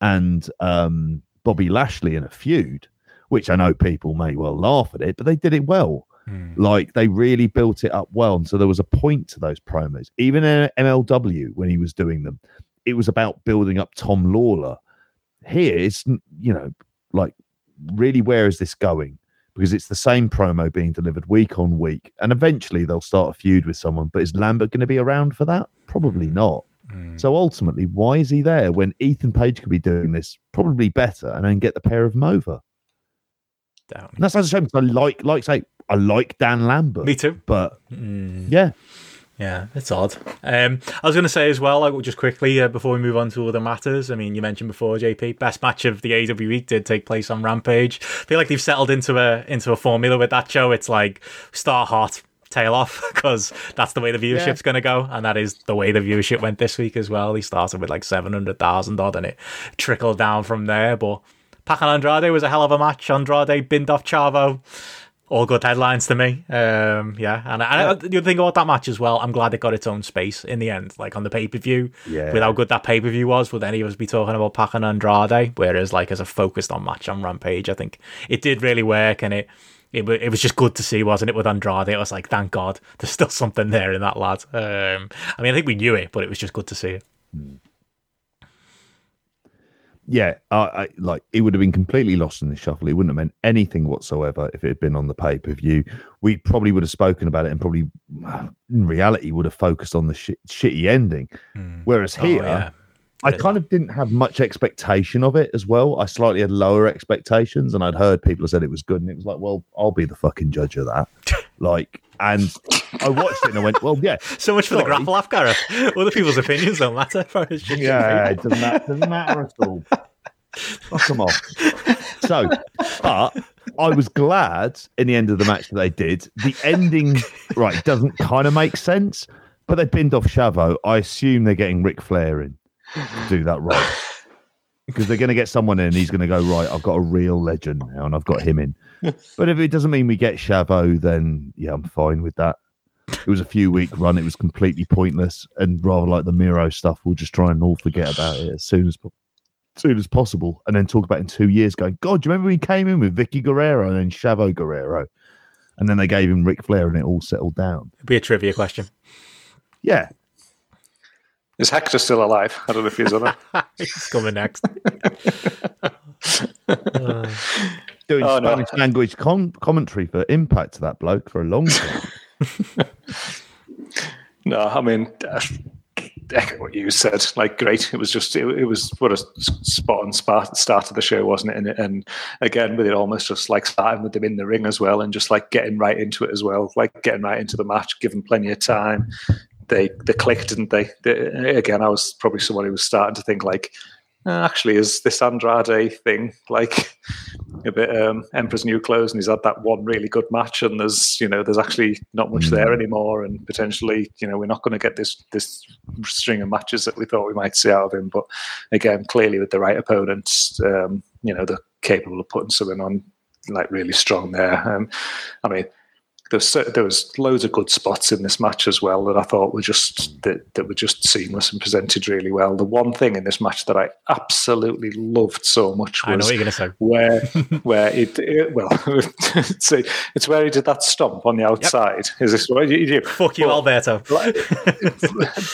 and um, Bobby Lashley in a feud, which I know people may well laugh at it, but they did it well. Hmm. Like they really built it up well. And so there was a point to those promos. Even in MLW, when he was doing them, it was about building up Tom Lawlor. Here, it's, you know, like, really, where is this going? Because it's the same promo being delivered week on week. And eventually they'll start a feud with someone. But is Lambert going to be around for that? Probably not. Hmm. So ultimately, why is he there when Ethan Page could be doing this probably better and then get the pair of them over? Down. And that's such a shame because I like, like say, I like Dan Lambert, Me too. but Mm. yeah, Yeah, it's odd. Um, I was going to say as well, like just quickly uh, before we move on to other matters. I mean, you mentioned before, JP, best match of the AEW week did take place on Rampage. I feel like they've settled into a into a formula with that show. It's like start hot, tail off, (laughs) because that's the way the viewership's going to go, and that is the way the viewership went this week as well. He started with like seven hundred thousand odd, and it trickled down from there. But Pac and Andrade was a hell of a match. Andrade binned off Chavo all good headlines to me. Um, yeah, and, and the other thing about that match as well, I'm glad it got its own space in the end, like on the pay per view. Yeah. With how good that pay per view was, would any of us be talking about Pac and Andrade? Whereas, like as a focused on match on Rampage, I think it did really work, and it. It, it was just good to see, wasn't it, with Andrade? It was like, thank God, there's still something there in that lad. Um, I mean, I think we knew it, but it was just good to see it. Yeah, I, I like it would have been completely lost in the shuffle. It wouldn't have meant anything whatsoever if it had been on the pay per view. We probably would have spoken about it and probably, (sighs) in reality, would have focused on the shi shitty ending. Hmm. Whereas Oh, here, yeah. I kind of didn't have much expectation of it as well. I slightly had lower expectations, and I'd heard people said it was good, and it was like, well, I'll be the fucking judge of that. (laughs) like, and I watched it and I went, well, yeah, So much for the Sorry. grapple off, Gareth. Other people's opinions don't matter. (laughs) Yeah, it doesn't matter, doesn't matter at all. Fuck them off. So, but I was glad in the end of the match that they did. The ending, right, doesn't kind of make sense, but they binned off Chavo. I assume they're getting Ric Flair in do that right. Because they're going to get someone in, he's going to go, right, I've got a real legend now, and I've got him in. (laughs) But if it doesn't mean we get Chavo, then yeah, I'm fine with that. It was a few week run. It was completely pointless, and rather like the Miro stuff, we'll just try and all forget about it as soon as po- soon as possible, and then talk about it in two years. Going, God, do you remember we came in with Vickie Guerrero and then Chavo Guerrero, and then they gave him Ric Flair, and it all settled down. It'd be a trivia question. Yeah, Is Hector still alive? I don't know if he's on it. (laughs) He's coming next. (laughs) doing Oh, no. Spanish language com- commentary for Impact to that bloke for a long time. (laughs) No, I mean, uh, echo what you said. Like, great. It was just, it, it was what a spot on start, start of the show, wasn't it? And, and again, with it almost just like starting with them in the ring as well, and just like getting right into it as well, like getting right into the match, giving plenty of time. They they clicked, didn't they? they? Again, I was probably someone who was starting to think like uh, actually, is this Andrade thing like (laughs) a bit um, Emperor's New Clothes, and he's had that one really good match, and there's you know there's actually not much there anymore, and potentially you know we're not going to get this this string of matches that we thought we might see out of him. But again, clearly with the right opponents, um, you know they're capable of putting something on like really strong there. Um, I mean, there was there was loads of good spots in this match as well that I thought were just that, that were just seamless and presented really well. The one thing in this match that I absolutely loved so much I know was what you're say. where (laughs) where it, it well (laughs) it's, it's where he did that stomp on the outside. Is this what you do? Fuck you, But- Alberto. (laughs)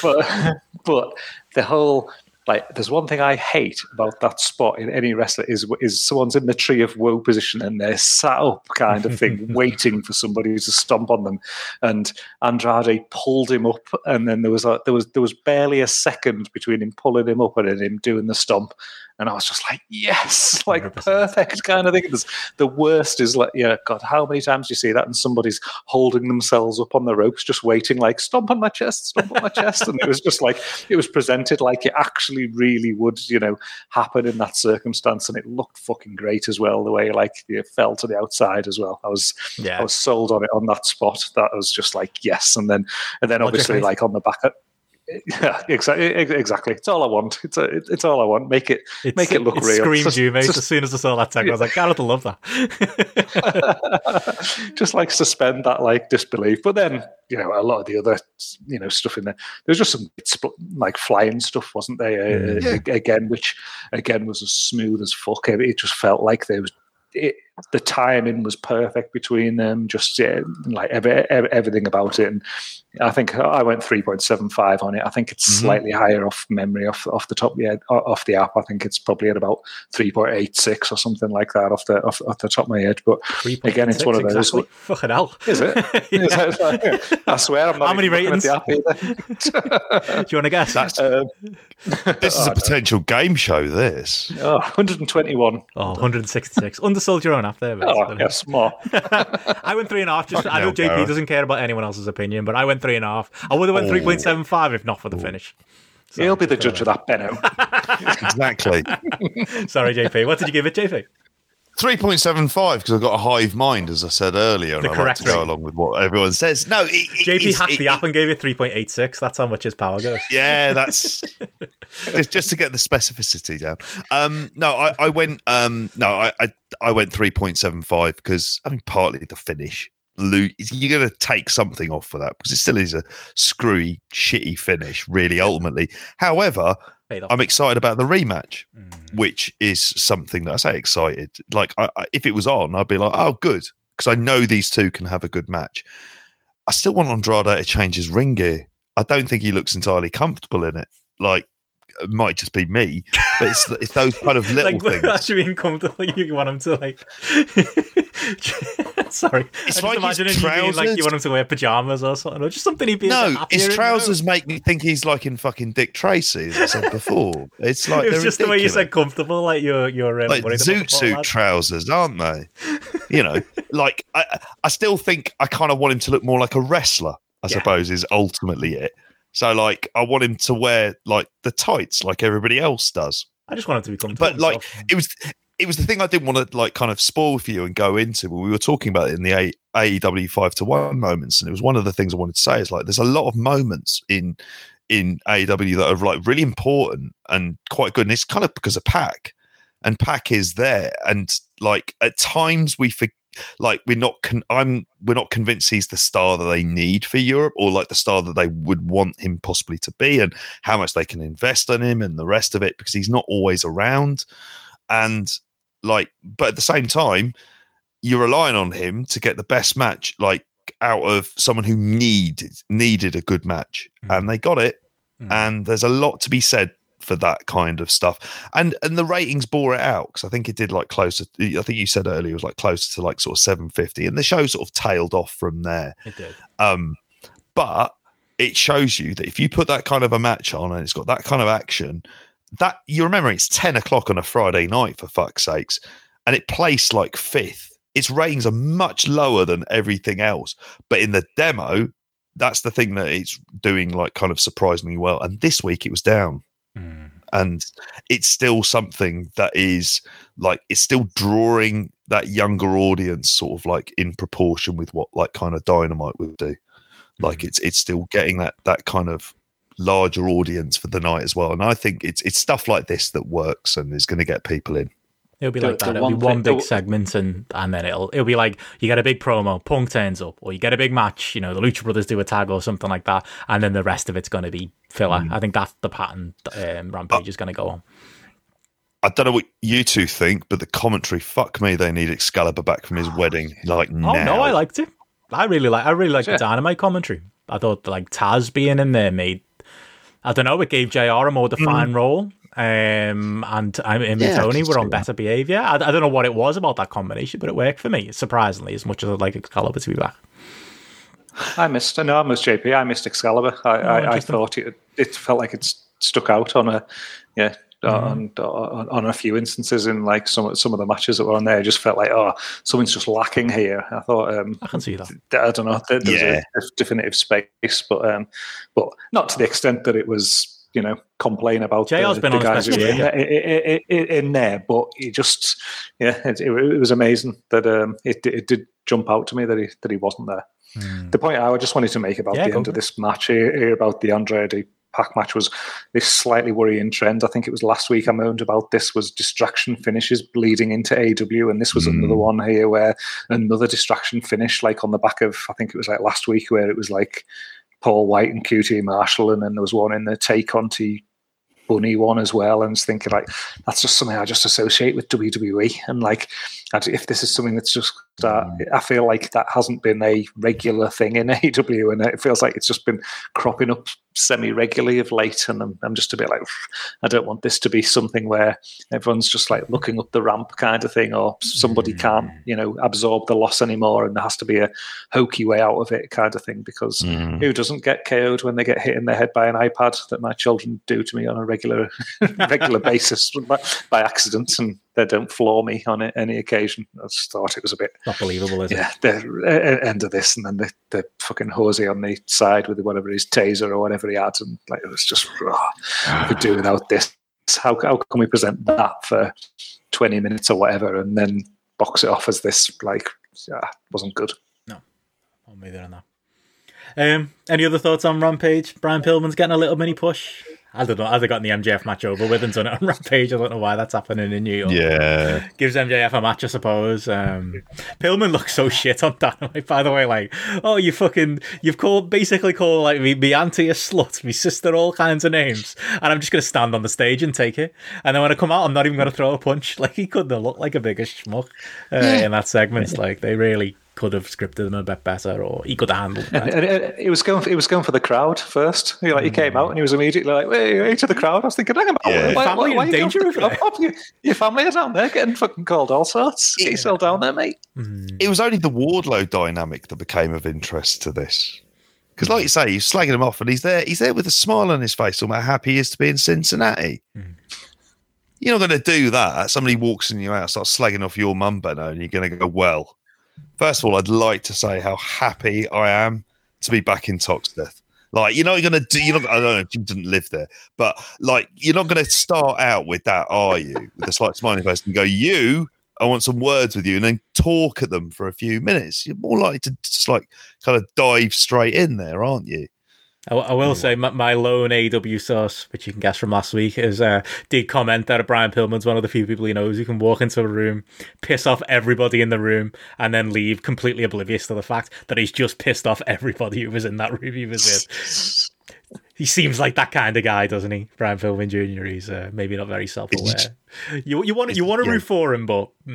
but but the whole like there's one thing I hate about that spot in any wrestler is is someone's in the tree of woe position and they're sat up kind of thing, (laughs) waiting for somebody to stomp on them. And Andrade pulled him up, and then there was a, there was there was barely a second between him pulling him up and him doing the stomp. And I was just like, yes, (laughs) like 100%. perfect kind of thing. There's, the worst is like, yeah, God, how many times do you see that? And somebody's holding themselves up on the ropes, just waiting, like, stomp on my chest, stomp on my chest. And it was just like, it was presented like it actually really would, you know, happen in that circumstance. And it looked fucking great as well, the way like it fell to the outside as well. I was, I was sold on it on that spot. That was just like, yes. And then, and then obviously, like on the back. Yeah, exactly. Exactly. It's all I want. It's a, it's all I want. Make it It's, make it look it real. screamed Just- you, mate. just- As soon as I saw that tag, I was like, I love that. (laughs) just like suspend that like disbelief. But then, you know, a lot of the other, you know, stuff in there. There's just some like flying stuff, wasn't there? Mm. Yeah. a- Again, which again was as smooth as fuck. It it just felt like there was. It, the timing was perfect between them, just yeah, like every, ev everything about it. And I think I went three point seven five on it. I think it's Mhm. slightly higher off memory, off off the top, yeah, off the app. I think it's probably at about three point eight six or something like that off the off, off the top of my head. But Again, it's one of those- Exactly. Fucking hell. (laughs) is it? (laughs) Yeah. Is it? I swear I'm (laughs) not How many even looking at ratings? the app either. Do you want to guess? That's Um, this is oh, a potential game show. This oh, 121. Oh, 166. Undersold your own app there. mate. Oh, yes, (laughs) more. I went three and a half. Just I know JP Gareth. doesn't care about anyone else's opinion, but I went three and a half. I would have went Oh. three point seven five if not for the oh. finish. So, He'll be the judge of that, Benno. (laughs) exactly Sorry, JP. What did you give it, JP? Three point seven five because I've got a hive mind, as I said earlier, and The I like correct to go along with what everyone says. No, it, it- JP hacked it- the app and gave it three point eight six. That's how much his power goes. (laughs) Yeah, that's (laughs) just, just to get the specificity down. Um, no, I, I went. Um, no, I, I, I went three point seven five because I mean, partly the finish. Lo- You're going to take something off for that because it still is a screwy, shitty finish. Really, ultimately. However, I'm excited about the rematch, Mm. which is something that I say excited. Like, I, I, if it was on, I'd be like, oh, good, because I know these two can have a good match. I still want Andrade to change his ring gear. I don't think he looks entirely comfortable in it. Like, it might just be me, but it's, it's those kind of little like, (laughs) things. actually being comfortable, you want him to like. (laughs) Sorry, It's I just like his imagining you being like trousers- you want him to wear pajamas or something, or just something he'd be. No, his in, trousers make me think he's like in fucking Dick Tracy, as I said before. It's like it was they're just the way you said comfortable, like you're you're um, like zoot suit trousers, aren't they? You know, (laughs) like I, I still think I kind of want him to look more like a wrestler. I Yeah. suppose is ultimately it. So like, I want him to wear like the tights, like everybody else does. I just want him to be comfortable. But like, it was it was the thing I didn't want to like kind of spoil for you and go into when we were talking about it in the A- AEW five to one moments, and it was one of the things I wanted to say is like, there's a lot of moments in in AEW that are like really important and quite good, and it's kind of because of Pac, and Pac is there, and like at times we for, like we're not con- I'm we're not convinced he's the star that they need for Europe or like the star that they would want him possibly to be and how much they can invest in him and the rest of it because he's not always around and like but at the same time you're relying on him to get the best match like out of someone who needed needed a good match Mm. and they got it Mm. and there's a lot to be said for that kind of stuff. And and the ratings bore it out because i think it did like closer i think you said earlier it was like closer to like sort of 750 and the show sort of tailed off from there. It did. um but it shows you that if you put that kind of a match on and it's got that kind of action that you remember it's 10 o'clock on a friday night for fuck's sakes and it placed like fifth. Its ratings are much lower than everything else but in the demo that's the thing that it's doing like kind of surprisingly well and this week it was down Mm. and it's still something that is like it's still drawing that younger audience sort of like in proportion with what like kind of dynamite would do. Like it's it's still getting that that kind of larger audience for the night as well. And i think it's it's stuff like this that works and is going to get people in It'll be like the that. It'll be one one thing- big the- segment, and and then it'll it'll be like you get a big promo, Punk turns up, or you get a big match. You know, the Lucha Brothers do a tag or something like that, and then the rest of it's going to be filler. Mm. I think that's the pattern um, Rampage is going to go on. I don't know what you two think, but the commentary, fuck me, they need Excalibur back from his wedding. Like now. Oh no, I liked it. I really like. I really like Sure. the Dynamite commentary. I thought like Taz being in there made. I don't know. It gave Jr. a more defined role. Um, and I'm him and Yeah, Tony can were see on that. better behavior. I, I don't know what it was about that combination, but it worked for me surprisingly as much as I'd like Excalibur to be back. I missed. No, I missed JP. I missed Excalibur. I, I, I thought it. It felt like it stuck out on a, yeah, on, Mm-hmm. on on a few instances in like some some of the matches that were on there. It just felt like oh, something's just lacking here. I thought um, I can see that. I don't know. There, there's Yeah. a, a definitive space, but um, but not to the extent that it was. You know, complain about JR's the, been the on guys best who were in, in, in, in there, but it just, yeah, it, it, it was amazing that um, it, it did jump out to me that he that he wasn't there. The point I just wanted to make about Yeah, the end of this match here, here about the Andrade Pac match was this slightly worrying trend. I think it was last week I moaned about this was distraction finishes bleeding into AEW, and this was Mm. another one here where another distraction finish, like on the back of I think it was like last week where it was like Paul White and QT Marshall, and then there was one in the Tay Conti Bunny one as well, and thinking like that's just something I just associate with WWE, and like I'd- if this is something that's just uh, I feel like that hasn't been a regular thing in (laughs) AEW, and it feels like it's just been cropping up semi regularly of late, and I'm, I'm just a bit like I don't want this to be something where everyone's just like looking up the ramp kind of thing, or somebody can't you know absorb the loss anymore, and there has to be a hokey way out of it kind of thing because Mm. who doesn't get KO'd when they get hit in the head by an iPad that my children do to me on a regular (laughs) regular (laughs) basis by, by accident and they don't floor me on any occasion. I just thought it was a bit, Not believable, is it? yeah, the uh, end of this and then the, the fucking horsey on the side with whatever his taser or whatever he had. And like, it was just, oh, we could do (sighs) without this. How, how can we present that for 20 minutes or whatever and then box it off as this, like, yeah, wasn't good. I'm with you on that. Um, any other thoughts on Rampage? Brian Pillman's getting a little mini push. I don't know. Has they got in the MJF match over with and done it on (laughs) Rampage? I don't know why that's happening in New York. Yeah. Gives MJF a match, I suppose. Um, Pillman looks so shit on Dynamite, by the way. Like, oh, you fucking, you've called, basically called like me, me auntie a slut, me sister, all kinds of names, and I'm just gonna stand on the stage and take it. And then when I come out, I'm not even gonna throw a punch. (laughs) Like he couldn't have looked like a bigger schmuck uh, in that segment. Like they really could have scripted him a bit better, or he could have handled And, that. and it, it was going. For, it was going for the crowd first. He, like he came hmm. out and he was immediately like, "Hey, hey to the crowd." I was thinking, "Hang about, Yeah. why, Family why, why in danger for over the there. Your, your family are down there getting fucking called all sorts. Get yourself down there, mate." Hmm. It was only the Wardlow dynamic that became of interest to this. Because, like you say, he's slagging him off, and he's there. He's there with a smile on his face, talking how happy he is to be in Cincinnati. Hmm. You're not going to do that. Somebody walks in your house, starts slagging off your mum, Benno, and you're going to go, "Well, first of all, I'd like to say how happy I am to be back in Toxteth." Like you're not going to do. You're not. I don't know. You didn't live there, but like you're not going to start out with that, are you? (laughs) With a slight smiling face and go, "You, I want some words with you," and then talk at them for a few minutes. You're more likely to just like kind of dive straight in there, aren't you? I, I will say my, my lone AEW source, which you can guess from last week, is uh, did comment that Brian Pillman's one of the few people he knows who can walk into a room, piss off everybody in the room, and then leave completely oblivious to the fact that he's just pissed off everybody who was in that room he was in. He seems like that kind of guy, doesn't he? Brian Pillman Jr. He's uh, maybe not very self-aware. You you want you want to root for him, but (laughs)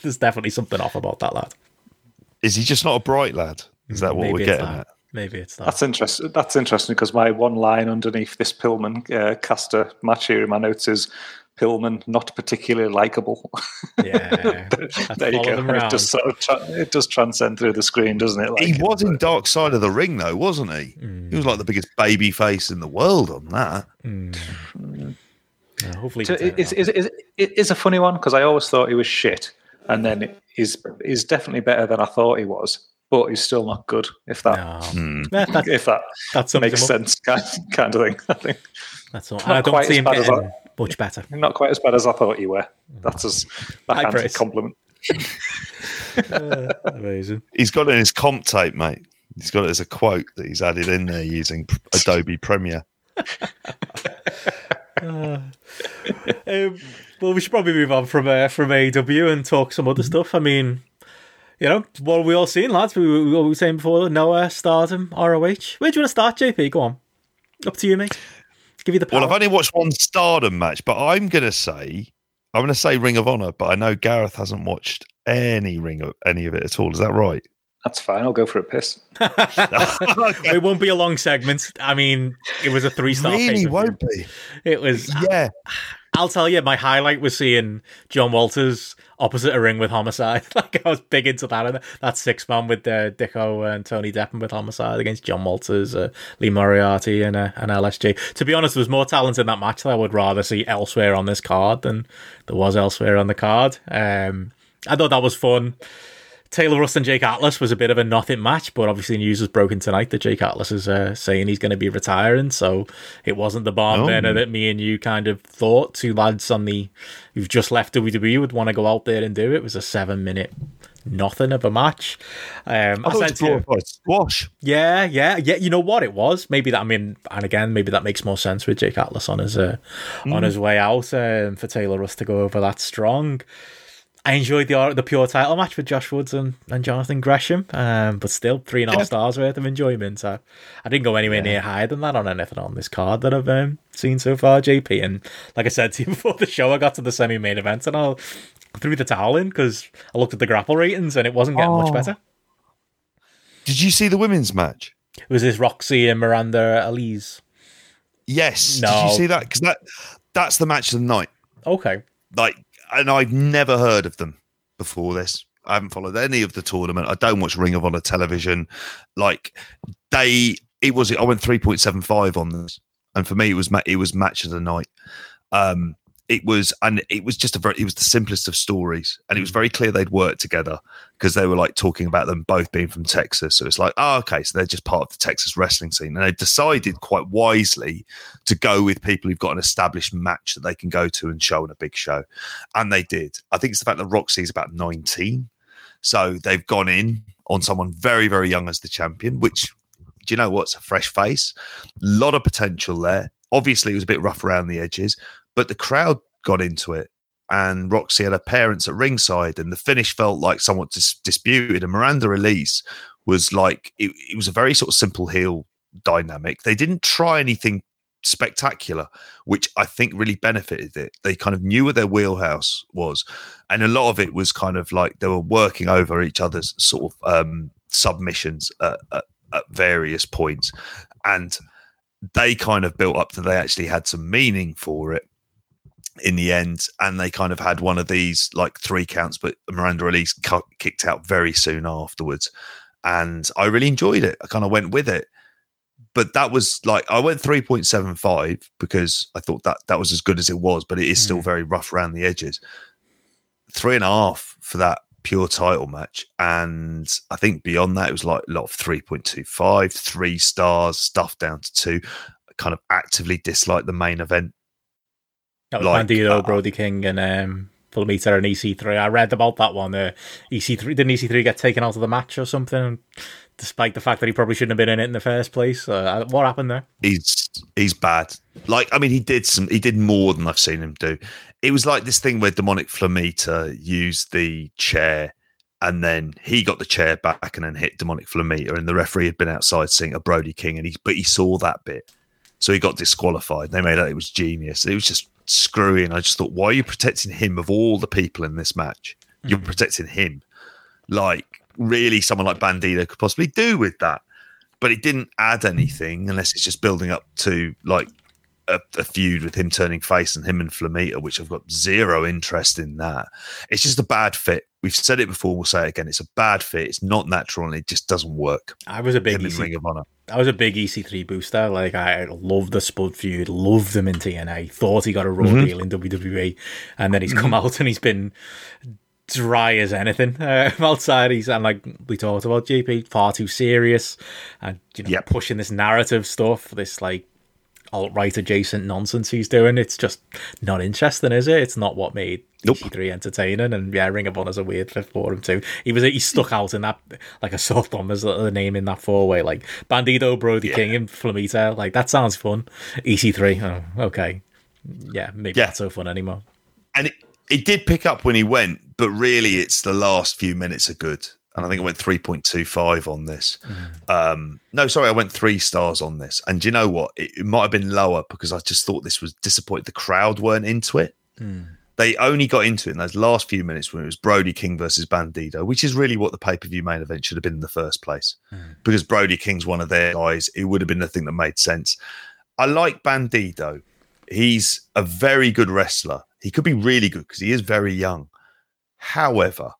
there's definitely something off about that lad. Is he just not a bright lad? Is that what Maybe we're getting at? Maybe it's that. That's interesting. That's interesting because my one line underneath this Pillman uh, caster match here in my notes is Pillman not particularly likable. Yeah. (laughs) there you go. them It round. does sort of tra- it does transcend through the screen, doesn't it? Like, he was in Dark Side of the Ring, though, wasn't he? Mm. He was like the biggest baby face in the world on that. Yeah, hopefully, So it it's, around. it's, it's, it is a funny one because I always thought he was shit, and then he's he's definitely better than I thought he was, but he's still not good. If that No. Hmm. Yeah, that, if that that makes sense, (laughs) kind, kind of thing. I think. That's all. Not I don't quite see as him bad as getting much better. Not quite as bad as I thought you were. That's as (laughs) High backhanded praise. compliment. (laughs) Uh, amazing. He's got it in his comp tape, mate. He's got it as a quote that he's added in there using Adobe Premiere. Um, well, we should probably move on from uh, from AEW and talk some other stuff. I mean, you know, what are we all seen, lads? We, we, what were we saying before? Noah, Stardom, ROH. Where do you want to start, JP? Go on. Up to you, mate. Give you the power. Well, I've only watched one Stardom match, but I'm going to say I'm going to say Ring of Honor, but I know Gareth hasn't watched any Ring of any of it at all. Is that right? That's fine. I'll go for a piss. (laughs) it won't be a long segment. I mean, it was a three star. really won't be. It was. Yeah, uh, I'll tell you, my highlight was seeing John Walters opposite a ring with Homicide. (laughs) like I was big into that. And that six man with uh, Dicko and Tony Deppen with Homicide against John Walters, uh, Lee Moriarty, and uh, and LSG. To be honest, there was more talent in that match that I would rather see elsewhere on this card than there was elsewhere on the card. Um, I thought that was fun. Taylor Rust and Jake Atlas was a bit of a nothing match, but obviously news was broken tonight that Jake Atlas is uh, saying he's going to be retiring. So it wasn't the barn Oh. burner that me and you kind of thought. Two lads on the who've just left WWE would want to go out there and do it. It was a seven minute nothing of a match. Um, I I said to you, squash. yeah, yeah, yeah. You know what it was? Maybe that. I mean, and again, maybe that makes more sense with Jake Atlas on his uh, on his way out um, for Taylor Rust to go over that strong. I enjoyed the the pure title match with Josh Woods and, and Jonathan Gresham, um, but still three and a half Yeah. stars worth of enjoyment. I, I didn't go anywhere near higher than that on anything on this card that I've um, seen so far, JP. And like I said to you (laughs) before the show, I got to the semi main event and I threw the towel in because I looked at the GRAPPL ratings and it wasn't getting much Oh. better. Did you see the women's match? It was this Rok-C and Miranda Alize. Yes. Did you see that? Because that that's the match of the night. Okay. Like, and I've never heard of them before this. I haven't followed any of the tournament. I don't watch Ring of Honor television. Like they, it was. I went three point seven five on this, and for me, it was it was match of the night. Um, it was, and it was just a very. It was the simplest of stories, and it was mm. very clear they'd worked together because they were like talking about them both being from Texas. So it's like, oh, okay, so they're just part of the Texas wrestling scene, and they decided quite wisely to go with people who've got an established match that they can go to and show in a big show. And they did. I think it's the fact that Rok-C's about 19. So they've gone in on someone very, very young as the champion, which, do you know what's a fresh face? A lot of potential there. Obviously, it was a bit rough around the edges, but the crowd got into it. And Rok-C had her parents at ringside, and the finish felt like somewhat dis- disputed. And Miranda Alize was like, it, it was a very sort of simple heel dynamic. They didn't try anything spectacular, which I think really benefited it. They kind of knew what their wheelhouse was, and a lot of it was kind of like they were working over each other's sort of um, submissions at, at, at various points, and they kind of built up that they actually had some meaning for it in the end, and they kind of had one of these like three counts, but Miranda Alize cu- kicked out very soon afterwards, and I really enjoyed it. I kind of went with it but that was like I went three point seven five because I thought that that was as good as it was, but it is still Mm. very rough around the edges. Three and a half for that pure title match, and I think beyond that it was like a lot of 3.25, three stars, stuff down to two. I kind of actively dislike the main event. That was Like, Bandido, uh, Brody King, and um, Flamita and EC3. I read about that one. Uh, EC3 didn't EC3 get taken out of the match or something, despite the fact that he probably shouldn't have been in it in the first place. Uh, what happened there? he's he's bad. Like I mean, he did some. He did more than I've seen him do. It was like this thing where demonic Flamita used the chair, and then he got the chair back and then hit demonic Flamita, and the referee had been outside seeing a Brody King, and he but he saw that bit, so he got disqualified. They made out it was genius. It was just screwy, and I just thought, why are you protecting him of all the people in this match? You're mm. protecting him, like really, someone like Bandido could possibly do with that but it didn't add anything unless it's just building up to like a, a feud with him turning face and him and Flamita, which I've got zero interest in that. It's just a bad fit. We've said it before, we'll say it again. It's a bad fit. It's not natural and it just doesn't work. I was a big Him in EC, Ring of Honor. I was a big EC3 booster. Like I loved the Spud feud, loved him in TNA. Thought he got a raw Mhm. deal in WWE, and then he's come out and he's been dry as anything uh, (laughs) outside. He's and like we talked about JP, far too serious, and you know Yep. pushing this narrative stuff. This like alt right adjacent nonsense he's doing. It's just not interesting, is it? It's not what made Nope. EC3 entertaining. And yeah, Ring of Honor's a weird fit for him too. He was he stuck mm. out in that like a sore thumb as the name in that four way, like Bandido, Brody King, and Flamita. Like that sounds fun. EC3, oh, okay, yeah, maybe Yeah. not so fun anymore. and it, it did pick up when he went, but really it's the last few minutes are good. And I think I went 3.25 on this. Mm. Um, no, sorry, I went three stars on this. And you know what? It, it might have been lower because I just thought this was disappointing. The crowd weren't into it. Mm. They only got into it in those last few minutes when it was Brody King versus Bandido, which is really what the pay per view main event should have been in the first place. Mm. Because Brody King's one of their guys. It would have been the thing that made sense. I like Bandido. He's a very good wrestler. He could be really good because he is very young. However,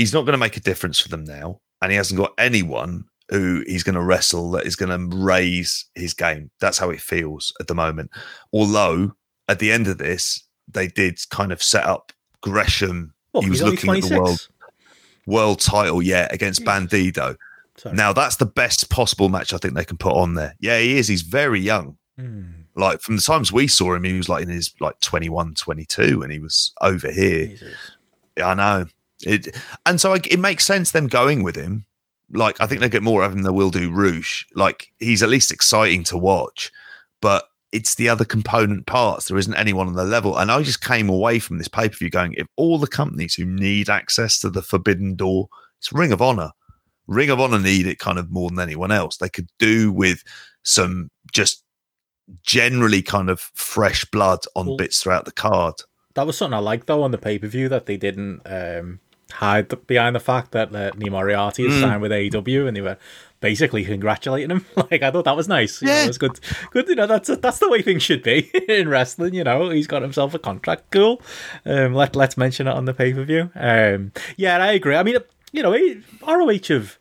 he's not going to make a difference for them now. And he hasn't got anyone who he's going to wrestle that is going to raise his game. That's how it feels at the moment. Although at the end of this, they did kind of set up Gresham. Well, he was looking at the world world title, yeah, against Bandido. Sorry. Now that's the best possible match I think they can put on there. Yeah, he is. He's very young. Hmm. Like from the times we saw him, he was like in his like 21, 22 and he was over here. Jesus. Yeah, I know. It and so like, it makes sense them going with him. Like I think they get more of him than will do Rush. Like he's at least exciting to watch, but it's the other component parts. There isn't anyone on the level. And I just came away from this pay per view going, if all the companies who need access to the forbidden door, it's Ring of Honor. Ring of Honor need it kind of more than anyone else. They could do with some just generally kind of fresh blood on Well- bits throughout the card. That was something I liked though on the pay per view that they didn't um, hide the, behind the fact that uh, Lee Moriarty Hmm. has signed with AEW and they were basically congratulating him. (laughs) Like I thought that was nice. You Yeah. it was good. Good. You know, that's that's the way things should be (laughs) in wrestling. You know, he's got himself a contract. Cool. Um, let let's mention it on the pay per view. Um, yeah, I agree. I mean, you know, ROH of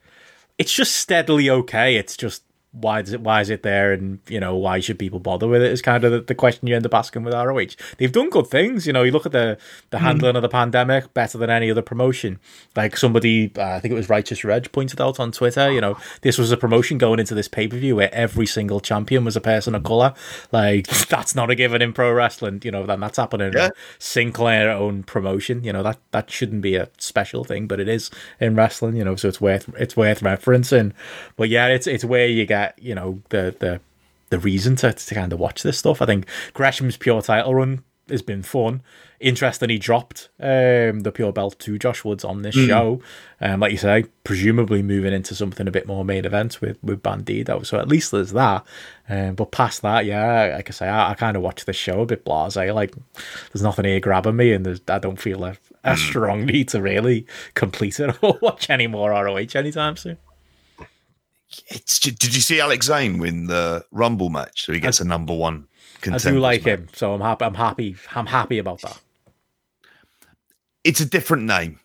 it's just steadily okay. It's just why does it why is it there and you know why should people bother with it is kind of the, the question you end up asking with ROH. They've done good things, you know. You look at the the handling of the pandemic better than any other promotion. Like somebody, uh, I think it was Righteous Reg pointed out on Twitter. You know, this was a promotion going into this pay per view where every single champion was a person of color. Like (laughs) that's not a given in pro wrestling. You know, then that's happening. in Yeah. Sinclair own promotion. You know that that shouldn't be a special thing, but it is in wrestling. You know, so it's worth it's worth referencing. But yeah, it's it's where you get you know the the the reason to to kind of watch this stuff. I think Gresham's pure title run has been fun. Interesting, he dropped um, the pure belt to Josh Woods on this show. Um, like you say, presumably moving into something a bit more main event with with Bandido. So at least there's that. Um, but past that, yeah, like I say, I, I kind of watch this show a bit blasé. Like there's nothing here grabbing me, and there's, I don't feel a, a strong need to really complete it or (laughs) watch any more ROH anytime soon. It's, did you see Alex Zayne win the Rumble match? So he gets a number one I do like him, so I'm happy. I'm happy. I'm happy about that. It's a different name,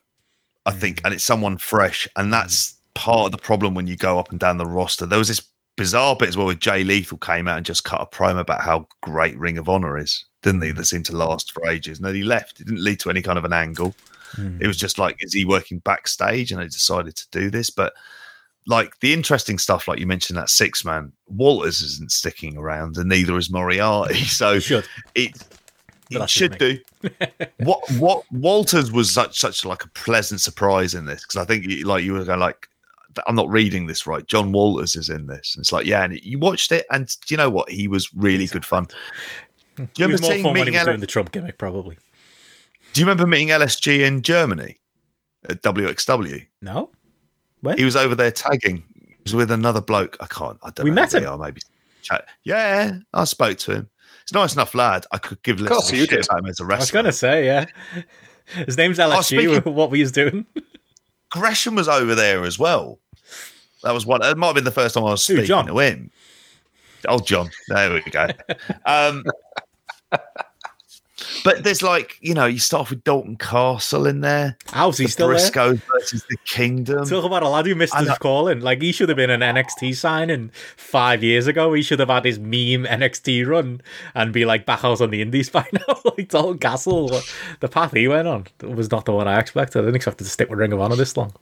I mm. think, and it's someone fresh, and that's mm. part of the problem when you go up and down the roster. There was this bizarre bit as well with Jay Lethal came out and just cut a promo about how great Ring of Honor is, didn't he? Mm. That seemed to last for ages. And then he left. It didn't lead to any kind of an angle. It was just like, is he working backstage? And they decided to do this. But like the interesting stuff, like you mentioned, that six man, Walters isn't sticking around, and neither is Moriarty. (laughs) So Should. it it should do. (laughs) what what Walters was such such like a pleasant surprise in this because I think like you were going like I'm not reading this right. John Walters is in this, and it's like yeah, and you watched it, and do you know what? He was really good fun. (laughs) Do you remember seeing fun when he meeting? was L- doing the Trump gimmick, probably. do you remember meeting LSG in Germany at WXW? No, when? He was over there tagging. He was with another bloke. I can't. I don't We know. met him. Are, maybe. Chat. Yeah, I spoke to him. He's a nice enough lad. I could give less course of a you shit about him as a I was gonna say, yeah. His name's LSG. speaking- (laughs) what were you doing? Gresham was over there as well. That was one. It might have been the first time I was Who, speaking John? to him. Oh, John. There we go. (laughs) um, but there's like, you know, you start off with Dalton Castle in there. How's he The still there? Briscoes versus the Kingdom. Talk about a lad who missed I his know. calling. Like he should have been an NXT signing five years ago. He should have had his meme NXT run and be like back out on the Indies by now. (laughs) like Dalton Castle, the path he went on was not the one I expected. I didn't expect to stick with Ring of Honor this long.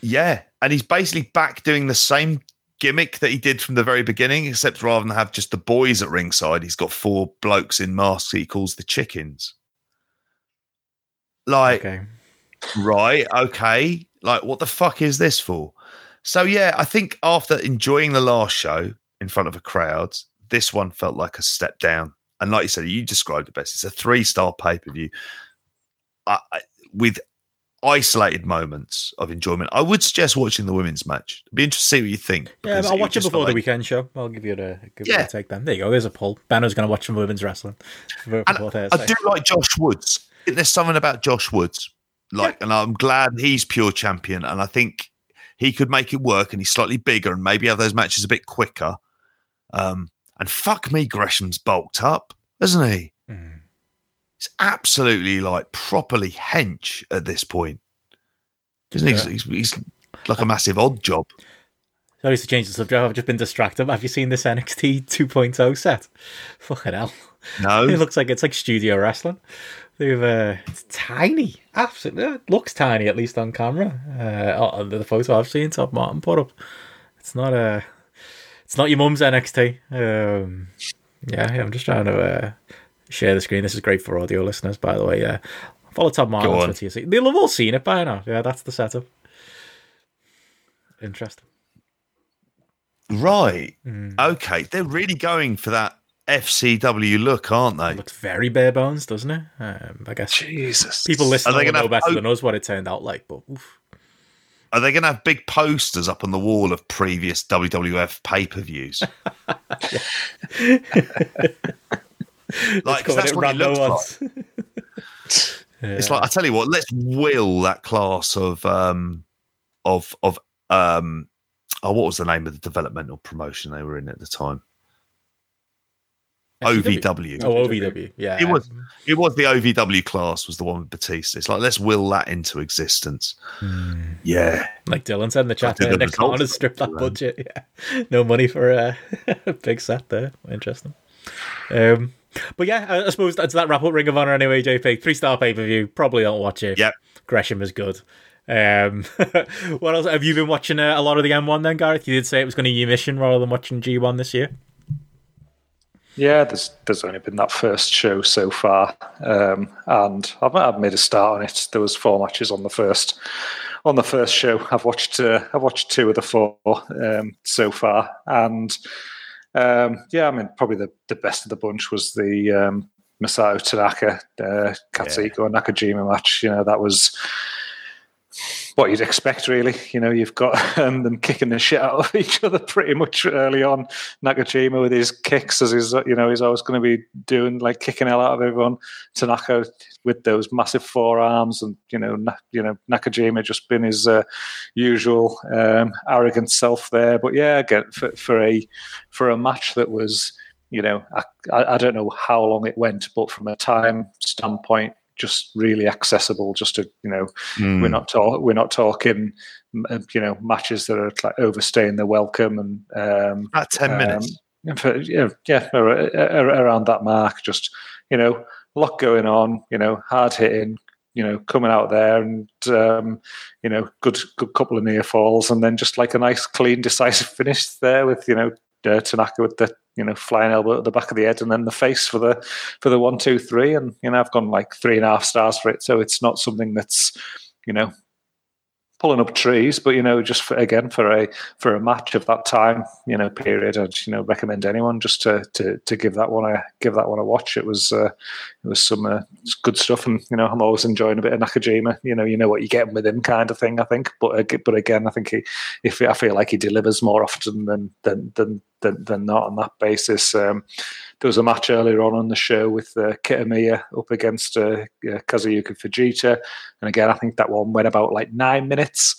Yeah. And he's basically back doing the same gimmick that he did from the very beginning, except rather than have just the boys at ringside, he's got four blokes in masks he calls the chickens. Like, Okay. right, okay. Like, what the fuck is this for? So, yeah, I think after enjoying the last show in front of a crowd, this one felt like a step down. And like you said, you described it best. It's a three star pay per view with isolated moments of enjoyment. I would suggest watching the women's match. It'd be interesting to see what you think. Yeah, I'll watch it before felt the like- weekend show. I'll give you a give you Yeah. a take then. There you go. There's a poll. Banner's going to watch some women's wrestling. For I do like Josh Woods. There's something about Josh Woods, like, and I'm glad he's pure champion. And I think he could make it work. And he's slightly bigger, and maybe have those matches a bit quicker. Um, and fuck me, Gresham's bulked up, isn't he? Mm. He's absolutely like properly hench at this point, isn't? Yeah. He's, he's, he's like a massive odd job. Sorry to change the subject. I've just been distracted. Have you seen this NXT 2.0 set? Fucking hell. No. (laughs) it looks like it's like studio wrestling. They've uh, it's tiny, absolutely. It looks tiny at least on camera. Uh, on the photo I've seen, Top Martin put up. It's not a, it's not your mum's NXT. Um, yeah, yeah, I'm just trying to uh, share the screen. This is great for audio listeners, by the way. Yeah, follow Top Martin on. Twitter. They'll have all seen it by now. Yeah, that's the setup. Interesting. right. Mm. Okay, they're really going for that FCW look, aren't they? It looks very bare bones, doesn't it? Um, I guess Jesus. people listening will know better po- than us what it turned out like. But oof. Are they going to have big posters up on the wall of previous WWF pay per views? (laughs) (laughs) (laughs) like, 'cause covered that's it what it rando looks like. once. (laughs) It's like I tell you what, let's will that class of um of of um oh what was the name of the developmental promotion they were in at the time? OVW. Oh, OVW. Yeah. It was it was the OVW class was the one with Batista. It's like let's will that into existence. Yeah. Like Dylan said in the chat did there, the Nick Khan results has stripped that budget. (laughs) Yeah. No money for a big set there. Interesting. Um, but yeah, I, I suppose that's that wrap up Ring of Honor anyway, JP. Three star pay per view. Probably don't watch it. Yep. Gresham is good. Um, (laughs) what else? Have you been watching uh, a lot of the N1 then, Gareth? You did say it was going to be your mission rather than watching G1 this year. Yeah, there's there's only been that first show so far, um, and I've, I've made a start on it. There was four matches on the first on the first show. I've watched uh, I've watched two of the four um, so far, and um, yeah, I mean probably the, the best of the bunch was the um, Masato Tanaka uh, Katsuhiko Nakajima match. You know that was what you'd expect, really. You know, you've got (laughs) um, them kicking the shit out of (laughs) each other pretty much early on. Nakajima with his kicks, as he's you know he's always going to be doing, like kicking hell out of everyone. Tanaka with those massive forearms, and you know, Na- you know Nakajima just been his uh, usual um, arrogant self there. But yeah, again for, for a for a match that was. You know, I, I I don't know how long it went, but from a time standpoint, just really accessible. Just to you know, Mm. we're not talk, we're not talking, uh, you know, matches that are like overstaying their welcome and um, About ten um, minutes. for, yeah, yeah, ar- ar- around that mark. Just you know, a lot going on. You know, hard hitting. You know, coming out there and um, you know, good good couple of near falls, and then just like a nice, clean, decisive (laughs) finish there with you know uh, Tanaka with the you know flying elbow at the back of the head, and then the face for the for the one, two, three, and you know I've gone like three and a half stars for it. So it's not something that's you know pulling up trees, but you know, just for, again for a for a match of that time, you know, period, I'd you know recommend anyone just to to, to give that one a give that one a watch. It was uh, it was some uh, good stuff, and you know, I'm always enjoying a bit of Nakajima. You know, you know what you get with him, kind of thing. I think, but ag- but again, I think he if I feel like he delivers more often than than than than, than not on that basis. Um, there was a match earlier on on the show with uh, Kitamiya up against uh, Kazuyuki Fujita, and again, I think that one went about like nine minutes.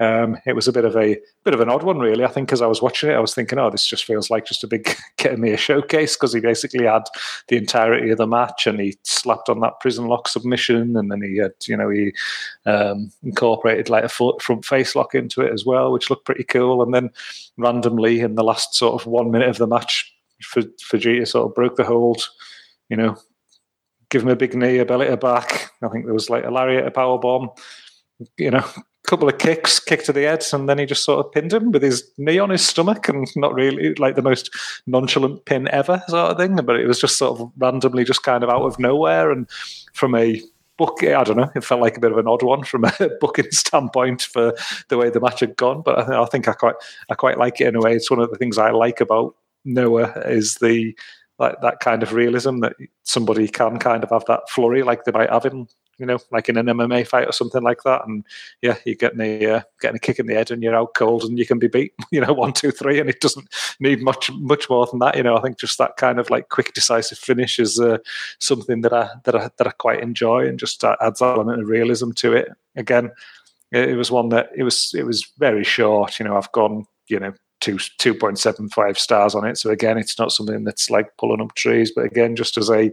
Um, it was a bit of a bit of an odd one, really. I think as I was watching it, I was thinking, "Oh, this just feels like just a big (laughs) Kitamiya showcase," because he basically had the entirety of the match, and he slapped on that prison lock submission, and then he had, you know, he um, incorporated like a front face lock into it as well, which looked pretty cool. And then randomly, in the last sort of one minute of the match, Fu- Fujita sort of broke the hold, you know, give him a big knee, a belly to back. I think there was like a lariat, a power bomb, you know, a (laughs) couple of kicks, kick to the head, and then he just sort of pinned him with his knee on his stomach, and not really like the most nonchalant pin ever, sort of thing. But it was just sort of randomly, just kind of out of nowhere, and from a book, I don't know, it felt like a bit of an odd one from a (laughs) booking standpoint for the way the match had gone. But I, I think I quite, I quite like it in a way. It's one of the things I like about Noah is the like that kind of realism that somebody can kind of have that flurry like they might have in you know, like in an MMA fight or something like that. And yeah, you're getting a uh, getting a kick in the head and you're out cold and you can be beat, (laughs) you know, one, two, three, and it doesn't need much much more than that. You know, I think just that kind of like quick, decisive finish is uh, something that I that I that I quite enjoy and just adds that element of realism to it. Again, it was one that it was it was very short. You know, I've gone you know two two point seven five stars on it. So again, it's not something that's like pulling up trees, but again, just as a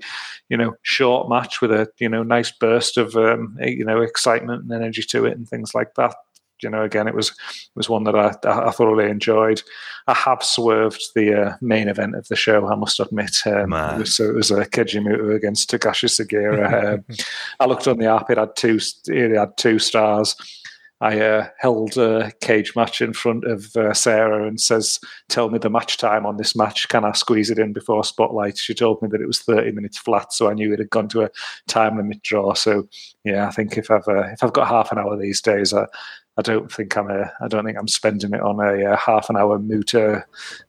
you know short match with a you know nice burst of um, you know excitement and energy to it and things like that. You know, again, it was it was one that I, I thoroughly enjoyed. I have swerved the uh, main event of the show. I must admit. Um, it was, so it was a uh, Keiji Muto against Takashi Sugiura. (laughs) um, I looked on the app; it had two. It had two stars. I uh, held a cage match in front of uh, Sarah and says, "Tell me the match time on this match. Can I squeeze it in before Spotlight?" She told me that it was thirty minutes flat, so I knew it had gone to a time limit draw. So yeah, I think if I've uh, if I've got half an hour these days, I, I don't think I'm a, I don't think I'm spending it on a, a uh, half an hour Muto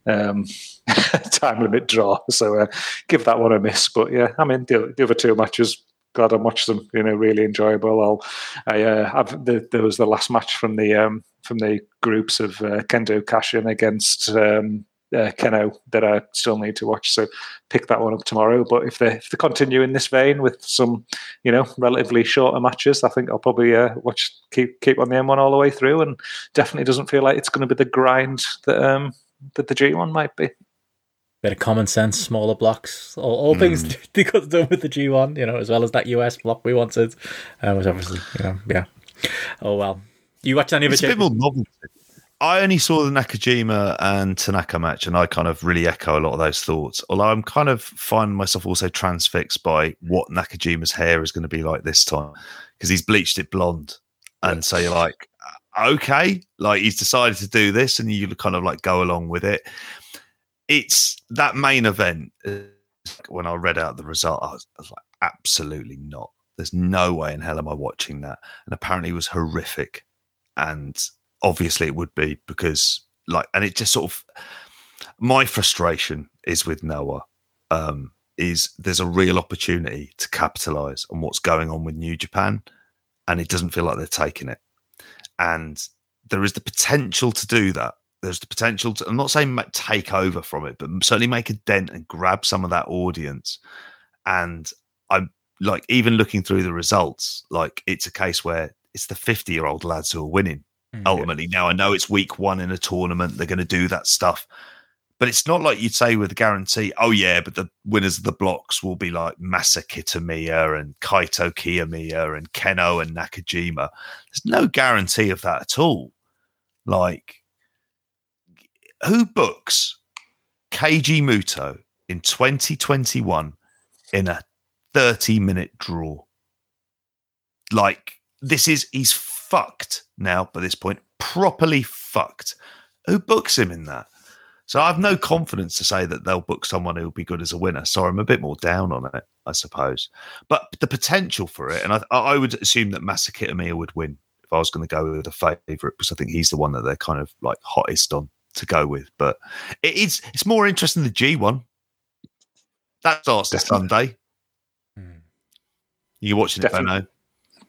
um, (laughs) time limit draw. So uh, give that one a miss. But yeah, I mean the, the other two matches glad I watched them. You know, really enjoyable. I'll, I uh, the, there was the last match from the um, from the groups of uh, Kendo Kashin against um, uh, Kenoh that I still need to watch. So pick that one up tomorrow. But if they if they continue in this vein with some, you know, relatively shorter matches, I think I'll probably uh, watch keep keep on the N1 all the way through. And definitely doesn't feel like it's going to be the grind that um that the G1 might be bit of common sense, smaller blocks, all, all mm. (laughs) things have done with the G1, you know, as well as that US block we wanted, uh, was obviously, you know, yeah. Oh well. You watched any of it? It's a bit more novelty. I only saw the Nakajima and Tanaka match, and I kind of really echo a lot of those thoughts. Although I'm kind of finding myself also transfixed by what Nakajima's hair is going to be like this time because he's bleached it blonde, and so you're like, okay, like he's decided to do this, and you kind of like go along with it it's that main event. When I read out the result, I was, I was, like, absolutely not. There's no way in hell am I watching that. And apparently, it was horrific. And obviously, it would be because, like, and it just sort of my frustration is with Noah. Um, is there's a real opportunity to capitalize on what's going on with New Japan, and it doesn't feel like they're taking it. And there is the potential to do that there's the potential to, I'm not saying take over from it, but certainly make a dent and grab some of that audience. And I'm like, even looking through the results, like it's a case where it's the 50 year old lads who are winning mm-hmm. ultimately. Now, I know it's week one in a tournament, they're going to do that stuff. But it's not like you'd say with a guarantee, oh, yeah, but the winners of the blocks will be like Masa Kitamiya and Kaito Kiyomiya and Kenoh and Nakajima. There's no guarantee of that at all. Like, who books Keiji Muto in 2021 in a 30 minute draw? Like, this is, he's fucked now by this point, properly fucked. Who books him in that? So I have no confidence to say that they'll book someone who'll be good as a winner. So I'm a bit more down on it, I suppose. But the potential for it, and I, I would assume that Masa Kitamiya would win if I was going to go with a favourite, because I think he's the one that they're kind of like hottest on to go with. But it is it's more interesting the G one. That starts Definitely. Sunday. Hmm. You watching Definitely. it, Benno?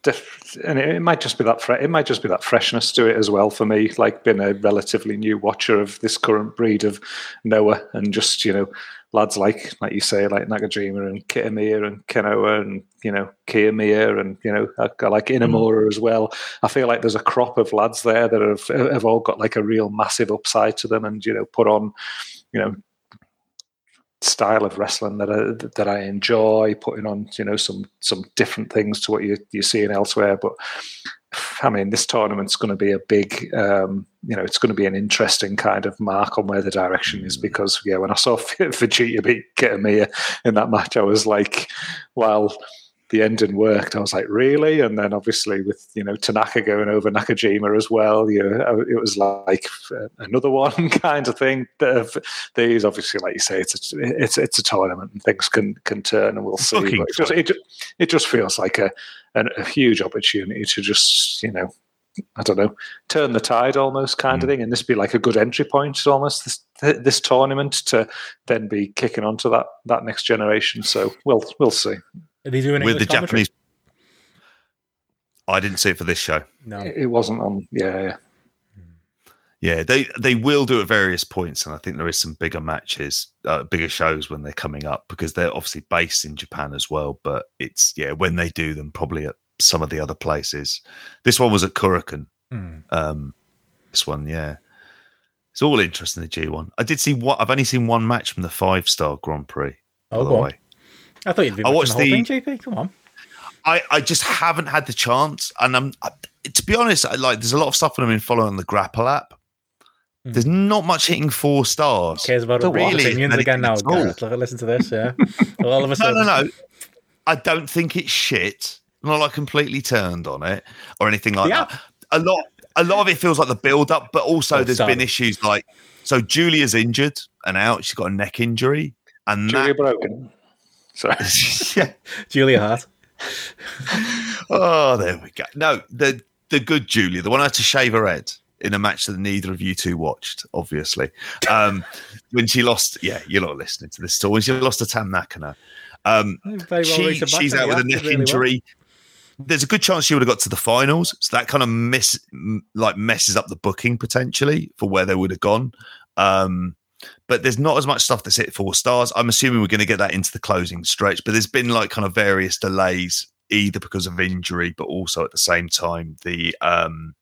Def- and it, it, might just be that fre- it might just be that freshness to it as well for me. Like being a relatively new watcher of this current breed of Noah, and just you know lads like like you say like Nakajima and Kitamiya and Kenoh and you know Kiyomiya and you know I like Inamura mm. as well. I feel like there's a crop of lads there that have have all got like a real massive upside to them and you know put on you know style of wrestling that I, that I enjoy putting on you know some some different things to what you you're seeing elsewhere but I mean, this tournament's going to be a big, um, you know, it's going to be an interesting kind of mark on where the direction is mm. because, yeah, when I saw (laughs) Fujita beat Kitamiya in that match, I was like, well, the ending worked. I was like, really? And then obviously with you know Tanaka going over Nakajima as well, you know, it was like another (laughs) one kind of thing. These obviously, like you say, it's a, it's it's a tournament and things can can turn, and we'll see. But it just it, it just feels like a a huge opportunity to just you know I don't know, turn the tide almost kind mm. of thing, and this be like a good entry point almost this this tournament to then be kicking onto that that next generation. So we'll we'll see. Are they doing with the commentary? Japanese? I didn't see it for this show. No, it wasn't on. Yeah, yeah. Yeah, they they will do at various points, and I think there is some bigger matches, uh, bigger shows when they're coming up because they're obviously based in Japan as well. But it's yeah, when they do them, probably at some of the other places. This one was at Korakuen. Hmm. Um, this one, yeah. It's all interesting, the G1. I did see what I've only seen one match from the five star Grand Prix. Oh, by the way. I thought you'd be I watched the, the thing, GP. Come on. I, I just haven't had the chance, and I'm I, to be honest. I, like, there's a lot of stuff when I'm in following the GRAPPL app. Mm. There's not much hitting four stars. Who cares about really opinions again now? Listen to this, yeah. (laughs) all of a sudden, no, no, no. I don't think it's shit not like completely turned on it or anything like yeah. that. A lot, a lot of it feels like the build up, but also oh, there's sorry. been issues like so. Giulia's injured and out. She's got a neck injury, and Giulia that, broken. Sorry, (laughs) (laughs) yeah, Julia Hart. oh, there we go. No, the the good Giulia, the one I had to shave her head in a match that neither of you two watched, obviously. Um, (laughs) when she lost, yeah, you're not listening to this story. When she lost to Tam Nakano, um, well she, she's out with a neck really injury. Well there's a good chance she would have got to the finals. So that kind of miss like messes up the booking potentially for where they would have gone. Um, but there's not as much stuff that's hit four stars. I'm assuming we're going to get that into the closing stretch. But there's been like kind of various delays, either because of injury, but also at the same time the um,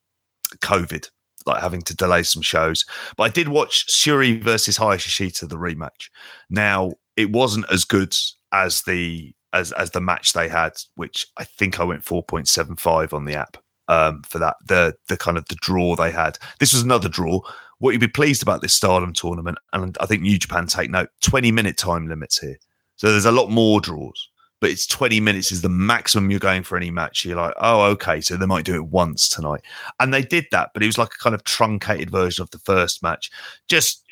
COVID, like having to delay some shows. But I did watch Syuri versus Hayashishita, the rematch. Now it wasn't as good as the as as the match they had, which I think I went four point seven five on the app um, for that. The the kind of the draw they had. This was another draw. What you'd be pleased about this Stardom tournament, and I think New Japan take note, twenty minute time limits here. So there's a lot more draws, but it's twenty minutes is the maximum you're going for any match. You're like, oh, okay, so they might do it once tonight, and they did that, but it was like a kind of truncated version of the first match. Just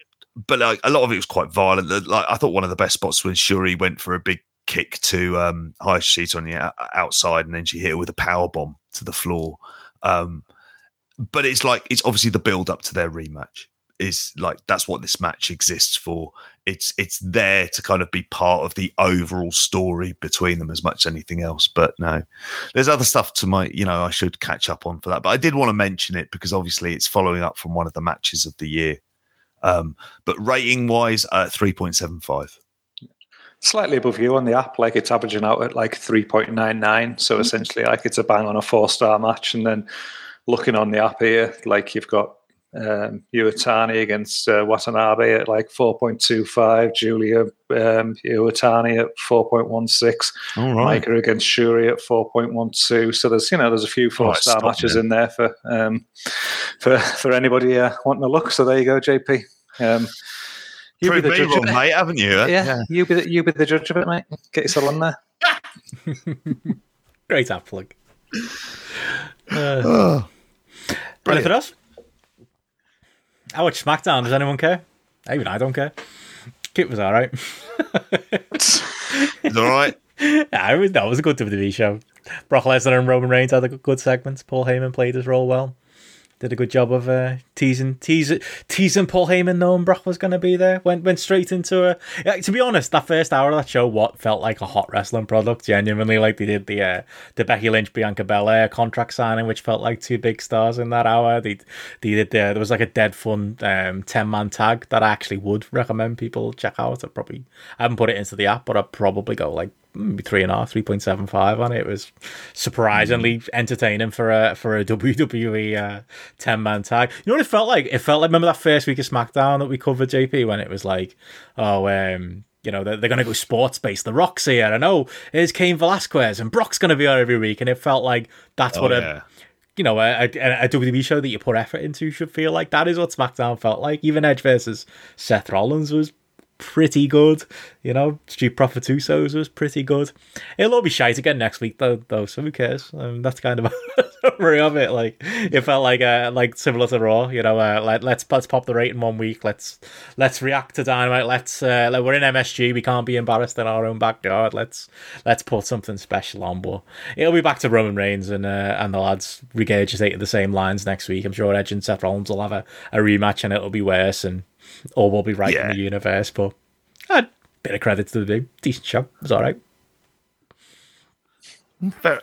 but like a lot of it was quite violent. Like I thought one of the best spots when Syuri went for a big kick to um, Hayashishita on the outside, and then she hit her with a power bomb to the floor. Um, but it's like it's obviously the build up to their rematch is like that's what this match exists for. It's it's there to kind of be part of the overall story between them as much as anything else. But no, there's other stuff to my you know I should catch up on for that. But I did want to mention it because obviously it's following up from one of the matches of the year. Um, but rating wise, uh, three point seven five slightly above you on the app. Like it's averaging out at like 3.99. So mm-hmm. essentially, like it's a bang on a four star match. And then looking on the app here, like you've got um, Iwatani against uh, Watanabe at like 4.25, Giulia um, Iwatani at 4.16, right. Maika against Syuri at 4.12. So there's you know there's a few four star oh, matches in there for um, for for anybody uh, wanting to look. So there you go, JP. Um, you be the judge wrong, mate, haven't you? Yeah, yeah, you be the, you be the judge of it, mate. Get yourself on there. (laughs) Great app plug. (sighs) Uh, oh, anything else? I watch SmackDown. Does anyone care? Even I don't care. It was all right. it's all right. Was, it was a good WWE show. Brock Lesnar and Roman Reigns had a good segments. Paul Heyman played his role well did a good job of uh, teasing, teasing, teasing Paul Heyman knowing Brock was going to be there. Went went straight into a. Yeah, to be honest, that first hour of that show, what felt like a hot wrestling product. Genuinely, like they did the uh, the Becky Lynch Bianca Belair contract signing, which felt like two big stars in that hour. They they did uh, there was like a dead fun um, ten man tag that I actually would recommend people check out. I probably I haven't put it into the app, but I'd probably go like maybe three and a half, three point seven five on it. It was surprisingly entertaining for a for a (laughs) WWE uh, ten man tag. You know what it felt like? It felt like remember that first week of SmackDown that we covered JP when it was like, oh, um, you know, they're, they're going to go sports based. The Rock's here, and oh, here's Cain Velasquez, and Brock's going to be on every week, and it felt like that's oh, what yeah. a you know, a, a, a, WWE show that you put effort into should feel like. That is what SmackDown felt like. Even Edge versus Seth Rollins was pretty good. You know, Street Profit Usos was pretty good. It'll all be shite again next week though. Though, so who cares? Um, that's kind of a (laughs) summary of it. Like it felt like uh, like similar to Raw. You know, uh, let's let's pop the rate in one week. Let's let's react to Dynamite. Let's uh, like, we're in MSG. We can't be embarrassed in our own backyard. Let's let's put something special on. But it'll be back to Roman Reigns and uh, and the lads regurgitating the same lines next week. I'm sure Edge and Seth Rollins will have a, a rematch and it'll be worse and or we'll be right Yeah. in the universe. But uh, bit of credit to the dude. Decent show. It was all right. Fair,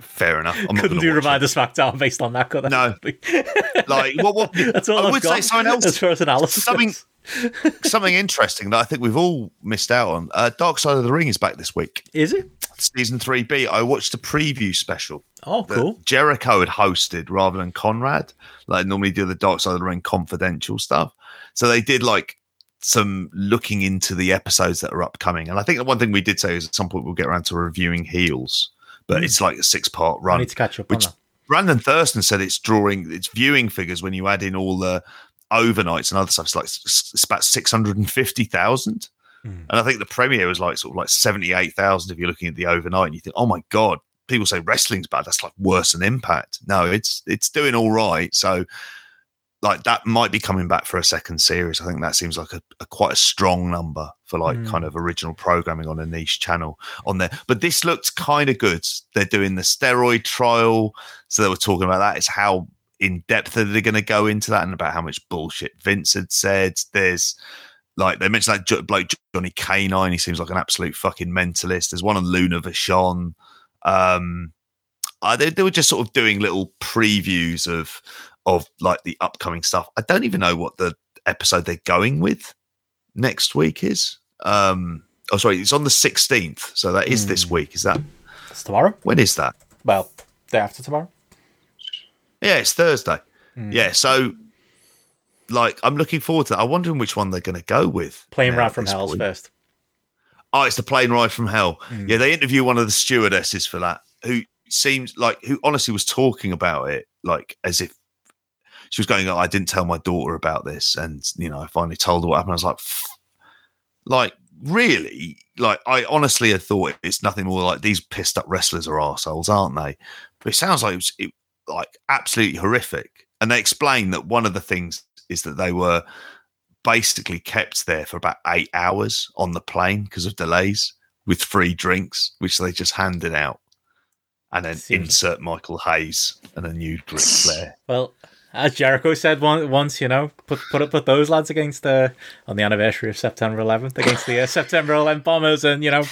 fair enough. I'm Couldn't do Reminder SmackDown based on that, could I? No. (laughs) Like, what? what That's all I I've would say something else. as far as analysis. Something- (laughs) something interesting that I think we've all missed out on. Uh, Dark Side of the Ring is back this week. Is it? Season 3B. I watched the preview special Oh, cool. Jericho had hosted rather than Conrad. Like normally do the Dark Side of the Ring confidential stuff. So they did like some looking into the episodes that are upcoming. And I think the one thing we did say is at some point we'll get around to reviewing heels, but Mm. it's like a six part I run. need to catch up which-. Brandon Thurston said it's drawing its viewing figures when you add in all the overnights and other stuff. It's like it's about six hundred and fifty thousand, Mm. and I think the premiere was like sort of like seventy eight thousand. If you're looking at the overnight, and you think, oh my god, people say wrestling's bad. That's like worse than Impact. No, it's it's doing all right. So. Like that might be coming back for a second series. I think that seems like a, a quite a strong number for like Mm. kind of original programming on a niche channel on there. But this looked kind of good. They're doing the steroid trial, so they were talking about that. It's how in depth are they going to go into that and about how much bullshit Vince had said. There's like they mentioned that bloke Johnny K9. He seems like an absolute fucking mentalist. There's one on Luna Vachon. Um, uh, they, they were just sort of doing little previews of of like the upcoming stuff. I don't even know what the episode they're going with next week is. Um, oh, sorry, it's on the 16th, so that is this Hmm. week. Is that It's tomorrow. when is that? Well, day after tomorrow. Yeah, it's Thursday. Mm. Yeah, so like I'm looking forward to that. I'm wondering which one they're going to go with. Plane ride from Hell's point. first. Oh, it's the plane ride from hell. Mm. Yeah, they interview one of the stewardesses for that, who seems like who honestly was talking about it like as if she was going, oh, I didn't tell my daughter about this, and you know, I finally told her what happened. I was like, "Pff." like really, like I honestly had thought it's nothing more like these pissed up wrestlers are assholes, aren't they? But it sounds like it was it, like absolutely horrific. And they explained that one of the things is that they were basically kept there for about eight hours on the plane because of delays with free drinks, which they just handed out. And then insert Michael Hayes and a new Ric Flair. (laughs) Well, as Jericho said one, once, you know, put put put those lads against uh, on the anniversary of September 11th against the uh, (laughs) September 11th bombers, and you know,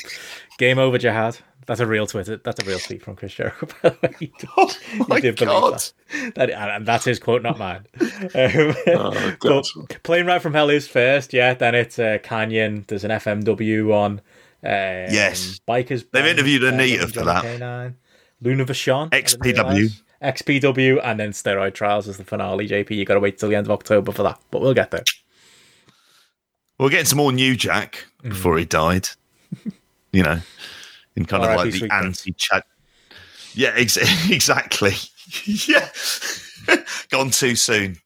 game over, Jihad. That's a real Twitter. That's a real tweet from Chris Jericho. (laughs) By the way, he (laughs) Oh he my did God. that. that. And that's his quote, not mine. Um, Oh, God. but Plane Ride from Hell is first, yeah. Then it's uh, Kanyon. There's an FMW on. Um, Yes. Bikers. They've Band, interviewed uh, Anita for that. K9. Luna Vachon. XPW. XPW and then Steroid Trials as the finale. JP, you got to wait till the end of October for that, but we'll get there. We're getting some more New Jack Mm. before he died. you know, in kind of like the anti chat. Yeah, ex- (laughs) exactly. yeah. (laughs) Gone too soon.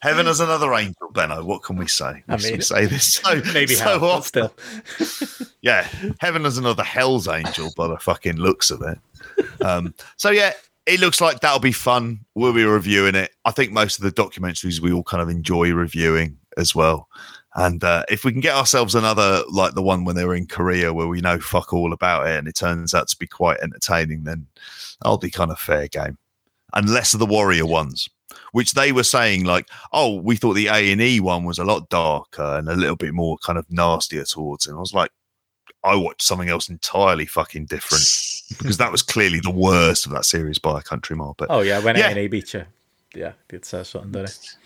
Heaven has another angel, Benno. What can we say? I We mean- say this so, (laughs) Maybe so hell, still. Yeah, heaven has another hell's angel by the fucking looks of it. Um, so yeah, it looks like that'll be fun. We'll be reviewing it. I think most of the documentaries we all kind of enjoy reviewing as well. And uh, if we can get ourselves another like the one when they were in Korea, where we know fuck all about it, and it turns out to be quite entertaining, then I'll be kind of fair game. And less of the warrior ones, which they were saying like, oh, we thought the A and E one was a lot darker and a little bit more kind of nastier towards. And I was like. I watched something else entirely fucking different because that was clearly the worst of that series by a country mile. But Oh, yeah, when Yeah. A&E beat you. Yeah, it says something, doesn't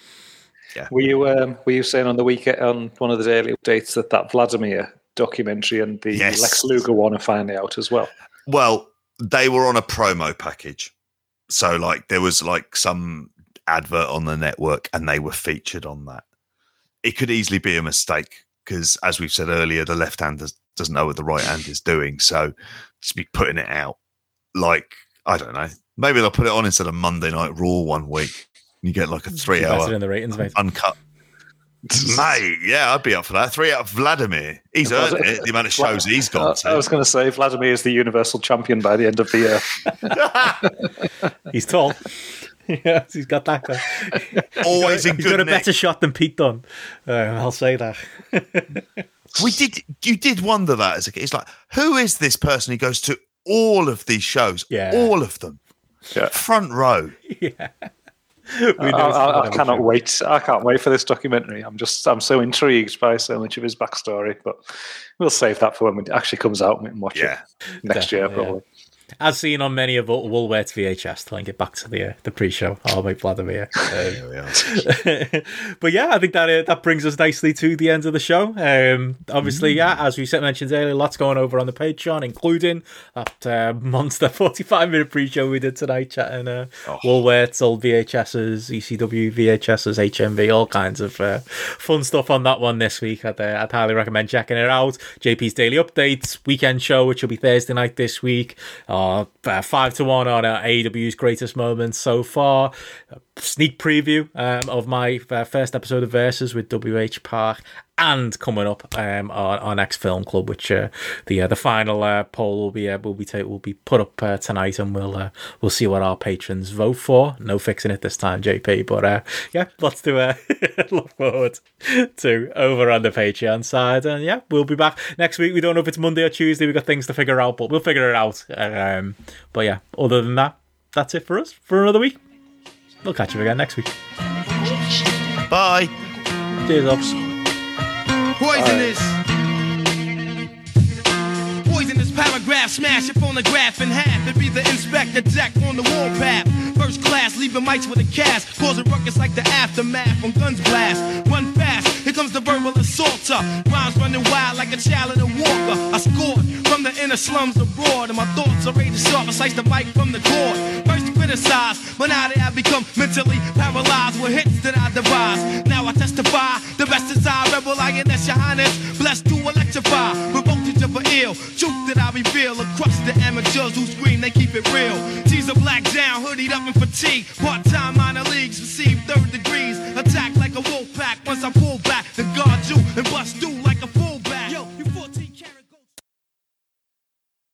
it? Were you um, were you saying on the weekend on one of the daily updates that that Vladimir documentary and the Yes. Lex Luger one are finally out as well? well, they were on a promo package, so like there was like some advert on the network, and they were featured on that. It could easily be a mistake because, as we've said earlier, the left hand does, doesn't know what the right hand is doing, so just be putting it out. Like I don't know, maybe they'll put it on instead of Monday Night Raw one week. You get like a three-hour in the ratings, mate. uncut. (laughs) Mate, yeah, I'd be up for that. Three out of Vladimir. He's earned it, the amount of shows he's gone I was going to say Vladimir is the universal champion by the end of the year. (laughs) He's tall. (laughs) yeah, he's got that guy. Always in He's got a nick. better shot than Pete Dunne. Uh, I'll say that. We did, you did wonder that as a kid. It's like, who is this person who goes to all of these shows? Yeah. All of them. Yeah. Front row. Yeah. We (laughs) I, know I, I cannot true. (laughs) wait. I can't wait for this documentary. I'm just, I'm so intrigued by so much of his backstory. But we'll save that for when it actually comes out and we can watch Yeah. it next year, probably. yeah. As seen on many of Wool- Woolworths VHS, to link it back to the uh, the pre-show. I'll make Vladimir. Um, (laughs) but yeah, I think that uh, that brings us nicely to the end of the show. Um, obviously, yeah, as we said, mentioned earlier, lots going over on the Patreon, including that uh, monster (laughs) forty-five minute pre-show we did tonight, chatting uh, Woolworths, old VHSs, ECW VHSs, HMV, all kinds of uh, fun stuff on that one this week. I'd, uh, I'd highly recommend checking it out. JP's daily updates, weekend show, which will be Thursday night this week. Uh, uh, five to one on AEW's greatest moments so far. Sneak preview um, of my uh, first episode of Versus with WH Park. And coming up um, on our next film club, which uh, the uh, the final uh, poll will be uh, will be ta- will be put up uh, tonight, and we'll uh, we'll see what our patrons vote for. No fixing it this time, JP. But yeah, lots to (laughs) look forward to over on the Patreon side. And yeah, we'll be back next week. We don't know if it's Monday or Tuesday. We've got things to figure out, but we'll figure it out. Um, but yeah, other than that, that's it for us for another week. We'll catch you again next week. Bye. Cheers, ups. Poisonous. Poisonous paragraph, smash your phonograph in half and be the Inspectah Deck on the warpath. First class, leaving mics with a cast, causing ruckus like the aftermath when guns blast. Run fast, here comes the verbal assaulter. Rhymes running wild like a child in a walker. I scored from the inner slums abroad, and my thoughts are to sharp. I slice the mic from the cord. First criticized, but now they have become mentally paralyzed with hits that I devise. Now I testify, the best is I rebel, INS your highness. Blessed to electrify, with voltage of an ill. Truth that I reveal across the amateurs who scream, they keep it real. G's a black down, hoodied up in fatigue. Part time minor leagues receive third degrees. Attack like a wolf pack once I pull back, to guard you and bust you like a fool.